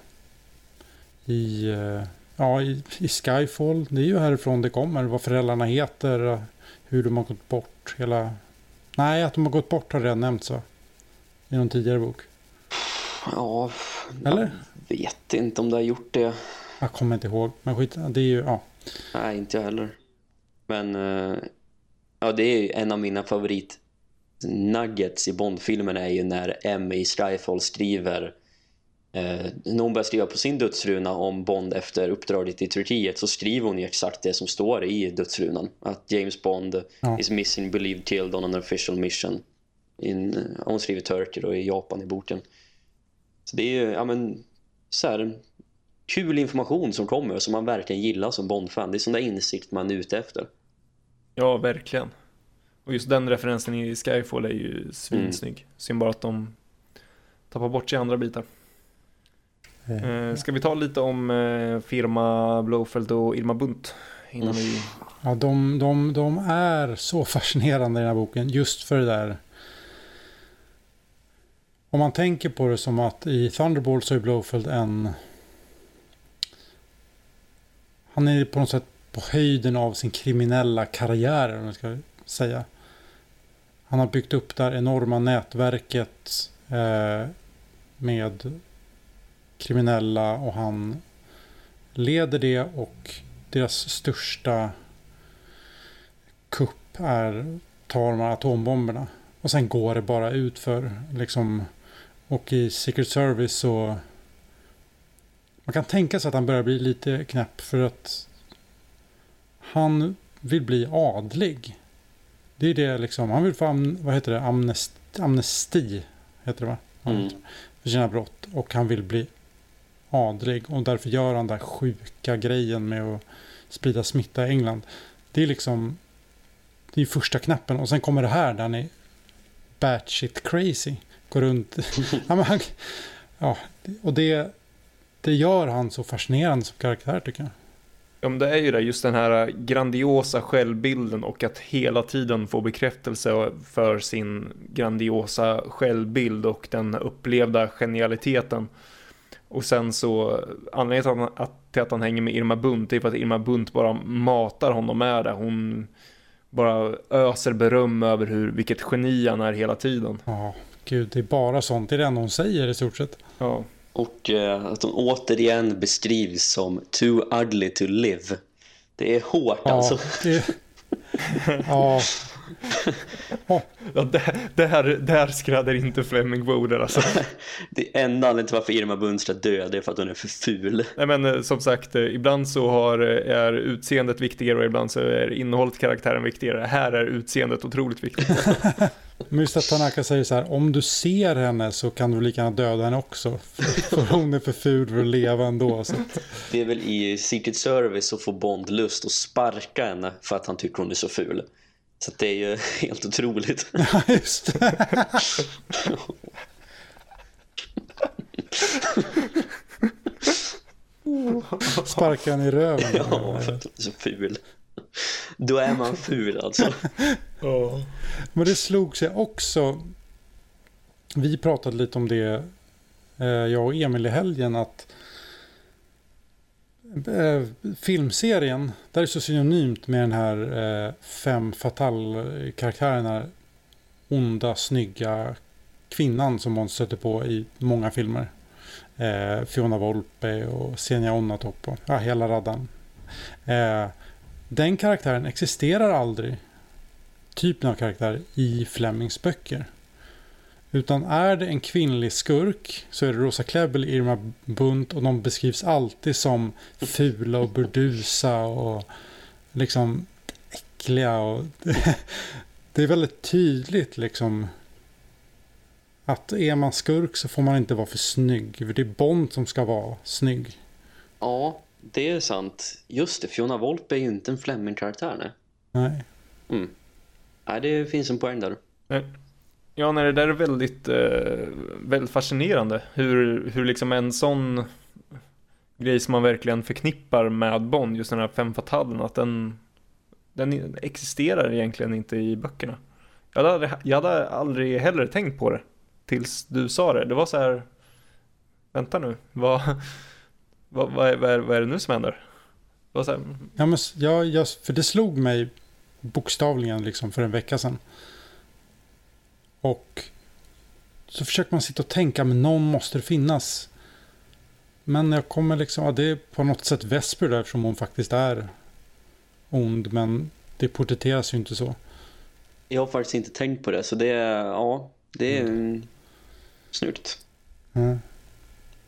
i, eh, ja, i, i Skyfall. Det är ju härifrån det kommer, vad föräldrarna heter, hur de har gått bort. Hela... Nej, att de har gått bort har redan nämnts va? I någon tidigare bok. Ja, Eller? jag vet inte om det har gjort det. Jag kommer inte ihåg, men skit, det är ju, ja. Nej, inte jag heller. Men eh, ja, det är ju en av mina favorit nuggets i Bondfilmen är ju när M i Skyfall skriver när hon börjar skriva på sin dödsruna om Bond efter uppdraget i Turkiet så skriver hon ju exakt det som står i dödsrunan att James Bond Ja. is missing believed killed on an official mission in, eh, hon skriver Turkey och i Japan i boken så det är ju ja, men, så här, kul information som kommer som man verkligen gillar som Bond-fan det är sån där insikt man är ute efter ja verkligen. Och just den referensen i Skyfall är ju svinsnygg. Synd bara att de tappar bort sig andra bitar. Eh, ska vi ta lite om eh, firma Blowfeld och Irma Bunt? Innan Mm. vi... Ja, de, de, de är så fascinerande i den här boken. Just för det där. Om man tänker på det som att i Thunderbolt så är Blowfield en... Han är på något sätt på höjden av sin kriminella karriär, om man ska säga. Han har byggt upp det här enorma nätverket eh, med kriminella och han leder det och deras största kupp är tar de här atombomberna. Och sen går det bara ut för liksom och i Secret Service så man kan tänka sig att han börjar bli lite knäpp för att han vill bli adlig. Det är det liksom, han vill få am, vad heter det, amnesti, amnesti heter det va? Mm. För sina brott och han vill bli adlig och därför gör han den där sjuka grejen med att sprida smitta i England. Det är liksom det är första knappen och sen kommer det här där han är batshit crazy. Går runt. ja, men han, ja, och det, det gör han så fascinerande som karaktär tycker jag. Ja, men det är ju det, just den här grandiosa självbilden och att hela tiden få bekräftelse för sin grandiosa självbild och den upplevda genialiteten. Och sen så, anledningen till att, han, till att han hänger med Irma Bunt är för att Irma Bunt bara matar honom med det. Hon bara öser beröm över hur, vilket geni han är hela tiden. Ja, gud, det är bara sånt. Det är det enda hon säger i stort sett. Ja, Och eh, att de återigen beskrivs som too ugly to live. Det är hårt Ja, alltså. det, ja, ja där, där, där skrädder inte Fleming Boder alltså. Det är enda anledningen till varför Irma Bundstra dör det är för att hon är för ful. Nej men eh, som sagt, eh, ibland så har, eh, är utseendet viktigare och ibland så är innehållet i karaktären viktigare. Här är utseendet otroligt viktigt. men just att Tanaka säger så här. Om du ser henne så kan du lika gärna döda henne också. För, för hon är för ful för att leva ändå. Så. att- Det är väl i Secret Service så får Bond lust att sparka henne för att han tycker hon är så ful. Så det är ju helt otroligt. Ja, just det. Sparka henne i röven. Ja, så ful. Då är man ful alltså. Men det slog sig också. Vi pratade lite om det, eh, jag och Emil i helgen, att Eh, filmserien, där är så synonymt med den här eh, fem fatal-karaktärerna. onda, snygga kvinnan som hon stöter på i många filmer. Eh, Fiona Volpe och Senja Onnatop och ja, hela raddan. Eh, Den karaktären existerar aldrig. Typen av karaktär i Flemings böcker. Utan är det en kvinnlig skurk så är det Rosa Klebb eller Irma Bunt och de beskrivs alltid som fula och burdusa och liksom äckliga. Och det är väldigt tydligt liksom att är man skurk så får man inte vara för snygg. För det är Bond som ska vara snygg. Ja, det är sant. Just det, Fiona Volpe är ju inte en Fleming-karaktär, nej. Nej. Mm. Nej, det finns en poäng där. Ja, nej, det där är väldigt, eh, väldigt fascinerande. Hur, hur liksom en sån grej som man verkligen förknippar med Bond, just den här fem fatalen, att den, den existerar egentligen inte i böckerna. Jag hade, aldrig, jag hade aldrig heller tänkt på det tills du sa det. Det var så här, vänta nu, vad, vad, vad, är, vad, är, vad är det nu som händer? Det var så här, mm. Ja, men ja, jag, för det slog mig bokstavligen liksom för en vecka sedan. Och så försöker man sitta och tänka, men någon måste det finnas. Men jag kommer liksom, ja, det är på något sätt Vesper där eftersom hon faktiskt är ond. Men det porträtteras ju inte så. Jag har faktiskt inte tänkt på det, så det är, ja, det är mm. snyggt. Mm.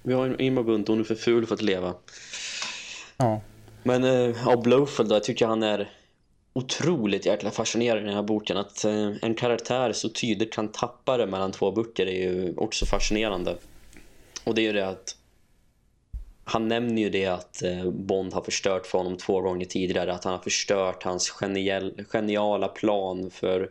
Vi har Irma Bunt, hon är för ful för att leva. Ja. Men eh, ja, Blowfield då, jag tycker han är otroligt jäkla fascinerande i den här boken. Att eh, en karaktär så tydligt kan tappa det mellan två böcker är ju också fascinerande. Och det är ju det att han nämner ju det att eh, Bond har förstört för honom två gånger tidigare. Att han har förstört hans genial, geniala plan för,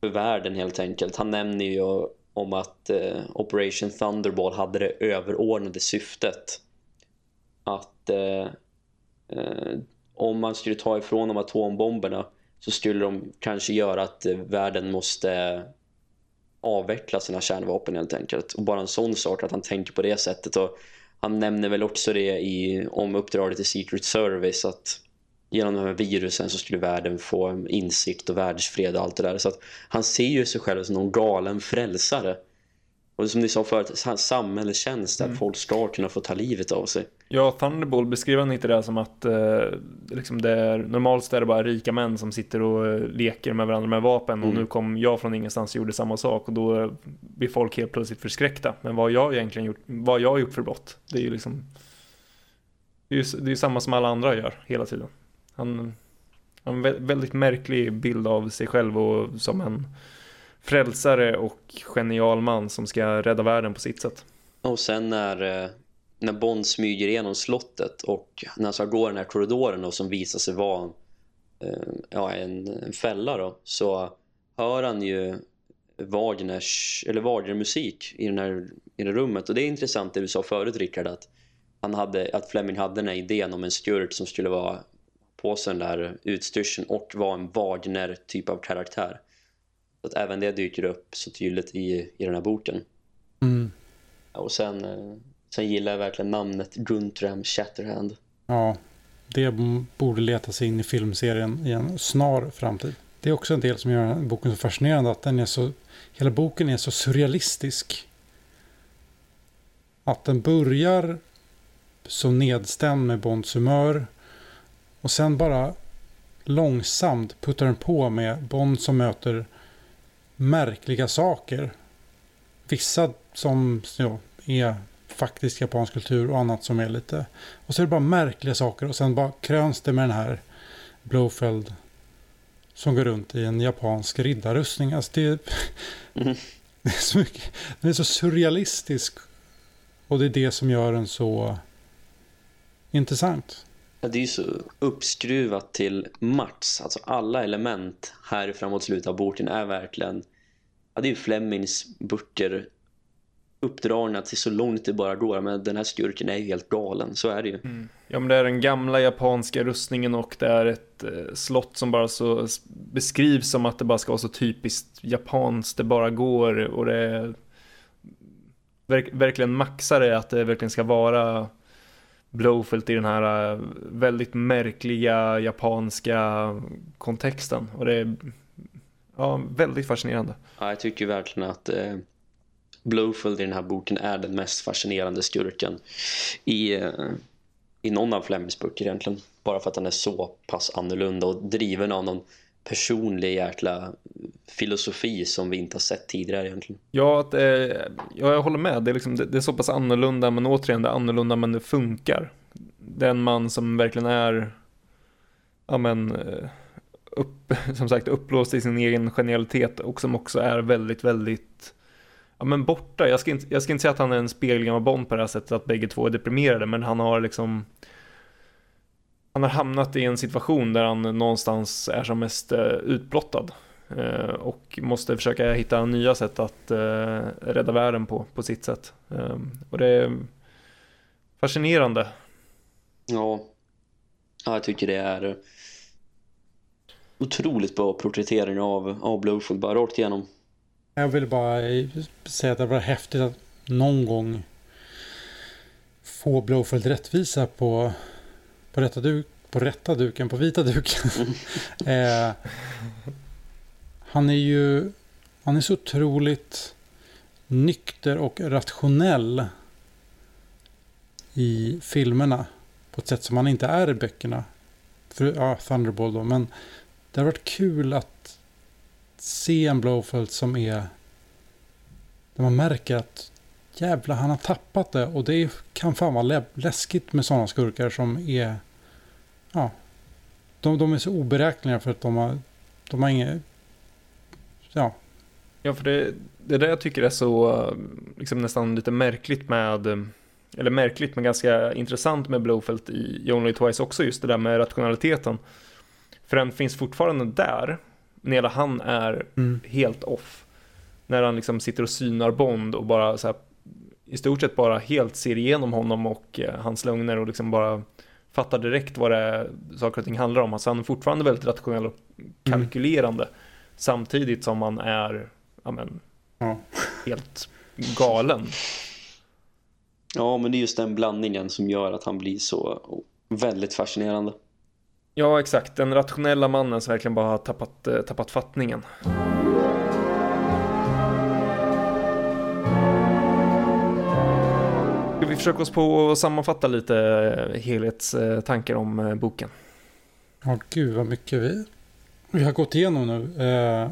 för världen helt enkelt. Han nämner ju om att eh, Operation Thunderball hade det överordnade syftet att eh, eh, om man skulle ta ifrån dem atombomberna så skulle de kanske göra att eh, världen måste avveckla sina kärnvapen helt enkelt. Och bara en sån sak att han tänker på det sättet. Och han nämner väl också det i, om uppdraget i Secret Service att genom de här virusen så skulle världen få insikt och världsfred och allt det där. Så att han ser ju sig själv som någon galen frälsare. Och som ni sa förut, samhällstjänst mm. att folk ska kunna få ta livet av sig. Ja, Thunderbolt beskriver han inte det som att eh, liksom det är, normalt är det bara rika män som sitter och eh, leker med varandra med vapen mm. och nu kom jag från ingenstans och gjorde samma sak och då blir folk helt plötsligt förskräckta. Men vad jag egentligen gjort, vad jag har gjort för brott, det är ju liksom det är ju det är samma som alla andra gör hela tiden. Han har en väldigt märklig bild av sig själv och som en frälsare och genial man som ska rädda världen på sitt sätt. Och sen när, eh, när Bond smyger igenom slottet och när han ska gå den här korridoren och som visar sig vara eh, ja, en, en fälla då, så hör han ju Wagners, eller Wagner musik i, den här, i det rummet. Och det är intressant det du sa förut Rickard att, han hade, att Fleming hade den här idén om en Stuart som skulle vara på sig den där utstyrseln och vara en Wagner typ av karaktär. Så att även det dyker upp så tydligt i, i den här boken. Mm. Och sen, eh, sen gillar jag verkligen namnet Guntram Shatterhand. Ja, det borde leta sig in i filmserien i en snar framtid. Det är också en del som gör boken så fascinerande att den är så, hela boken är så surrealistisk. Att den börjar så nedstämd med Bonds humör och sen bara långsamt puttar den på med Bond som möter märkliga saker. Vissa som ja, är faktisk japansk kultur och annat som är lite... Och så är det bara märkliga saker och sen bara kröns det med den här Blowfeld som går runt i en japansk riddarrustning. Alltså det, är, mm. det är så mycket, den är så surrealistisk och det är det som gör den så intressant. Ja, det är ju så uppskruvat till max. Alltså alla element här framåt slutet av boken är verkligen... Ja, det är ju Flemings böcker uppdragna till så långt det bara går. Men den här skurken är ju helt galen, så är det ju. Mm. Ja, men det är den gamla japanska rustningen och det är ett eh, slott som bara så beskrivs som att det bara ska vara så typiskt japanskt det bara går. Och det är verk, verkligen maxar det att det verkligen ska vara Blowfield i den här eh, väldigt märkliga japanska kontexten. Och det är ja, väldigt fascinerande. Ja, jag tycker verkligen att eh, Blowfield i den här boken är den mest fascinerande skurken i, eh, i någon av Flemings böcker egentligen. Bara för att han är så pass annorlunda och driven av någon personlig jäkla filosofi som vi inte har sett tidigare egentligen. Ja, att, eh, ja jag håller med. Det är, liksom, det, det, är så pass annorlunda, men återigen, det är annorlunda men det funkar. Den man som verkligen är, ja men, eh, upp, som sagt uppblåst i sin egen genialitet och som också är väldigt, väldigt ja, men borta. Jag ska, inte, jag ska inte säga att han är en spegling av Bond på det här sättet att bägge två är deprimerade, men han har liksom han har hamnat i en situation där han någonstans är som mest eh, utblottad eh, och måste försöka hitta nya sätt att eh, rädda världen på, på sitt sätt. och det är fascinerande. Ja. ja, jag tycker det är otroligt bra porträttering av, av Blowfield bara rakt igenom. Jag vill bara säga att det var häftigt att någon gång få Blowfield rättvisa på, på, rätta, duk, på rätta duken, på vita duken. eh, han är ju han är så otroligt nykter och rationell i filmerna på ett sätt som han inte är i böckerna. För, ja, Thunderball då, men det har varit kul att se en Blowfelt som är där man märker att jävlar han har tappat det. Och det kan fan vara läskigt med sådana skurkar som är ja de, de är så oberäkneliga för att de har de har inget ja. Ja för det, det där jag tycker är så liksom nästan lite märkligt med eller märkligt men ganska intressant med Blowfelt i Only Twice också just det där med rationaliteten. För den finns fortfarande där när han är mm. helt off. När han liksom sitter och synar Bond och bara så här, i stort sett bara helt ser igenom honom och eh, hans lögner och liksom bara fattar direkt vad det är, saker och ting handlar om. Alltså han är fortfarande väldigt rationell och mm. kalkylerande mm. samtidigt som han är ja, men, ja. helt galen. Ja, men det är just den blandningen som gör att han blir så väldigt fascinerande. Ja, exakt. Den rationella mannen som verkligen bara har tappat, eh, tappat fattningen. Ska vi försöka oss på att sammanfatta lite eh, helhetstankar om eh, boken? Ja, gud vad mycket vi, vi har gått igenom nu. Eh,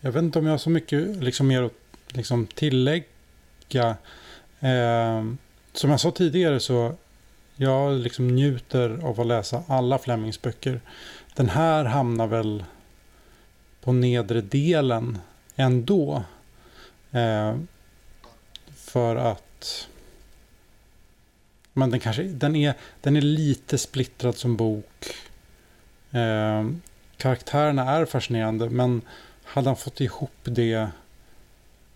jag vet inte om jag har så mycket liksom, mer att liksom, tillägga. Eh, som jag sa tidigare så jag liksom njuter av att läsa alla Flemings böcker. Den här hamnar väl på nedre delen ändå. Eh, för att men den, kanske, den, är, den är lite splittrad som bok. Eh, karaktärerna är fascinerande men hade han fått ihop det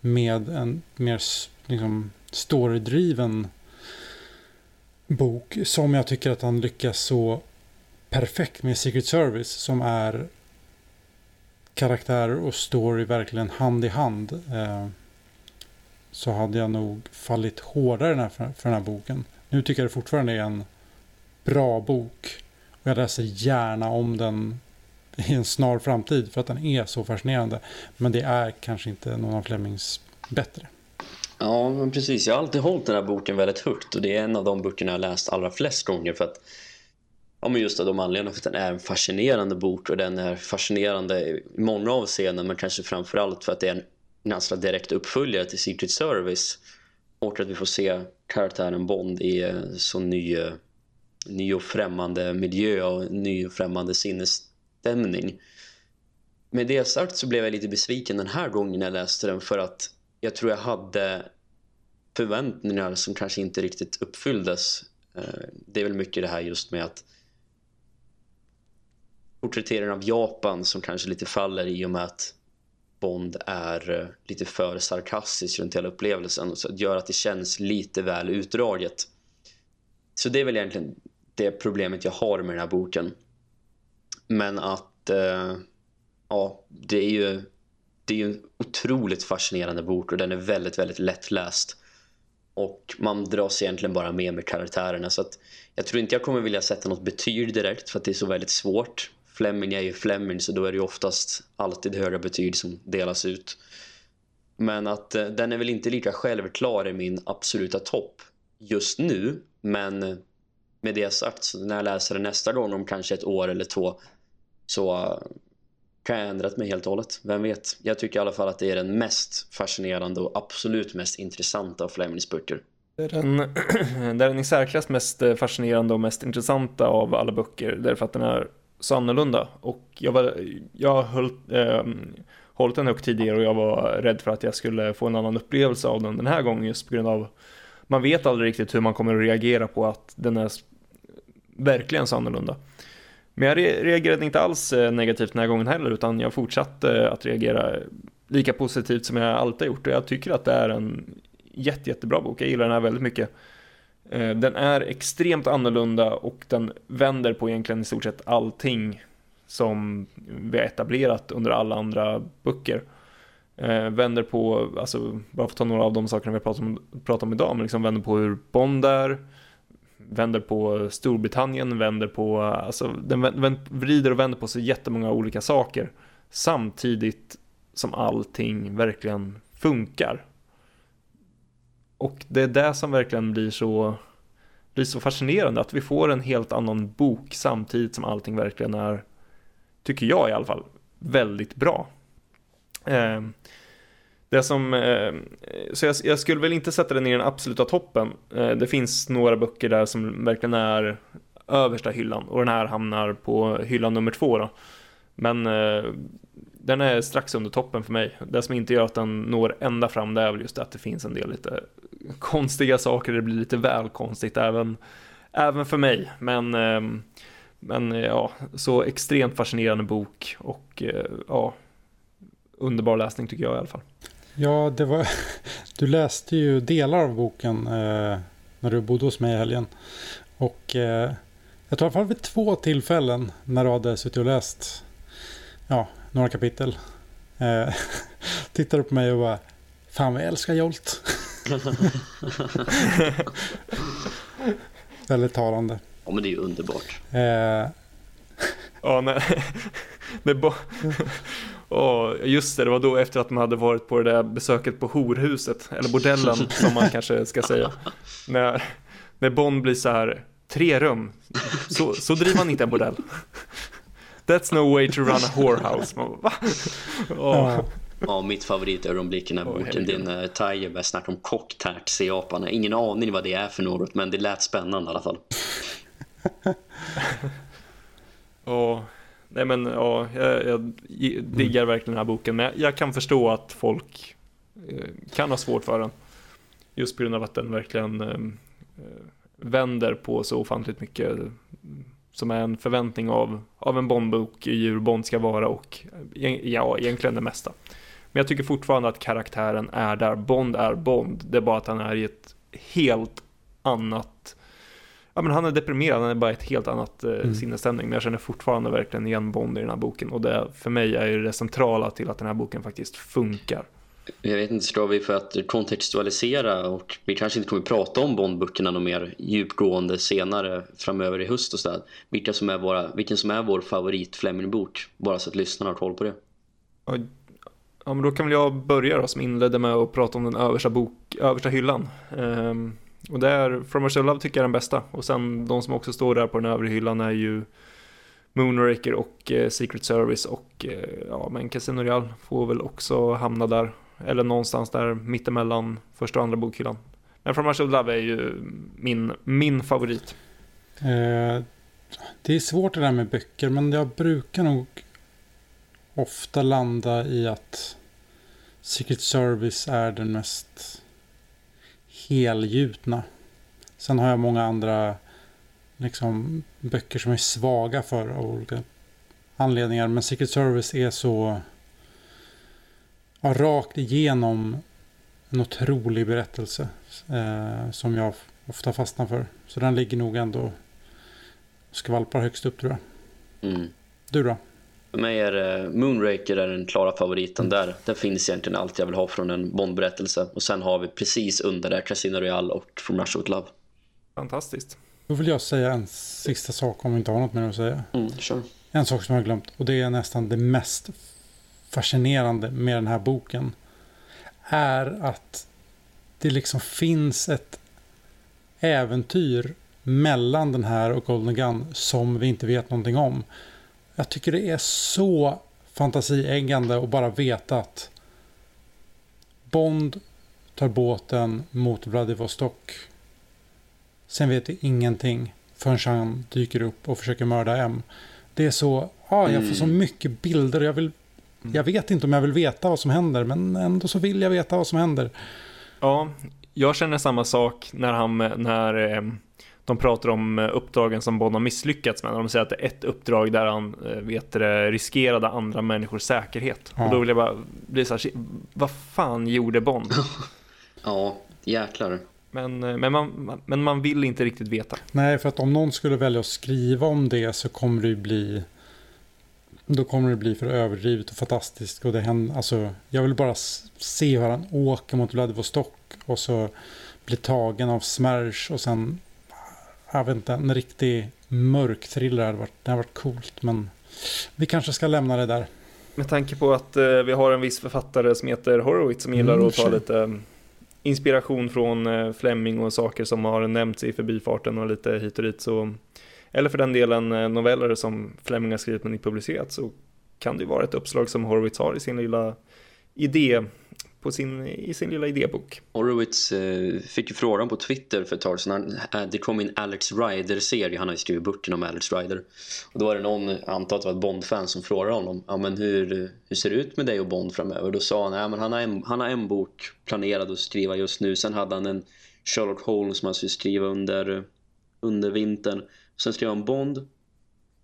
med en mer liksom, storydriven bok som jag tycker att han lyckas så perfekt med Secret Service som är karaktärer och story verkligen hand i hand. Eh, så hade jag nog fallit hårdare för, för den här boken. Nu tycker jag det fortfarande är en bra bok. Och jag läser gärna om den i en snar framtid för att den är så fascinerande. Men det är kanske inte någon av Flemings bättre. Ja, men precis. Jag har alltid hållit den här boken väldigt högt och det är en av de böckerna jag läst allra flest gånger för att Ja, men just av de anledningarna för att den är en fascinerande bok och den är fascinerande i många avseenden men kanske framförallt för att det är en ganska direkt uppföljare till Secret Service och att vi får se karaktären Bond i eh, så ny, eh, ny och främmande miljö och ny och främmande sinnesstämning. Med det sagt så blev jag lite besviken den här gången jag läste den för att jag tror jag hade förväntningar som kanske inte riktigt uppfylldes. Eh, det är väl mycket det här just med att porträtteringen av Japan som kanske lite faller i och med att Bond är eh, lite för sarkastisk runt hela upplevelsen så det gör att det känns lite väl utdraget. Så det är väl egentligen det problemet jag har med den här boken. Men att eh, ja, det är ju det är ju en otroligt fascinerande bok och den är väldigt, väldigt lättläst. Och man dras egentligen bara med med karaktärerna så att jag tror inte jag kommer vilja sätta något betyg direkt för att det är så väldigt svårt. Fleming är ju Fleming så då är det ju oftast alltid höga betyg som delas ut. Men att eh, den är väl inte lika självklar i min absoluta topp just nu. Men eh, med det sagt, så när jag läser den nästa gång om kanske ett år eller två så eh, kan jag ändrat mig helt och hållet. Vem vet? Jag tycker i alla fall att det är den mest fascinerande och absolut mest intressanta av Flemings böcker. Det är, den, det är den i särklass mest eh, fascinerande och mest intressanta av alla böcker därför att den är så annorlunda. Och jag, var, jag har hållit, eh, hållit den högt tidigare och jag var rädd för att jag skulle få en annan upplevelse av den den här gången just på grund av man vet aldrig riktigt hur man kommer att reagera på att den är verkligen så annorlunda. Men jag reagerade inte alls eh, negativt den här gången heller utan jag fortsatte eh, att reagera lika positivt som jag alltid gjort och jag tycker att det är en jätte, jättebra bok. Jag gillar den här väldigt mycket. Eh, den är extremt annorlunda och den vänder på egentligen i stort sett allting som vi har etablerat under alla andra böcker. Vänder på, alltså bara för att ta några av de sakerna vi har pratat om, pratat om idag, men liksom vänder på hur Bond är, vänder på Storbritannien, vänder på, alltså den vänd, vrider och vänder på så jättemånga olika saker samtidigt som allting verkligen funkar. Och det är det som verkligen blir så, blir så fascinerande, att vi får en helt annan bok samtidigt som allting verkligen är, tycker jag i alla fall, väldigt bra. Eh, det som, eh, så jag, jag, skulle väl inte sätta den i den absoluta toppen. Eh, det finns några böcker där som verkligen är översta hyllan och den här hamnar på hyllan nummer två då. Men eh, den är strax under toppen för mig. Det som inte gör att den når ända fram det är väl just att det finns en del lite konstiga saker. Det blir lite väl konstigt även, även för mig. Men, ehm, men ja, så extremt fascinerande bok och eh, ja, underbar läsning tycker jag i alla fall. Ja, det var, du läste ju delar av boken eh, när du bodde hos mig i helgen. Och eh, jag tror i alla fall vid två tillfällen när du hade suttit och läst ja, några kapitel. Eh, tittade på mig och bara Fan vad jag älskar Jolt. Väldigt talande. Ja men det är ju underbart. Eh, ja, nej. det Oh, just det, det var då efter att man hade varit på det där besöket på horhuset, eller bordellen som man kanske ska säga. När, när Bond blir så här, tre rum, så, så driver man inte en bordell. That's no way to run a whorehouse. Man, va? Oh. Ja, mitt favoritögonblick i den här boken det är när Tiger börjar snacka om cocktax i Japan. Ingen aning vad det är för något, men det lät spännande i alla fall. oh. Nej men ja, jag, jag diggar mm. verkligen den här boken. Men jag, jag kan förstå att folk eh, kan ha svårt för den. Just på grund av att den verkligen eh, eh vänder på så ofantligt mycket eh, som är en förväntning av, av en Bondbok djur, hur Bond ska vara och eh, ja, egentligen det mesta. Men jag tycker fortfarande att karaktären är där. Bond är Bond. Det är bara att han är i ett helt annat ja, men han är deprimerad, han är bara ett helt annat eh, mm. sinnesstämning. Men jag känner fortfarande verkligen igen Bond i den här boken. Och det för mig är ju det centrala till att den här boken faktiskt funkar. Jag vet inte, ska vi för att kontextualisera och vi kanske inte kommer att prata om Bondböckerna något mer djupgående senare framöver i höst och sådär. Vilka som är våra, vilken som är vår favorit Fleming-bok, bara så att lyssnarna har koll på det. Ja, ja, men då kan väl jag börja då, som inledde med att prata om den översta, bok, översta hyllan. Um, och där, From Russia Love tycker jag är den bästa. Och sen de som också står där på den övre hyllan är ju Moonraker och eh, Secret Service och eh, ja, men Casino Real får väl också hamna där. Eller någonstans där mittemellan första och andra bokhyllan. Men From Russia Love är ju min, min favorit. Eh, det är svårt det där med böcker men jag brukar nog ofta landa i att Secret Service är den mest helgjutna. Sen har jag många andra liksom, böcker som är svaga för av olika anledningar. Men Secret Service är så ja, rakt igenom en otrolig berättelse eh, som jag ofta fastnar för. Så den ligger nog ändå skvalpar högst upp tror jag. Mm. Du då? För mig är Moonraker är den klara favoriten där. Det finns egentligen allt jag vill ha från en Bond-berättelse. Och sen har vi precis under det Casino Royale och From Russia With Love. Fantastiskt. Då vill jag säga en sista sak om vi inte har något mer att säga. Mm, sure. En sak som jag har glömt och det är nästan det mest fascinerande med den här boken. Är att det liksom finns ett äventyr mellan den här och Golden Gun som vi inte vet någonting om. Jag tycker det är så fantasieggande att bara veta att Bond tar båten mot Vladivostok. Sen vet vi ingenting förrän han dyker upp och försöker mörda M. Det är så, ah, jag får så Mm. mycket bilder jag vill jag vet inte om jag vill veta vad som händer, men ändå så vill jag veta vad som händer. Ja, jag känner samma sak när, han, när eh, de pratar om eh, uppdragen som Bond har misslyckats med. De säger att det är ett uppdrag där han eh, vet det, riskerade andra människors säkerhet. Ja. Och då vill jag bara bli så här, "Shit, vad fan gjorde Bond? Ja, jäklar. Men, eh, men, man, men man vill inte riktigt veta. Nej, för att om någon skulle välja att skriva om det så kommer det bli då kommer det bli för överdrivet och fantastiskt. Och det händer, alltså, jag vill bara se hur han åker mot Vladivostok och så blir tagen av Smersh och sen, jag vet inte, en riktig mörk thriller hade varit, det hade varit coolt. Men vi kanske ska lämna det där. Med tanke på att eh, vi har en viss författare som heter Horowitz som gillar Mm, att ta lite eh, inspiration från eh, Fleming och saker som har nämnts i förbifarten och lite hit och dit så eller för den delen eh, noveller som Fleming har skrivit men inte publicerat så kan det ju vara ett uppslag som Horowitz har i sin lilla idé på sin, i sin lilla idébok. Horowitz eh, fick ju frågan på Twitter för ett tag sedan. Han, eh, det kom en Alex Rider-serie. Han har ju skrivit böcker om Alex Rider. Och då var det någon, antar att det var ett Bond-fan som frågade honom. Ja men hur, hur ser det ut med dig och Bond framöver? Då sa han, ja men han har en, han har en bok planerad att skriva just nu. Sen hade han en Sherlock Holmes som han skulle skriva under, under vintern. Sen skrev han Bond.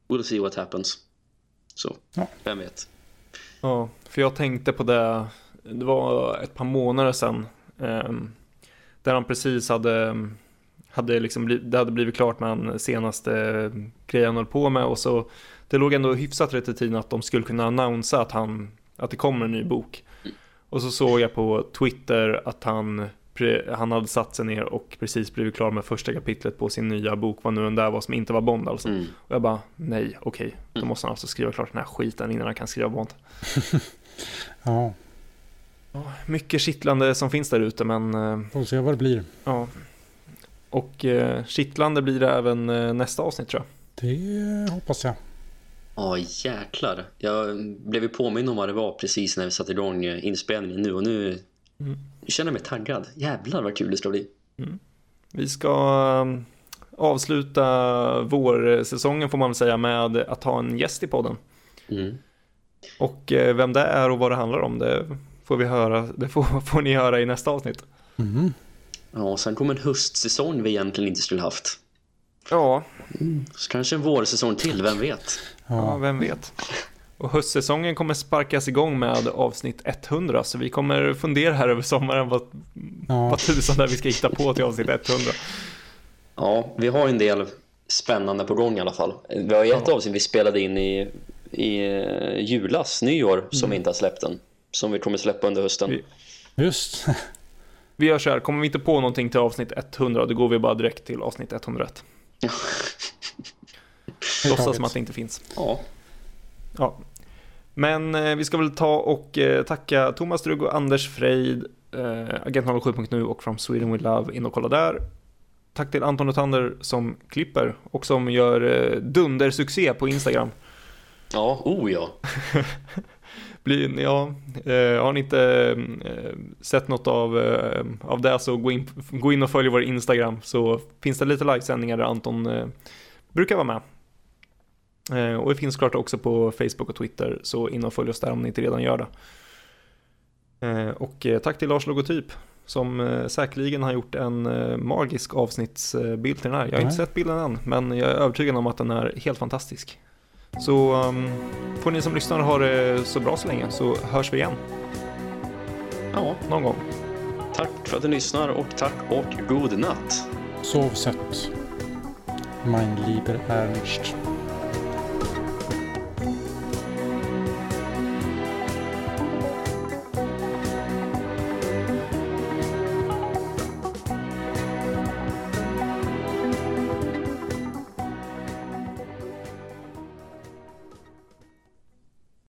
We'll see what happens. Så, Ja. vem vet. Ja, för jag tänkte på det, det var ett par månader sedan, ehm, där han precis hade, hade liksom, det hade blivit klart med den senaste grejen han höll på med och så, det låg ändå hyfsat rätt i tiden att de skulle kunna annonsa att han, att det kommer en ny bok. Och så såg jag på Twitter att han, han hade satt sig ner och precis blivit klar med första kapitlet på sin nya bok, vad nu den där var som inte var Bond alltså. Mm. Och jag bara, nej, okej, då måste han alltså skriva klart den här skiten innan han kan skriva Bond. Ja, Mycket kittlande som finns där ute men eh, får se vad det blir. ja. Och eh, kittlande blir det även eh, nästa avsnitt tror jag. Det hoppas jag. Ja, jäklar. Jag blev ju påminn om vad det var precis när vi satte igång inspelningen nu och nu, Mm. känner jag mig taggad. Jävlar vad kul det ska bli. Vi ska eh, avsluta vårsäsongen får man väl säga med att ha en gäst i podden. Mm. Och vem det är och vad det handlar om det får vi höra, det får, får ni höra i nästa avsnitt. Mhm. Ja, sen kommer en höstsäsong vi egentligen inte skulle haft. Ja, Så kanske en vårsäsong till, vem vet? ja, Ja, vem vet. Och höstsäsongen kommer sparkas igång med avsnitt 100 så vi kommer fundera här över sommaren vad, ja. vad tusan det är vi ska hitta på till avsnitt 100. Ja, vi har en del spännande på gång i alla fall. Vi har ju ett Ja. avsnitt vi spelade in i, i eh, julas, nyår, som Mm. vi inte har släppt än. Som vi kommer släppa under hösten. Just. Vi gör så här, kommer vi inte på någonting till avsnitt 100 då går vi bara direkt till avsnitt 101. Låtsas som att det inte finns. Ja, Ja. Men eh, vi ska väl ta och eh, tacka Thomas Drugg och Anders Freid, eh, Agent 07.nu och From Sweden With Love, in och kolla där. Tack till Anton Otander som klipper och som gör eh, dundersuccé på Instagram. ja, oh ja. Blir, ja, eh, har ni inte eh, sett något av, eh, av det så gå in, gå in och följ vår Instagram så finns det lite livesändningar där Anton eh, brukar vara med. Eh, och det finns klart också på Facebook och Twitter så in och följ oss där om ni inte redan gör det. Eh, och tack till Lars Logotyp som säkerligen har gjort en magisk avsnittsbild till den här. Jag har inte sett bilden än men jag är övertygad om att den är helt fantastisk. Så um, får ni som lyssnar ha det så bra så länge så hörs vi igen Ja, någon gång. tack för att du lyssnar och tack och god natt. Sov sött. Mein lieber Ernst.